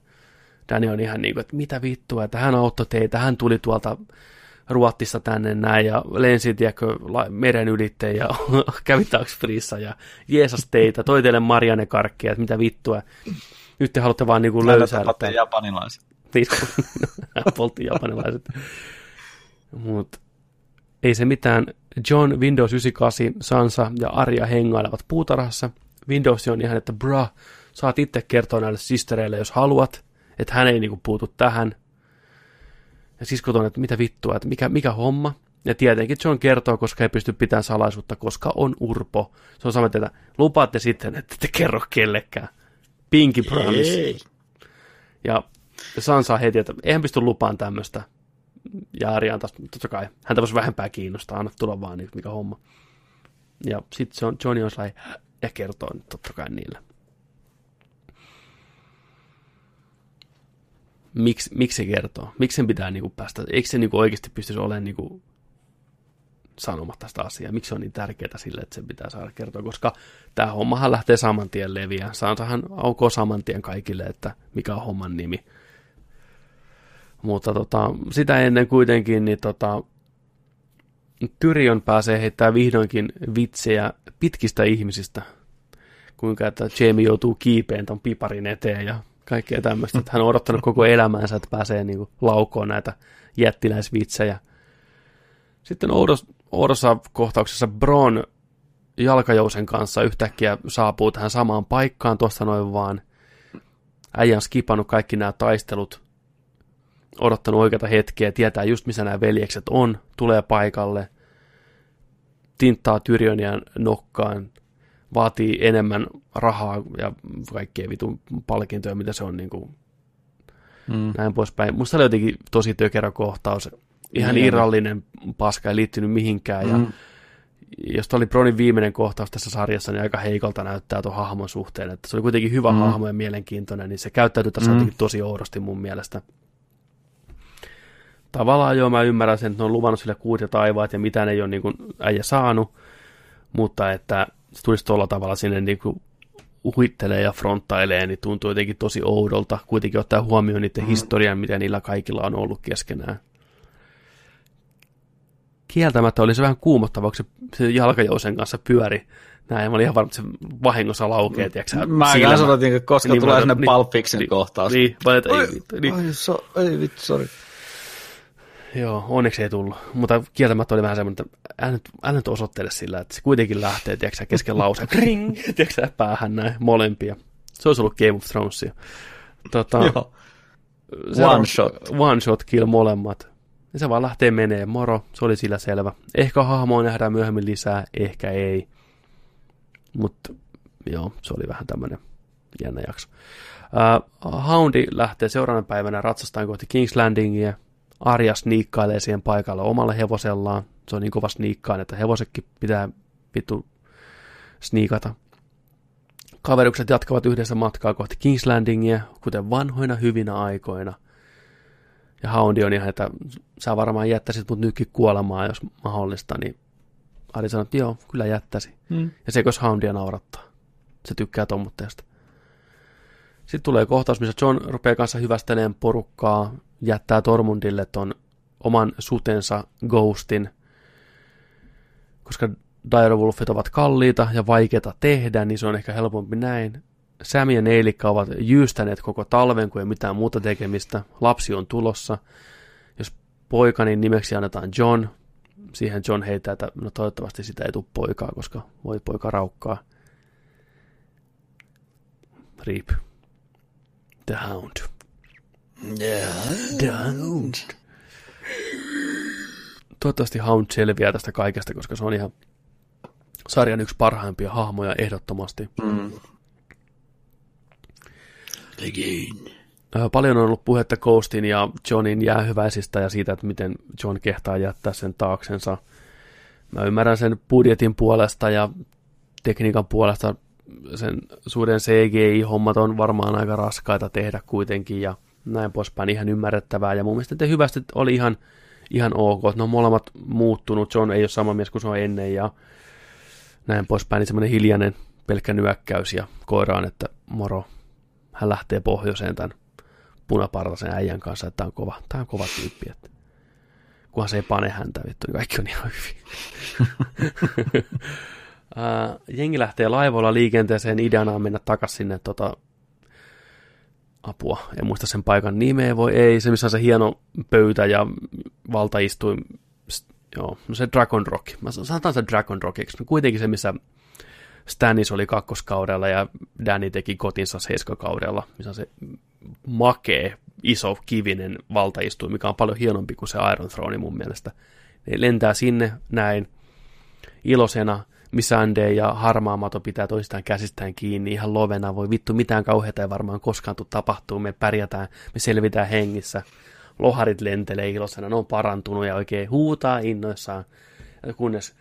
Danny on ihan niin kuin, että mitä vittua, että hän auttoi teitä, hän tuli tuolta Ruottista tänne näin ja lensi, tiedätkö, meren ylitte ja kävi Taxfreessa ja jeesas teitä, toi teille Marianne karkkia, että mitä vittua. Nyt te haluatte vaan niinku löysäillä. Tapattiin japanilaiset. Vittu, poltti japanilaiset. Mutta ei se mitään. John, Windows 98, Sansa ja Arja hengailevat puutarhassa. Windows on ihan, että bra, saat itse kertoa näille sistereille, jos haluat, että hän ei niinku puutu tähän. Ja siskot on, että mitä vittua, että mikä, mikä homma. Ja tietenkin John kertoo, koska ei pysty pitämään salaisuutta, koska on urpo. Se on sama, että lupaatte sitten, että te kerro kellekään. Pinky promise. Ei. Ja Sansa heti, että eihän pysty lupaan tämmöistä. Ja Arja on taas, totta kai, häntä voisi vähempää kiinnostaa, anna tulla vaan, niin mikä homma. Ja sitten se on, Johnny on sellainen, ja kertoo nyt totta kai niille. Miks, miksi se kertoo? Miksi sen pitää niinku päästä? Eikö se niinku oikeasti pystyisi olemaan niinku sanomatta tästä asiaa? Miksi se on niin tärkeää sille, että sen pitää saada kertoa? Koska tämä hommahan lähtee saman tien leviä. Sansahan aukoo saman tien kaikille, että mikä on homman nimi. Mutta tota, sitä ennen kuitenkin, niin tota, Tyrion pääsee heittämään vihdoinkin vitsejä pitkistä ihmisistä. Kuinka, että Jamie joutuu kiipeen ton piparin eteen ja kaikkea tämmöistä. Että hän on odottanut koko elämänsä, että pääsee niinku laukoon näitä jättiläisvitsejä. Sitten oudos, oudossa kohtauksessa Bron jalkajousen kanssa yhtäkkiä saapuu tähän samaan paikkaan tuosta noin vaan. Äijä on skipannut kaikki nämä taistelut, odottanut oikeata hetkeä, tietää just missä nämä veljekset on, tulee paikalle, tinttaa Tyrionia nokkaan, vaatii enemmän rahaa ja kaikkea vitun palkintoja, mitä se on niin kuin, Mm. näin poispäin. Musta oli jotenkin tosi tökerä kohtaus. Ihan Niin. irrallinen paska, ei liittynyt mihinkään. Ja Mm. jos toi oli Bronin viimeinen kohtaus tässä sarjassa, niin aika heikolta näyttää tuon hahmon suhteen. Että se oli kuitenkin hyvä Mm. mm. hahmo ja mielenkiintoinen, niin se käyttäytyi tässä Mm. mm. jotenkin tosi oudosti mun mielestä. Tavallaan joo, mä ymmärrän sen, että ne on luvannut sille kuut ja taivaat ja mitään ei ole niin kuin äijä saanut, mutta että se tulisi tuolla tavalla sinne niin kuin uhittelee ja fronttailee, niin tuntuu jotenkin tosi oudolta. Kuitenkin ottaa huomioon niiden mm. historian, mitä niillä kaikilla on ollut keskenään. Kieltämättä oli se vähän kuumottava, kun se, se jalkajousen kanssa pyöri. Näin, mä olin ihan varma, että se vahingossa laukee, tiiäksä, Mä kanssa odotin, että koska Niin, tulee sinne niin, Pulp Fiction niin, kohtaus. Niin, olin, että ei. Niin. Ai, so, ei vittu, sorry. Joo, onneksi ei tullut. Mutta kieltämättä oli vähän semmoinen, että älä nyt, älä nyt osoittele sillä, että se kuitenkin lähtee, tiedätkö, kesken lauseen, ring, tiedätkö, päähän näin, molempia. Se olisi ollut Game of Thronesia. Tota, Joo. One shot. One shot kill molemmat. Ja se vaan lähtee menee, moro, se oli sillä selvä. Ehkä hahmoa nähdään myöhemmin lisää, ehkä ei. Mutta joo, se oli vähän tämmöinen jännä jakso. Uh, Houndi lähtee seuraavana päivänä ratsastaan kohti King's Landingia. Arja sniikkailee siihen paikalle omalla hevosellaan. Se on niin kova sniikkaan, että hevosekin pitää vittu sniikata. Kaverukset jatkavat yhdessä matkaa kohti King's Landingia, kuten vanhoina hyvinä aikoina. Ja Houndi on ihan, että sä varmaan jättäisit mut nytkin kuolemaan, jos mahdollista, niin Ari sanoi, että joo, kyllä jättäisi. Mm. Ja se, jos Houndia naurattaa. Se tykkää tommutteesta. Sitten tulee kohtaus, missä John rupeaa kanssa hyvästelemään porukkaa, jättää Tormundille ton oman sutensa Ghostin, koska Direwolfit ovat kalliita ja vaikeita tehdä, niin se on ehkä helpompi näin. Sam ja Neilikka ovat jyystäneet koko talven, kun ei mitään muuta tekemistä. Lapsi on tulossa. Jos poikani nimeksi annetaan John, siihen John heittää, että no toivottavasti sitä ei tule poikaa, koska voi poika raukkaa. Reap. The Hound. The Hound. Toivottavasti Hound selviää tästä kaikesta, koska se on ihan sarjan yksi parhaimpia hahmoja ehdottomasti. Mm. Again. Paljon on ollut puhetta Ghostin ja Johnin jäähyväisistä ja siitä, että miten John kehtaa jättää sen taaksensa. Mä ymmärrän sen budjetin puolesta ja tekniikan puolesta sen suuren CGI-hommat on varmaan aika raskaita tehdä kuitenkin ja näin poispäin ihan ymmärrettävää. Ja mun mielestä te hyvästi oli ihan, ihan ok, että ne on molemmat muuttunut. John ei ole sama mies kuin se on ennen ja näin poispäin. Niin semmoinen hiljainen pelkkä nyökkäys ja koiraan, että moro, hän lähtee pohjoiseen tämän punapartaisen äijän kanssa, että tämä on kova, tämä on kova tyyppi, että kunhan se ei pane häntä, vittu, niin kaikki on ihan hyvin. Ää, Jengi lähtee laivoilla liikenteeseen, ideana on mennä takaisin sinne tota, apua, en muista sen paikan nimeä, voi ei, se missä on se hieno pöytä ja valtaistuin, s- joo, no se Dragon Rock, mä sanotaan se Dragon Rockiksi, no kuitenkin se, missä Stannis oli kakkoskaudella ja Danny teki kotinsa seiskakaudella, missä on se makee, iso kivinen valtaistuin, mikä on paljon hienompi kuin se Iron Throne mun mielestä. Ne lentää sinne näin ilosena, Missandei ja Harmaamato pitää toistaan käsistään kiinni ihan lovena. Voi vittu, mitään kauheata ei varmaan koskaan tule tapahtuu. Me pärjätään, me selvitään hengissä. Loharit lentelee ilosena, ne on parantunut ja oikein huutaa innoissaan. Kunnes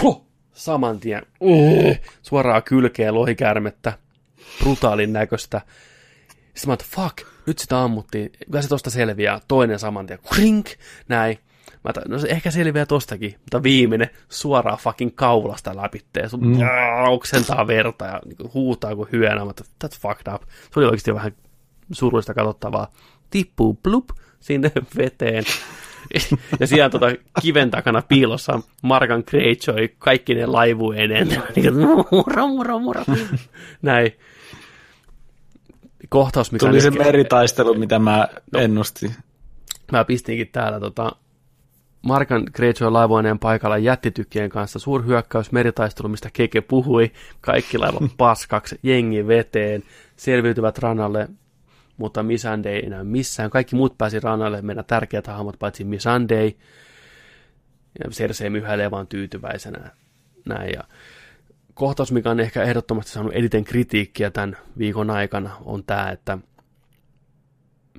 fuh, saman tien uh, suoraan kylkeen lohikärmettä, brutaalin näköistä. Sitten mä oon, fuck, nyt sitä ammuttiin. Kyllä se tosta selviää. Toinen saman tien, krink, näin. Mä otan, no se ehkä selviää tostakin, mutta viimeinen suoraan fucking kaulasta läpittee. Sun mm. oksentaa verta ja niin huutaa kuin hyönä, mutta that's fucked up. Se oli oikeasti vähän surullista katsottavaa. Tippuu plup sinne veteen. ja siellä tota kiven takana piilossa Markan Greyjoy kaikki ne laivuineen. Niin muro, muro, muro. Näin. Kohtaus, mikä Tuli se meritaistelu, mitä mä ennustin. mä pistinkin täällä tota, Markan Greyjoy laivoineen paikalla jättitykkien kanssa. Suurhyökkäys meritaistelu, mistä Keke puhui. Kaikki laivat paskaksi, jengi veteen, selviytyvät rannalle, mutta Missandei ei näy missään. Kaikki muut pääsi rannalle, meidän tärkeät hahmot, paitsi Missandei. Ja Cersei myhäilee vaan tyytyväisenä. Näin. Ja kohtaus, mikä on ehkä ehdottomasti saanut eniten kritiikkiä tämän viikon aikana, on tämä, että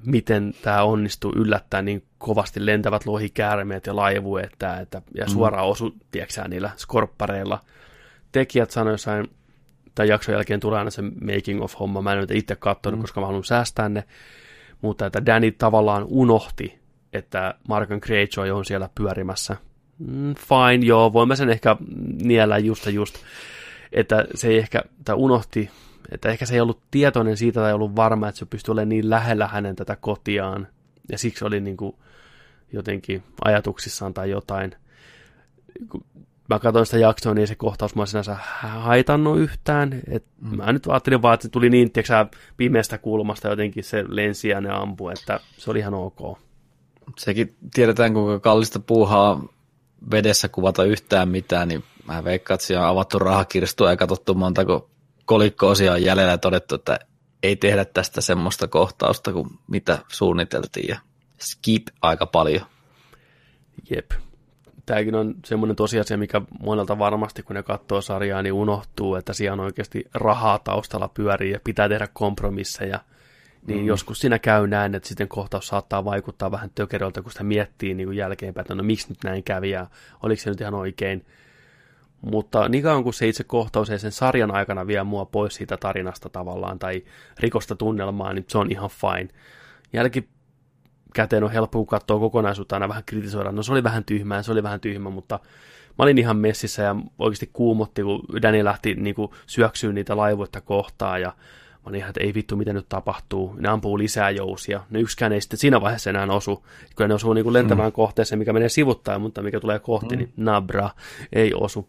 miten tämä onnistuu yllättää niin kovasti lentävät lohikäärmeet ja laivueet tää, että, ja suoraan osu, tiedätkö niillä skorppareilla. Tekijät sanoivat jossain, tämän jakson jälkeen tulee aina se making of homma, mä en nyt itse katsonut, mm. koska mä haluan säästää ne, mutta että Danny tavallaan unohti, että Markan Greyjoy on siellä pyörimässä. Mm, fine, joo, voin mä sen ehkä niellä just ja just, että se ei ehkä, tai unohti, että ehkä se ei ollut tietoinen siitä tai ollut varma, että se pystyi olemaan niin lähellä hänen tätä kotiaan, ja siksi oli niin kuin jotenkin ajatuksissaan tai jotain. Kun mä katsoin sitä jaksoa, niin ei se kohtaus mä sinänsä haitannut yhtään. Et mm. Mä nyt ajattelin vaan, että se tuli niin, tiiäksä, pimeästä kulmasta jotenkin se lensi ja ne ampui, että se oli ihan ok. Sekin tiedetään, kuinka kallista puuhaa vedessä kuvata yhtään mitään, niin mä veikkaan, että siellä on avattu rahakirstua ja katsottu montako kolikko-osia on jäljellä ja todettu, että ei tehdä tästä semmoista kohtausta kuin mitä suunniteltiin ja skip aika paljon. Jep. tämäkin on semmoinen tosiasia, mikä monelta varmasti, kun ne katsoo sarjaa, niin unohtuu, että siellä on oikeasti rahaa taustalla pyörii ja pitää tehdä kompromisseja. Niin mm. joskus siinä käy näin, että sitten kohtaus saattaa vaikuttaa vähän tökeröltä, kun sitä miettii niin kuin jälkeenpäin, että no miksi nyt näin kävi ja oliko se nyt ihan oikein. Mutta niin kauan kuin se itse kohtaus ei sen sarjan aikana vie mua pois siitä tarinasta tavallaan tai rikosta tunnelmaa, niin se on ihan fine. Jälkikäteen on helppo, kun katsoo kokonaisuutta aina vähän kritisoida. No se oli vähän tyhmää, se oli vähän tyhmä, mutta mä olin ihan messissä ja oikeasti kuumotti, kun Danny lähti niin kuin, syöksyyn niitä laivoita kohtaan ja mä olin ihan, että ei vittu, mitä nyt tapahtuu. Ne ampuu lisää jousia. Ne yksikään ei sitten siinä vaiheessa enää osu. Kyllä ne osuu niin kuin lentämään mm. kohteeseen, mikä menee sivuttain, mutta mikä tulee kohti, mm. niin nabra, ei osu.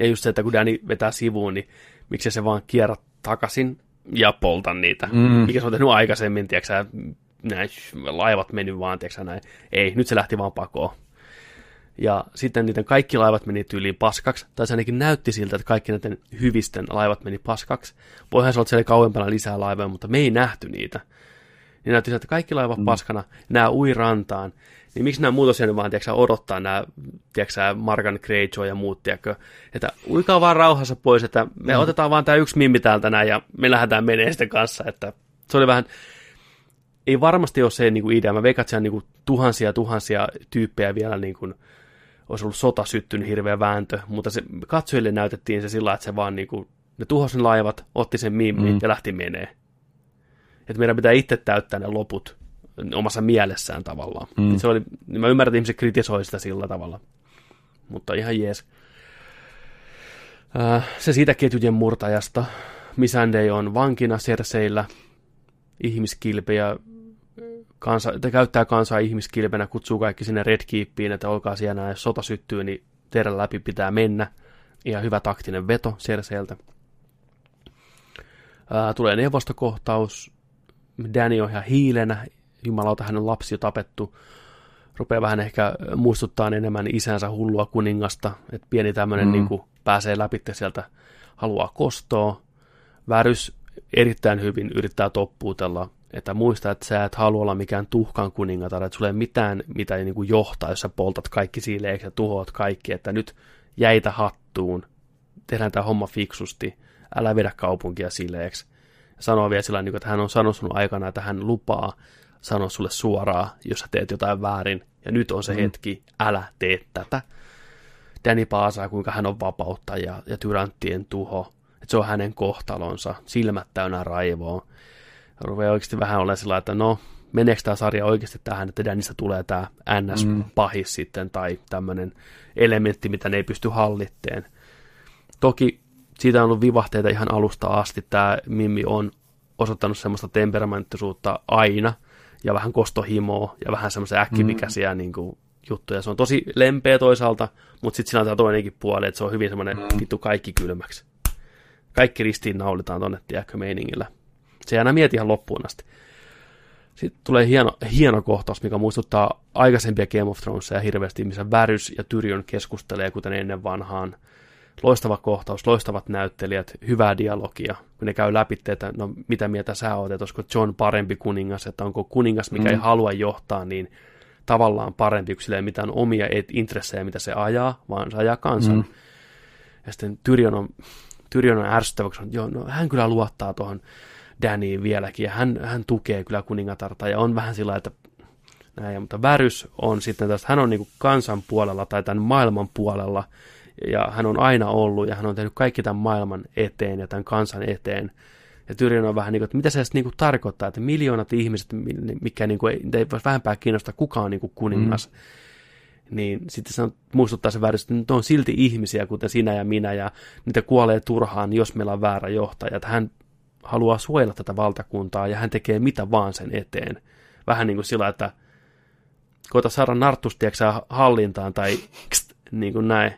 Ja just se, että kun Danny vetää sivuun, niin miksi se vaan kierrä takaisin ja polta niitä. Mm. Mikä se on tehnyt aikaisemmin, tiedätkö näin, laivat meni vaan, tiedätkö näin. Ei, nyt se lähti vaan pakoon. Ja sitten niiden kaikki laivat meni tyyliin paskaksi, tai se ainakin näytti siltä, että kaikki näiden hyvisten laivat meni paskaksi. Voihan se olla siellä kauempana lisää laivoja, mutta me ei nähty niitä. Niin näytti siltä, että kaikki laivat mm. paskana, nämä ui rantaan, niin miksi nämä muut on vaan tiedätkö, odottaa nämä tiedätkö, Margan Greyjoy ja muut, tiedätkö, että uikaa vaan rauhassa pois, että me mm. otetaan vaan tämä yksi mimmi täältä näin ja me lähdetään menee sitten kanssa, että se oli vähän, ei varmasti ole se niin kuin idea, mä veikkaan, että niin kuin tuhansia tuhansia tyyppejä vielä niin kuin, olisi ollut sota syttynyt hirveä vääntö, mutta se, katsojille näytettiin se sillä, että se vaan niin kuin, ne tuhosi laivat, otti sen mimmi mm. ja lähti menee. Että meidän pitää itse täyttää ne loput omassa mielessään tavallaan. Mm. Se oli, niin mä ymmärrän, että ihmiset kritisoi sitä sillä tavalla. Mutta ihan jees. Äh, se siitä ketjujen murtajasta. Missandei on vankina Serseillä ihmiskilpejä, kansa, että käyttää kansaa ihmiskilpenä, kutsuu kaikki sinne Red Keepiin, että olkaa siellä jos sota syttyy, niin teidän läpi pitää mennä. Ihan hyvä taktinen veto Serseiltä. Ää, tulee neuvostokohtaus. Danny on ihan hiilenä, jumalauta hänen lapsi jo tapettu, rupeaa vähän ehkä muistuttaa enemmän isänsä hullua kuningasta, että pieni tämmöinen mm. niin pääsee läpi sieltä, haluaa kostoa. Värys erittäin hyvin yrittää toppuutella, että muista, että sä et halua olla mikään tuhkan kuningatar, että sulla ei mitään, mitä ei niin kuin johtaa, jos sä poltat kaikki siileeksi ja tuhoat kaikki, että nyt jäitä hattuun, tehdään tämä homma fiksusti, älä vedä kaupunkia sileeksi. Sanoo vielä sillä että hän on sanonut aikana, että hän lupaa sanoa sulle suoraan, jos sä teet jotain väärin, ja nyt on se mm. hetki, älä tee tätä. Danny paasaa, kuinka hän on vapauttaja ja tyranttien tuho, että se on hänen kohtalonsa, silmät täynnä raivoa. Rupeaa oikeasti vähän olla sillä että no, meneekö tämä sarja oikeasti tähän, että Dannystä tulee tämä NS-pahis mm. sitten, tai tämmöinen elementti, mitä ne ei pysty hallitteen. Toki siitä on ollut vivahteita ihan alusta asti. Tämä Mimmi on osoittanut semmoista temperamenttisuutta aina – ja vähän kostohimoa ja vähän semmoisia äkkimikäisiä mm. niin kuin, juttuja. Se on tosi lempeä toisaalta, mutta sitten siinä on tämä toinenkin puoli, että se on hyvin semmoinen mm. vittu kaikki kylmäksi. Kaikki ristiin naulitaan tonne, tiedätkö, meiningillä. Se ei aina mieti ihan loppuun asti. Sitten tulee hieno, hieno kohtaus, mikä muistuttaa aikaisempia Game of Thronesia hirveästi, missä Värys ja Tyrion keskustelee, kuten ennen vanhaan loistava kohtaus, loistavat näyttelijät, hyvää dialogia, kun ne käy läpi, että no mitä mieltä sä oot, että olisiko John parempi kuningas, että onko kuningas, mikä mm. ei halua johtaa, niin tavallaan parempi, kun sillä ei mitään omia intressejä, mitä se ajaa, vaan se ajaa kansan. Mm. Ja sitten Tyrion on, Tyrion on ärsyttävä, koska joo, no, hän kyllä luottaa tuohon Dannyin vieläkin, ja hän, hän tukee kyllä kuningatarta, ja on vähän sillä että näin, mutta Värys on sitten tästä, hän on niin kansan puolella tai tämän maailman puolella, ja hän on aina ollut ja hän on tehnyt kaikki tämän maailman eteen ja tämän kansan eteen. Ja Tyrion on vähän niin kuin, että mitä se edes niin kuin tarkoittaa, että miljoonat ihmiset, mikä niin kuin, ei voi vähempää kiinnostaa kukaan niin kuin kuningas, mm. niin sitten se muistuttaa se väärin, että on silti ihmisiä, kuten sinä ja minä, ja niitä kuolee turhaan, jos meillä on väärä johtaja. Että hän haluaa suojella tätä valtakuntaa, ja hän tekee mitä vaan sen eteen. Vähän niin kuin sillä, että koita saada nartustiaksää hallintaan, tai niin kuin näin.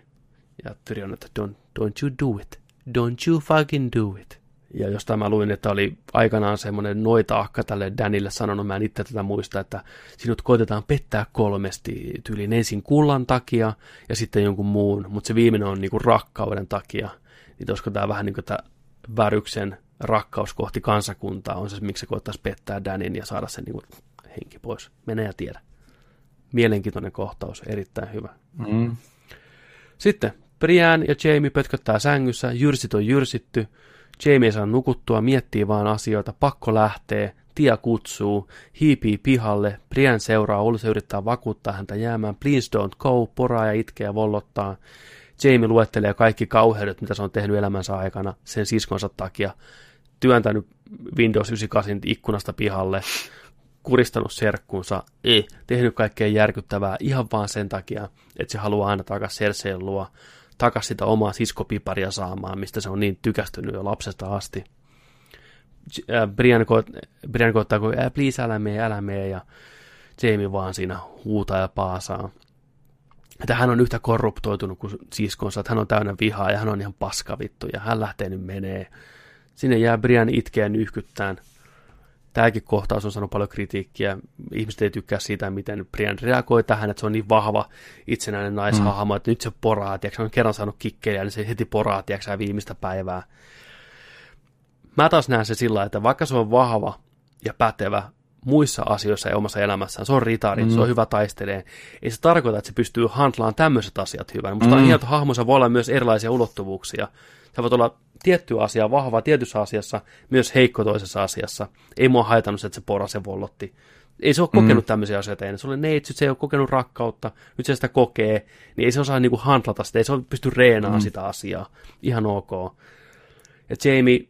Ja Tyrion, että don't, don't you do it. Don't you fucking do it. Ja jostain mä luin, että oli aikanaan semmoinen noita-akka tälle Danille sanonut, mä en itse tätä muista, että sinut koitetaan pettää kolmesti, tyylin ensin kullan takia ja sitten jonkun muun, mutta se viimeinen on niinku rakkauden takia. Niin olisiko tämä vähän niin kuin tämä Väryksen rakkaus kohti kansakuntaa on se, miksi se koettaisi pettää Danin ja saada sen niinku henki pois. Mene ja tiedä. Mielenkiintoinen kohtaus, erittäin hyvä. Mm. Sitten Brian ja Jamie pötköttää sängyssä, jyrsit on jyrsitty, Jamie ei saa nukuttua, miettii vaan asioita, pakko lähtee, Tia kutsuu, hiipii pihalle, Brian seuraa Olse yrittää vakuuttaa häntä jäämään, please don't go, poraa ja itkee ja vollottaa. Jamie luettelee kaikki kauheudet, mitä se on tehnyt elämänsä aikana sen siskonsa takia, työntänyt Windows 98 ikkunasta pihalle, kuristanut serkkunsa, ei, tehnyt kaikkea järkyttävää ihan vaan sen takia, että se haluaa aina takaisin Cerseen luo, takaisin sitä omaa siskopiparia saamaan, mistä se on niin tykästynyt jo lapsesta asti. Äh, Brian, ko- Brian koittaa, kun äh, please älä mene, älä mene, ja Jamie vaan siinä huutaa ja paasaa. Että hän on yhtä korruptoitunut kuin siskonsa, että hän on täynnä vihaa ja hän on ihan paskavittu ja hän lähtee nyt menee. Sinne jää Brian itkeä nyhkyttään. Tämäkin kohtaus on saanut paljon kritiikkiä. Ihmiset ei tykkää siitä, miten Brian reagoi tähän, että se on niin vahva itsenäinen naishahmo, mm. että nyt se poraa, tiiäks, on kerran saanut kikkejä, niin se heti poraa, tiiäks, viimeistä päivää. Mä taas näen se sillä, että vaikka se on vahva ja pätevä muissa asioissa ja omassa elämässään, se on ritari, mm. se on hyvä taistelee, ei se tarkoita, että se pystyy handlaan tämmöiset asiat hyvän. Musta mm. on hienoa, että hahmossa voi olla myös erilaisia ulottuvuuksia. Sä voit olla tietty asia vahva tietyssä asiassa, myös heikko toisessa asiassa. Ei mua haitannut se, että se porase vollotti. Ei se ole kokenut mm. tämmöisiä asioita ennen. Se oli neitsyt, se ei ole kokenut rakkautta, nyt se sitä kokee, niin ei se osaa niinku handlata sitä, ei se pysty reenaamaan mm. sitä asiaa. Ihan ok. Ja Jamie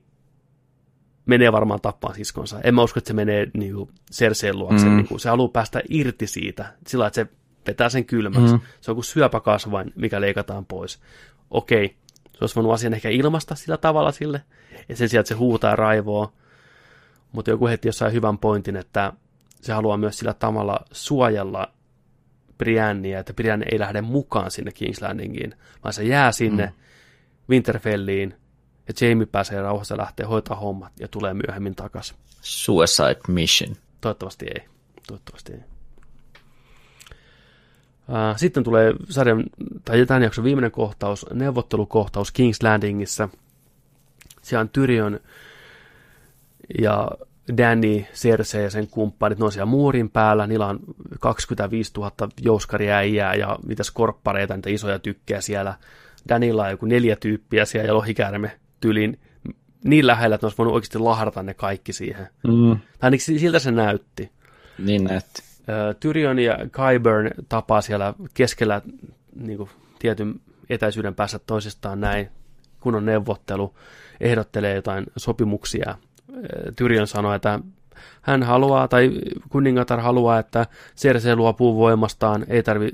menee varmaan tappaan siskonsa. En mä usko, että se menee niinku Cerseen luokse. Mm. Niinku, se haluaa päästä irti siitä, sillä että se vetää sen kylmäksi. Mm. Se on kuin syöpäkasvain, mikä leikataan pois. Okei, se olisi voinut asian ehkä ilmasta sillä tavalla sille, ja sen sijaan, että se huutaa raivoa. Mutta joku heti jossain hyvän pointin, että se haluaa myös sillä tavalla suojella Briannia, että Brianne ei lähde mukaan sinne King's Landingiin, vaan se jää sinne mm. Winterfelliin, ja Jamie pääsee rauhassa lähtee hoitaa hommat ja tulee myöhemmin takaisin. Suicide Mission. Toivottavasti ei. Toivottavasti ei. Sitten tulee sarjan, tai tämän jakson viimeinen kohtaus, neuvottelukohtaus King's Landingissa. Siellä on Tyrion ja Danny, Cersei ja sen kumppanit, ne on siellä muurin päällä, niillä on 25 000 jouskariäijää ja niitä skorppareita, niitä isoja tykkejä siellä. Danilla on joku neljä tyyppiä siellä ja lohikäärme tyliin niin lähellä, että ne olisi voinut oikeasti lahdata ne kaikki siihen. Mm. Tai niin siltä se näytti. Niin näytti. Tyrion ja Kyburn tapaa siellä keskellä niin kuin, tietyn etäisyyden päässä toisistaan näin, kun on neuvottelu, ehdottelee jotain sopimuksia. Tyrion sanoi, että hän haluaa, tai kuningatar haluaa, että Cersei luopuu voimastaan, ei tarvi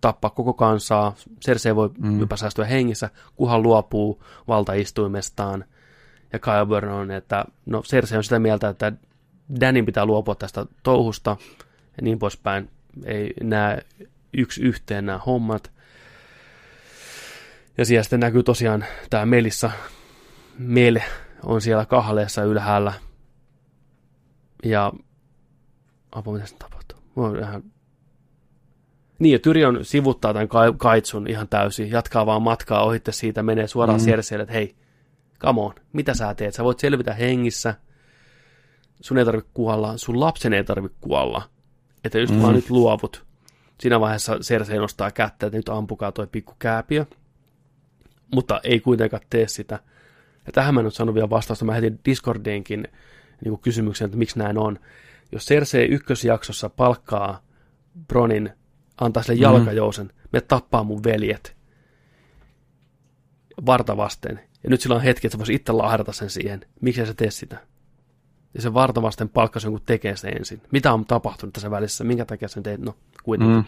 tappaa koko kansaa, Cersei voi mm. jopa säästyä hengissä, kunhan luopuu valtaistuimestaan. Ja Kyburn on, että no Cersei on sitä mieltä, että Danin pitää luopua tästä touhusta ja niin poispäin. Ei näe yksi yhteen nämä hommat. Ja siellä sitten näkyy tosiaan tämä Melissa. Mel on siellä kahleessa ylhäällä. Ja apua, mitä se tapahtuu? Mä oon ihan niin, ja Tyrion sivuttaa tämän kaitsun ihan täysin, jatkaa vaan matkaa ohitte siitä, menee suoraan mm. Cerseille, että hei, come on, mitä sä teet? Sä voit selvitä hengissä, sun ei tarvitse kuolla, sun lapsen ei tarvitse kuolla. Että just mm. vaan nyt luovut. Siinä vaiheessa Cersei nostaa kättä, että nyt ampukaa toi pikku kääpiö. Mutta ei kuitenkaan tee sitä. Ja tähän mä en ole saanut vielä vastausta. Mä heitin Discordiinkin niin kysymyksen, että miksi näin on. Jos Cersei ykkösjaksossa palkkaa Bronin antaa sille jalkajousen, mm. me tappaa mun veljet vartavasten. Ja nyt sillä on hetki, että se voisi itse lahdata sen siihen. Miksi se tee sitä? Ja se vartavasten palkkasi jonkun tekee sitä ensin. Mitä on tapahtunut tässä välissä? Minkä takia sen teet? No, kuitenkin. Mm.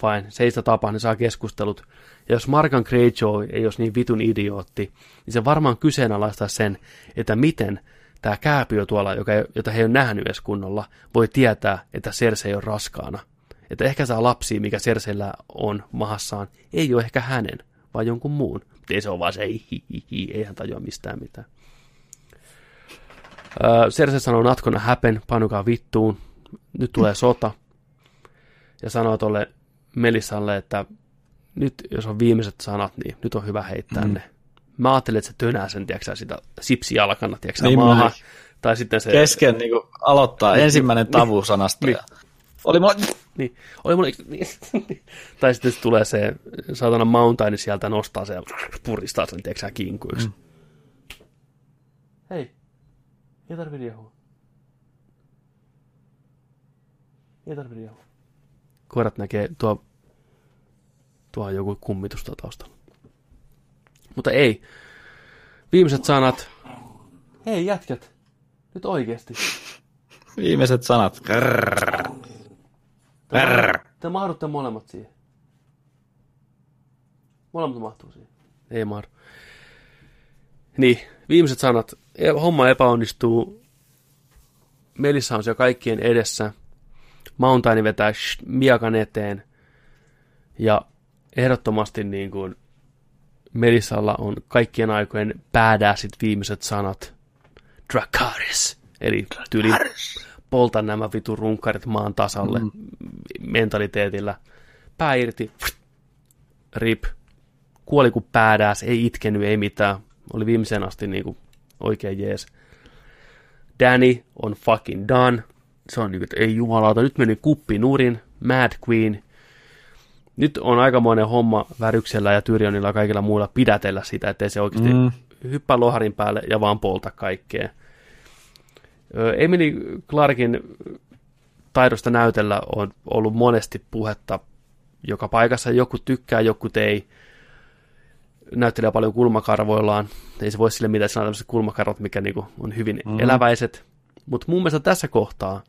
Fine. Se ei sitä tapaa, niin saa keskustelut. Ja jos Markan Greyjoy ei olisi niin vitun idiootti, niin se varmaan kyseenalaistaa sen, että miten tämä kääpiö tuolla, joka, jota he ei ole nähnyt edes kunnolla, voi tietää, että Cersei on raskaana – että ehkä saa lapsia, mikä Cersellä on mahassaan, ei ole ehkä hänen, vaan jonkun muun. Mutta ei se ole vaan se, ei, hi, ei hän tajua mistään mitään. Öö, Cersei sanoo natkona häpen, panukaa vittuun, nyt tulee sota. Ja sanoo tuolle Melissalle, että nyt jos on viimeiset sanat, niin nyt on hyvä heittää mm. ne. Mä ajattelin, että se tönää sen, tiedätkö, sitä sipsijalkana, tiedätkö, niin maahan. Tai sitten se... Kesken niin kuin, aloittaa niin, ensimmäinen tavu sanasta. Niin, Oli mulla... Niin, oli mulla... Niin. tai sitten tulee se saatana mountain sieltä nostaa se ja puristaa sen, tiedätkö sä, kinkuiksi. Mm. Hei, ei tarvi riehua. Ei tarvi riehua. Koirat näkee, tuo, tuo on joku kummitus tuo taustalla. Mutta ei. Viimeiset sanat. Hei jätkät, nyt oikeesti. Viimeiset sanat. Grrr. Te, Brr. te mahdutte molemmat siihen. Molemmat mahtuu siihen. Ei mahdu. Niin, viimeiset sanat. E- Homma epäonnistuu. Melissa on siellä kaikkien edessä. Mountain vetää sh- miakan eteen. Ja ehdottomasti niin kuin Melissalla on kaikkien aikojen päädäsit viimeiset sanat. Dracarys. Eli tyyli polta nämä vitun runkkarit maan tasalle mm. mentaliteetillä. Pää irti, rip, kuoli kuin päädääs, ei itkenyt, ei mitään. Oli viimeisen asti niinku oikein jees. Danny on fucking done. Se on niinku, että ei jumalauta, nyt meni kuppi nurin, Mad Queen. Nyt on aikamoinen homma Väryksellä ja Tyrionilla ja kaikilla muilla pidätellä sitä, ettei se oikeasti mm. hyppää loharin päälle ja vaan polta kaikkea. Emily Clarkin taidosta näytellä on ollut monesti puhetta joka paikassa. Joku tykkää, joku ei. Näyttelee paljon kulmakarvoillaan. Ei se voi sille mitään, että on tämmöiset kulmakarvot, mikä niinku on hyvin mm. eläväiset. Mutta mun mielestä tässä kohtaa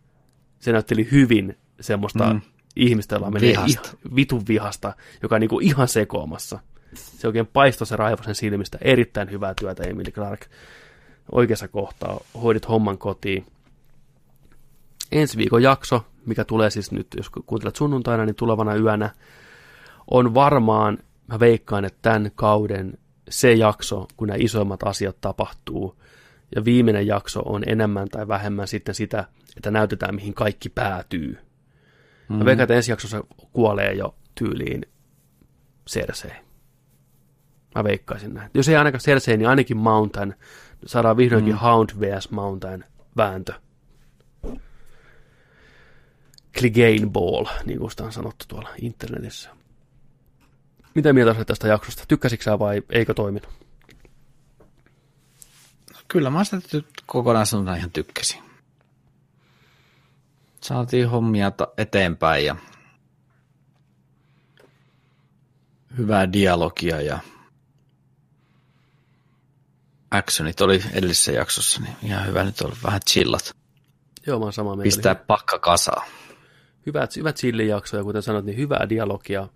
se näytteli hyvin semmoista mm. ihmistä, jolla menee Vihasta. ihan, vitun vihasta, joka on niinku ihan sekoamassa. Se oikein paistoi se raivo sen silmistä. Erittäin hyvää työtä, Emily Clark oikeassa kohtaa hoidit homman kotiin. Ensi viikon jakso, mikä tulee siis nyt, jos kuuntelet sunnuntaina, niin tulevana yönä, on varmaan, mä veikkaan, että tämän kauden se jakso, kun nämä isoimmat asiat tapahtuu, ja viimeinen jakso on enemmän tai vähemmän sitten sitä, että näytetään, mihin kaikki päätyy. Mm. Mä veikkaan, että ensi jaksossa kuolee jo tyyliin Cersei. Mä veikkaisin näin. Jos ei ainakaan Cersei, niin ainakin Mountain. Saadaan vihdoinkin mm. Hound vs. Mountain vääntö. Clegane Ball, niin kuin sitä on sanottu tuolla internetissä. Mitä mieltä olet tästä jaksosta? Tykkäsitkö sä vai eikö toiminut? Kyllä mä sitä ty- kokonaisuutena ihan tykkäsin. Saatiin hommia ta- eteenpäin ja hyvää dialogia ja actionit oli edellisessä jaksossa, niin ihan hyvä nyt olla vähän chillat. Joo, mä oon samaa mieltä. Pistää pakka kasaan. Hyvät, hyvät chillijaksoja, kuten sanoit, niin hyvää dialogia.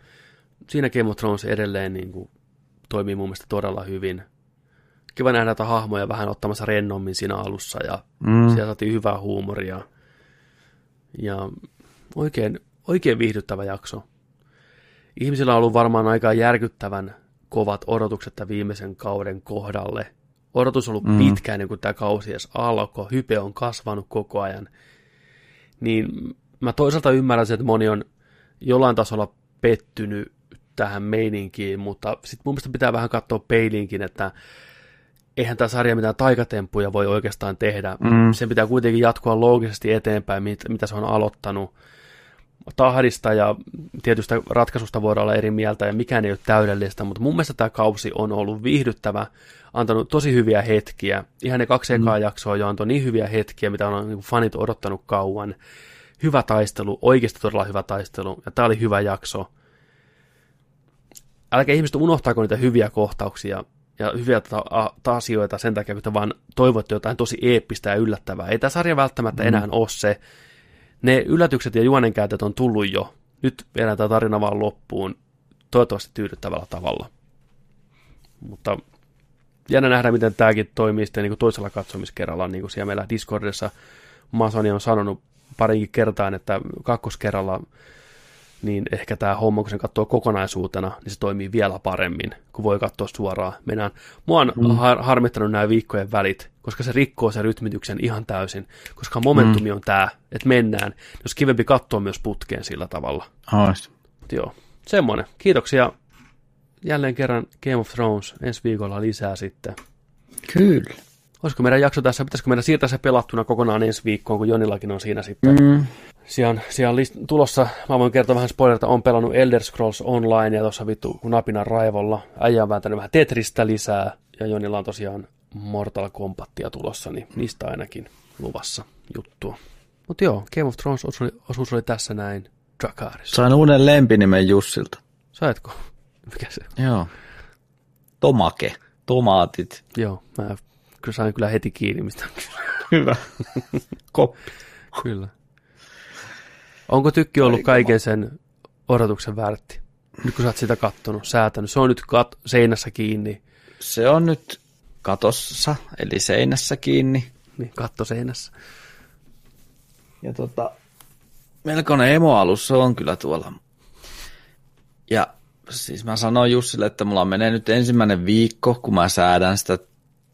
Siinä Game of Thrones edelleen niin kuin, toimii mun mielestä todella hyvin. Kiva nähdä näitä hahmoja vähän ottamassa rennommin siinä alussa ja mm. siellä saatiin hyvää huumoria. Ja oikein, oikein viihdyttävä jakso. Ihmisillä on ollut varmaan aika järkyttävän kovat odotukset tämän viimeisen kauden kohdalle. Odotus on ollut mm. pitkään ennen kuin tämä kausi edes alkoi. Hype on kasvanut koko ajan. Niin mä toisaalta ymmärrän sen, että moni on jollain tasolla pettynyt tähän meininkiin, mutta sitten mun mielestä pitää vähän katsoa peiliinkin, että eihän tämä sarja mitään taikatemppuja voi oikeastaan tehdä. Mm. Sen pitää kuitenkin jatkua loogisesti eteenpäin, mit, mitä se on aloittanut. Tahdista ja tietystä ratkaisusta voidaan olla eri mieltä ja mikään ei ole täydellistä, mutta mun mielestä tämä kausi on ollut viihdyttävä, antanut tosi hyviä hetkiä. Ihan ne kaksi ekaa mm. jaksoa jo antoi niin hyviä hetkiä, mitä on niin fanit odottanut kauan. Hyvä taistelu, oikeasti todella hyvä taistelu, ja tämä oli hyvä jakso. Älkää ihmiset unohtaako niitä hyviä kohtauksia ja hyviä ta- ta- asioita sen takia, että vaan toivotte jotain tosi eeppistä ja yllättävää. Ei tämä sarja välttämättä mm. enää ole se. Ne yllätykset ja juonenkäytöt on tullut jo. Nyt viedään tämä tarina vaan loppuun toivottavasti tyydyttävällä tavalla. Mutta jännä nähdä, miten tämäkin toimii sitten niin kuin toisella katsomiskerralla, niin kuin siellä meillä Discordissa Masoni on sanonut parinkin kertaan, että kakkoskerralla niin ehkä tämä homma, kun sen katsoo kokonaisuutena, niin se toimii vielä paremmin, kun voi katsoa suoraan. Mennään. Mua on mm. har- harmittanut nämä viikkojen välit, koska se rikkoo sen rytmityksen ihan täysin, koska momentumi mm. on tämä, että mennään. Jos kivempi katsoa myös putkeen sillä tavalla. Ois. Mut joo, semmoinen. Kiitoksia jälleen kerran Game of Thrones. Ensi viikolla lisää sitten. Kyllä. Olisiko meidän jakso tässä, pitäisikö meidän siirtää se pelattuna kokonaan ensi viikkoon, kun Jonillakin on siinä sitten. Mm. Siellä on, siellä on list- tulossa, mä voin kertoa vähän spoilerita, on pelannut Elder Scrolls Online ja tuossa vittu kun napina raivolla. Äijä on vääntänyt vähän Tetristä lisää ja Jonilla on tosiaan Mortal Kombatia tulossa, niin niistä ainakin luvassa juttua. Mutta joo, Game of Thrones osuus oli, osuus oli tässä näin. Drakaris. Sain uuden lempinimen Jussilta. Saitko? Mikä se? Joo. Tomake. Tomaatit. Joo, mä kyllä sain kyllä heti kiinni, mistä Hyvä. Koppi. Kyllä. Onko tykki ollut kaiken sen odotuksen väärti? Nyt kun sä oot sitä kattonut, säätänyt. Se on nyt kat- seinässä kiinni. Se on nyt katossa, eli seinässä kiinni. Niin, katto seinässä. Ja tota, melkoinen emoalus se on kyllä tuolla. Ja siis mä sanoin Jussille, että mulla menee nyt ensimmäinen viikko, kun mä säädän sitä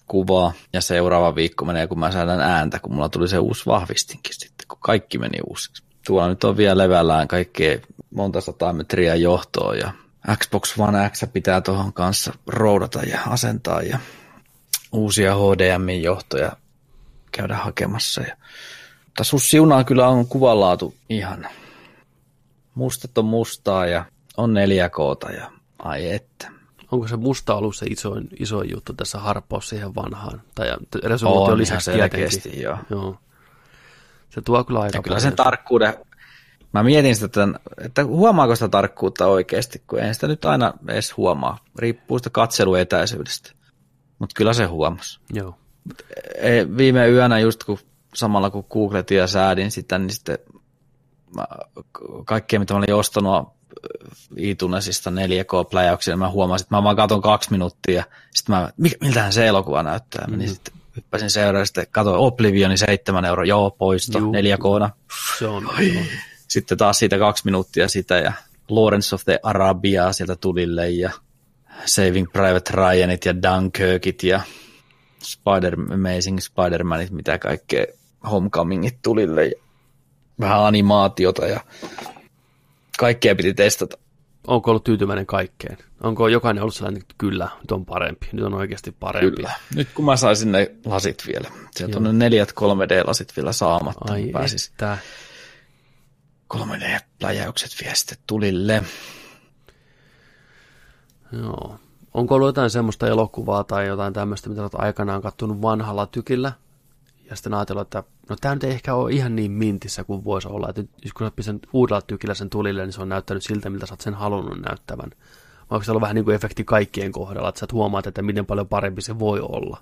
kuvaa, ja seuraava viikko menee, kun mä säädän ääntä, kun mulla tuli se uusi vahvistinkin sitten, kun kaikki meni uusiksi. Tuolla nyt on vielä levällään kaikkea monta sataa metriä johtoa, ja Xbox One X pitää tuohon kanssa roudata ja asentaa, ja uusia HDMI-johtoja käydä hakemassa. Ja... Mutta sus siunaa kyllä on kuvanlaatu ihan. Mustat on mustaa ja on 4K ja ai että. Onko se musta ollut se isoin, isoin juttu tässä harppaus siihen vanhaan? Tai resoluutio On lisäksi selkeästi, joo. joo. Se tuo kyllä aika Ja kyllä sen tarkkuuden, mä mietin sitä, että, että huomaako sitä tarkkuutta oikeasti, kun ei sitä nyt aina edes huomaa. Riippuu sitä katseluetäisyydestä. Mutta kyllä se huomasi. Joo. Ei, viime yönä just kun samalla kun googletin ja säädin sitä, niin sitten mä, kaikkea mitä mä olin ostanut iTunesista 4K-pläjäyksiä, niin mä huomasin, että mä vaan katon kaksi minuuttia, sitten mä, "Mik- miltähän se elokuva näyttää, menin sitten hyppäsin seuraan, sitten katsoin Oblivioni 7 euroa, joo, poisto, Juu. 4K. Se on, se on. Sitten taas siitä kaksi minuuttia sitä ja Lawrence of the Arabia sieltä tulille ja Saving Private Ryanit ja Dunkirkit ja Spider, Amazing Spider-Manit, mitä kaikkea Homecomingit tulille ja vähän animaatiota ja kaikkea piti testata. Onko ollut tyytyväinen kaikkeen? Onko jokainen ollut sellainen, että kyllä, nyt on parempi, nyt on oikeasti parempi? Kyllä. Nyt kun mä saisin ne lasit vielä. Sieltä on ne neljät 3D-lasit vielä saamatta. Ai Ai Pääsis että. 3D-pläjäykset vielä sitten tulille. Joo. Onko ollut jotain semmoista elokuvaa tai jotain tämmöistä, mitä olet aikanaan kattonut vanhalla tykillä? Ja sitten ajatellut, että no tämä nyt ei ehkä ole ihan niin mintissä kuin voisi olla. Että nyt, kun sä pistän uudella tykillä sen tulille, niin se on näyttänyt siltä, miltä sä oot sen halunnut näyttävän. Vai onko se ollut vähän niin kuin efekti kaikkien kohdalla, että sä et huomaat, että miten paljon parempi se voi olla?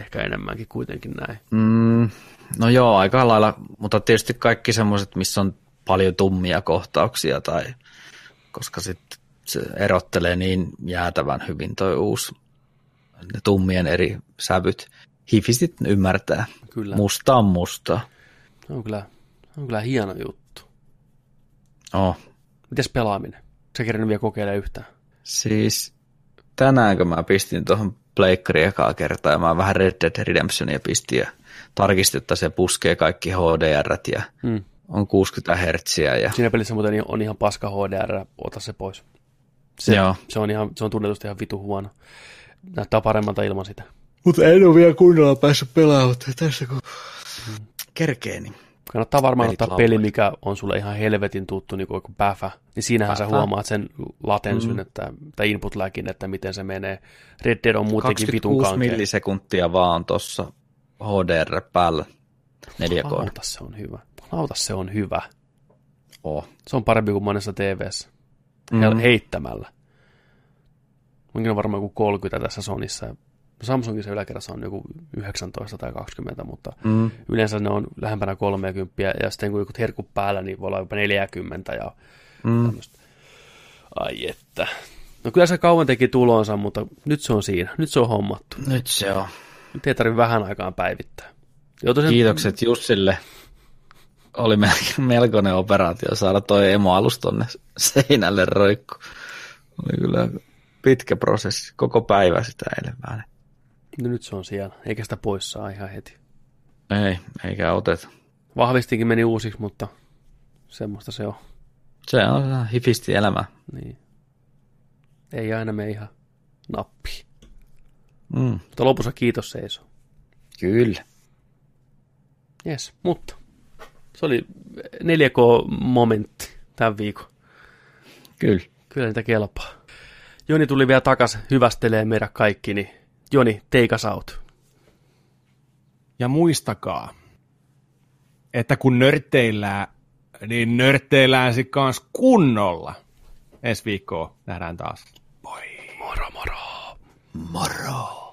Ehkä enemmänkin kuitenkin näin. Mm, no joo, aika lailla, mutta tietysti kaikki semmoiset, missä on paljon tummia kohtauksia, tai koska sitten se erottelee niin jäätävän hyvin toi uusi, ne tummien eri sävyt. Hifistit ymmärtää. Kyllä. Musta on musta. Se on kyllä, se on kyllä hieno juttu. Oh. Mites pelaaminen? Sä kerran vielä kokeile yhtään. Siis tänään, kun mä pistin tuohon Pleikkari ekaa kertaa, ja mä vähän Red Dead Redemptionia pistin ja tarkistin, että se puskee kaikki HDR ja Hmm. on 60 hertsiä ja Siinä pelissä muuten on ihan paska HDR, ota se pois. Se, Joo. se, on, ihan, se on tunnetusti ihan vitu huono. Näyttää paremmalta ilman sitä. Mutta en ole vielä kunnolla päässyt pelaamaan tässä, kun kerkee, niin Kannattaa varmaan Pelit ottaa peli, mikä on sulle ihan helvetin tuttu, niin kuin Bäfä. Niin siinähän sä Bäfä. huomaat sen latensyn, mm. että, tai input lagin, että miten se menee. Red Dead on muutenkin vitun 26 kankea. millisekuntia vaan tuossa HDR päällä 4K. Lauta se on hyvä. Lauta se on hyvä. Oh. Se on parempi kuin monessa TVssä. Mm. Heittämällä. Munkin on varmaan joku 30 tässä Sonissa. Samsungissa yläkerrassa on joku 19 tai 20, mutta Mm. yleensä ne on lähempänä 30 ja sitten kun joku herkut päällä, niin voi olla jopa 40 ja Mm. tämmöistä. Ai että. No kyllä se kauan teki tulonsa, mutta nyt se on siinä. Nyt se on hommattu. Nyt se on. Nyt ei tarvitse vähän aikaan päivittää. Joutuisin, Kiitokset Jussille. Oli mel- melkoinen operaatio saada toi emoalus tonne seinälle roikku. Oli kyllä pitkä prosessi. Koko päivä sitä vähän. No nyt se on siellä, eikä sitä pois saa ihan heti. Ei, eikä oteta. Vahvistinkin meni uusiksi, mutta semmoista se on. Se on hifisti elämä. Niin. Ei aina mene ihan nappi. Mm. Mutta lopussa kiitos seiso. Kyllä. Yes, mutta se oli 4K-momentti tämän viikon. Kyllä. Kyllä niitä kelpaa. Joni tuli vielä takas hyvästelee meidän kaikki, niin Joni, take us out. Ja muistakaa, että kun nörtteillään, niin nörtteillään sitten kans kunnolla. Ensi viikkoa nähdään taas. Moro moro. Moro.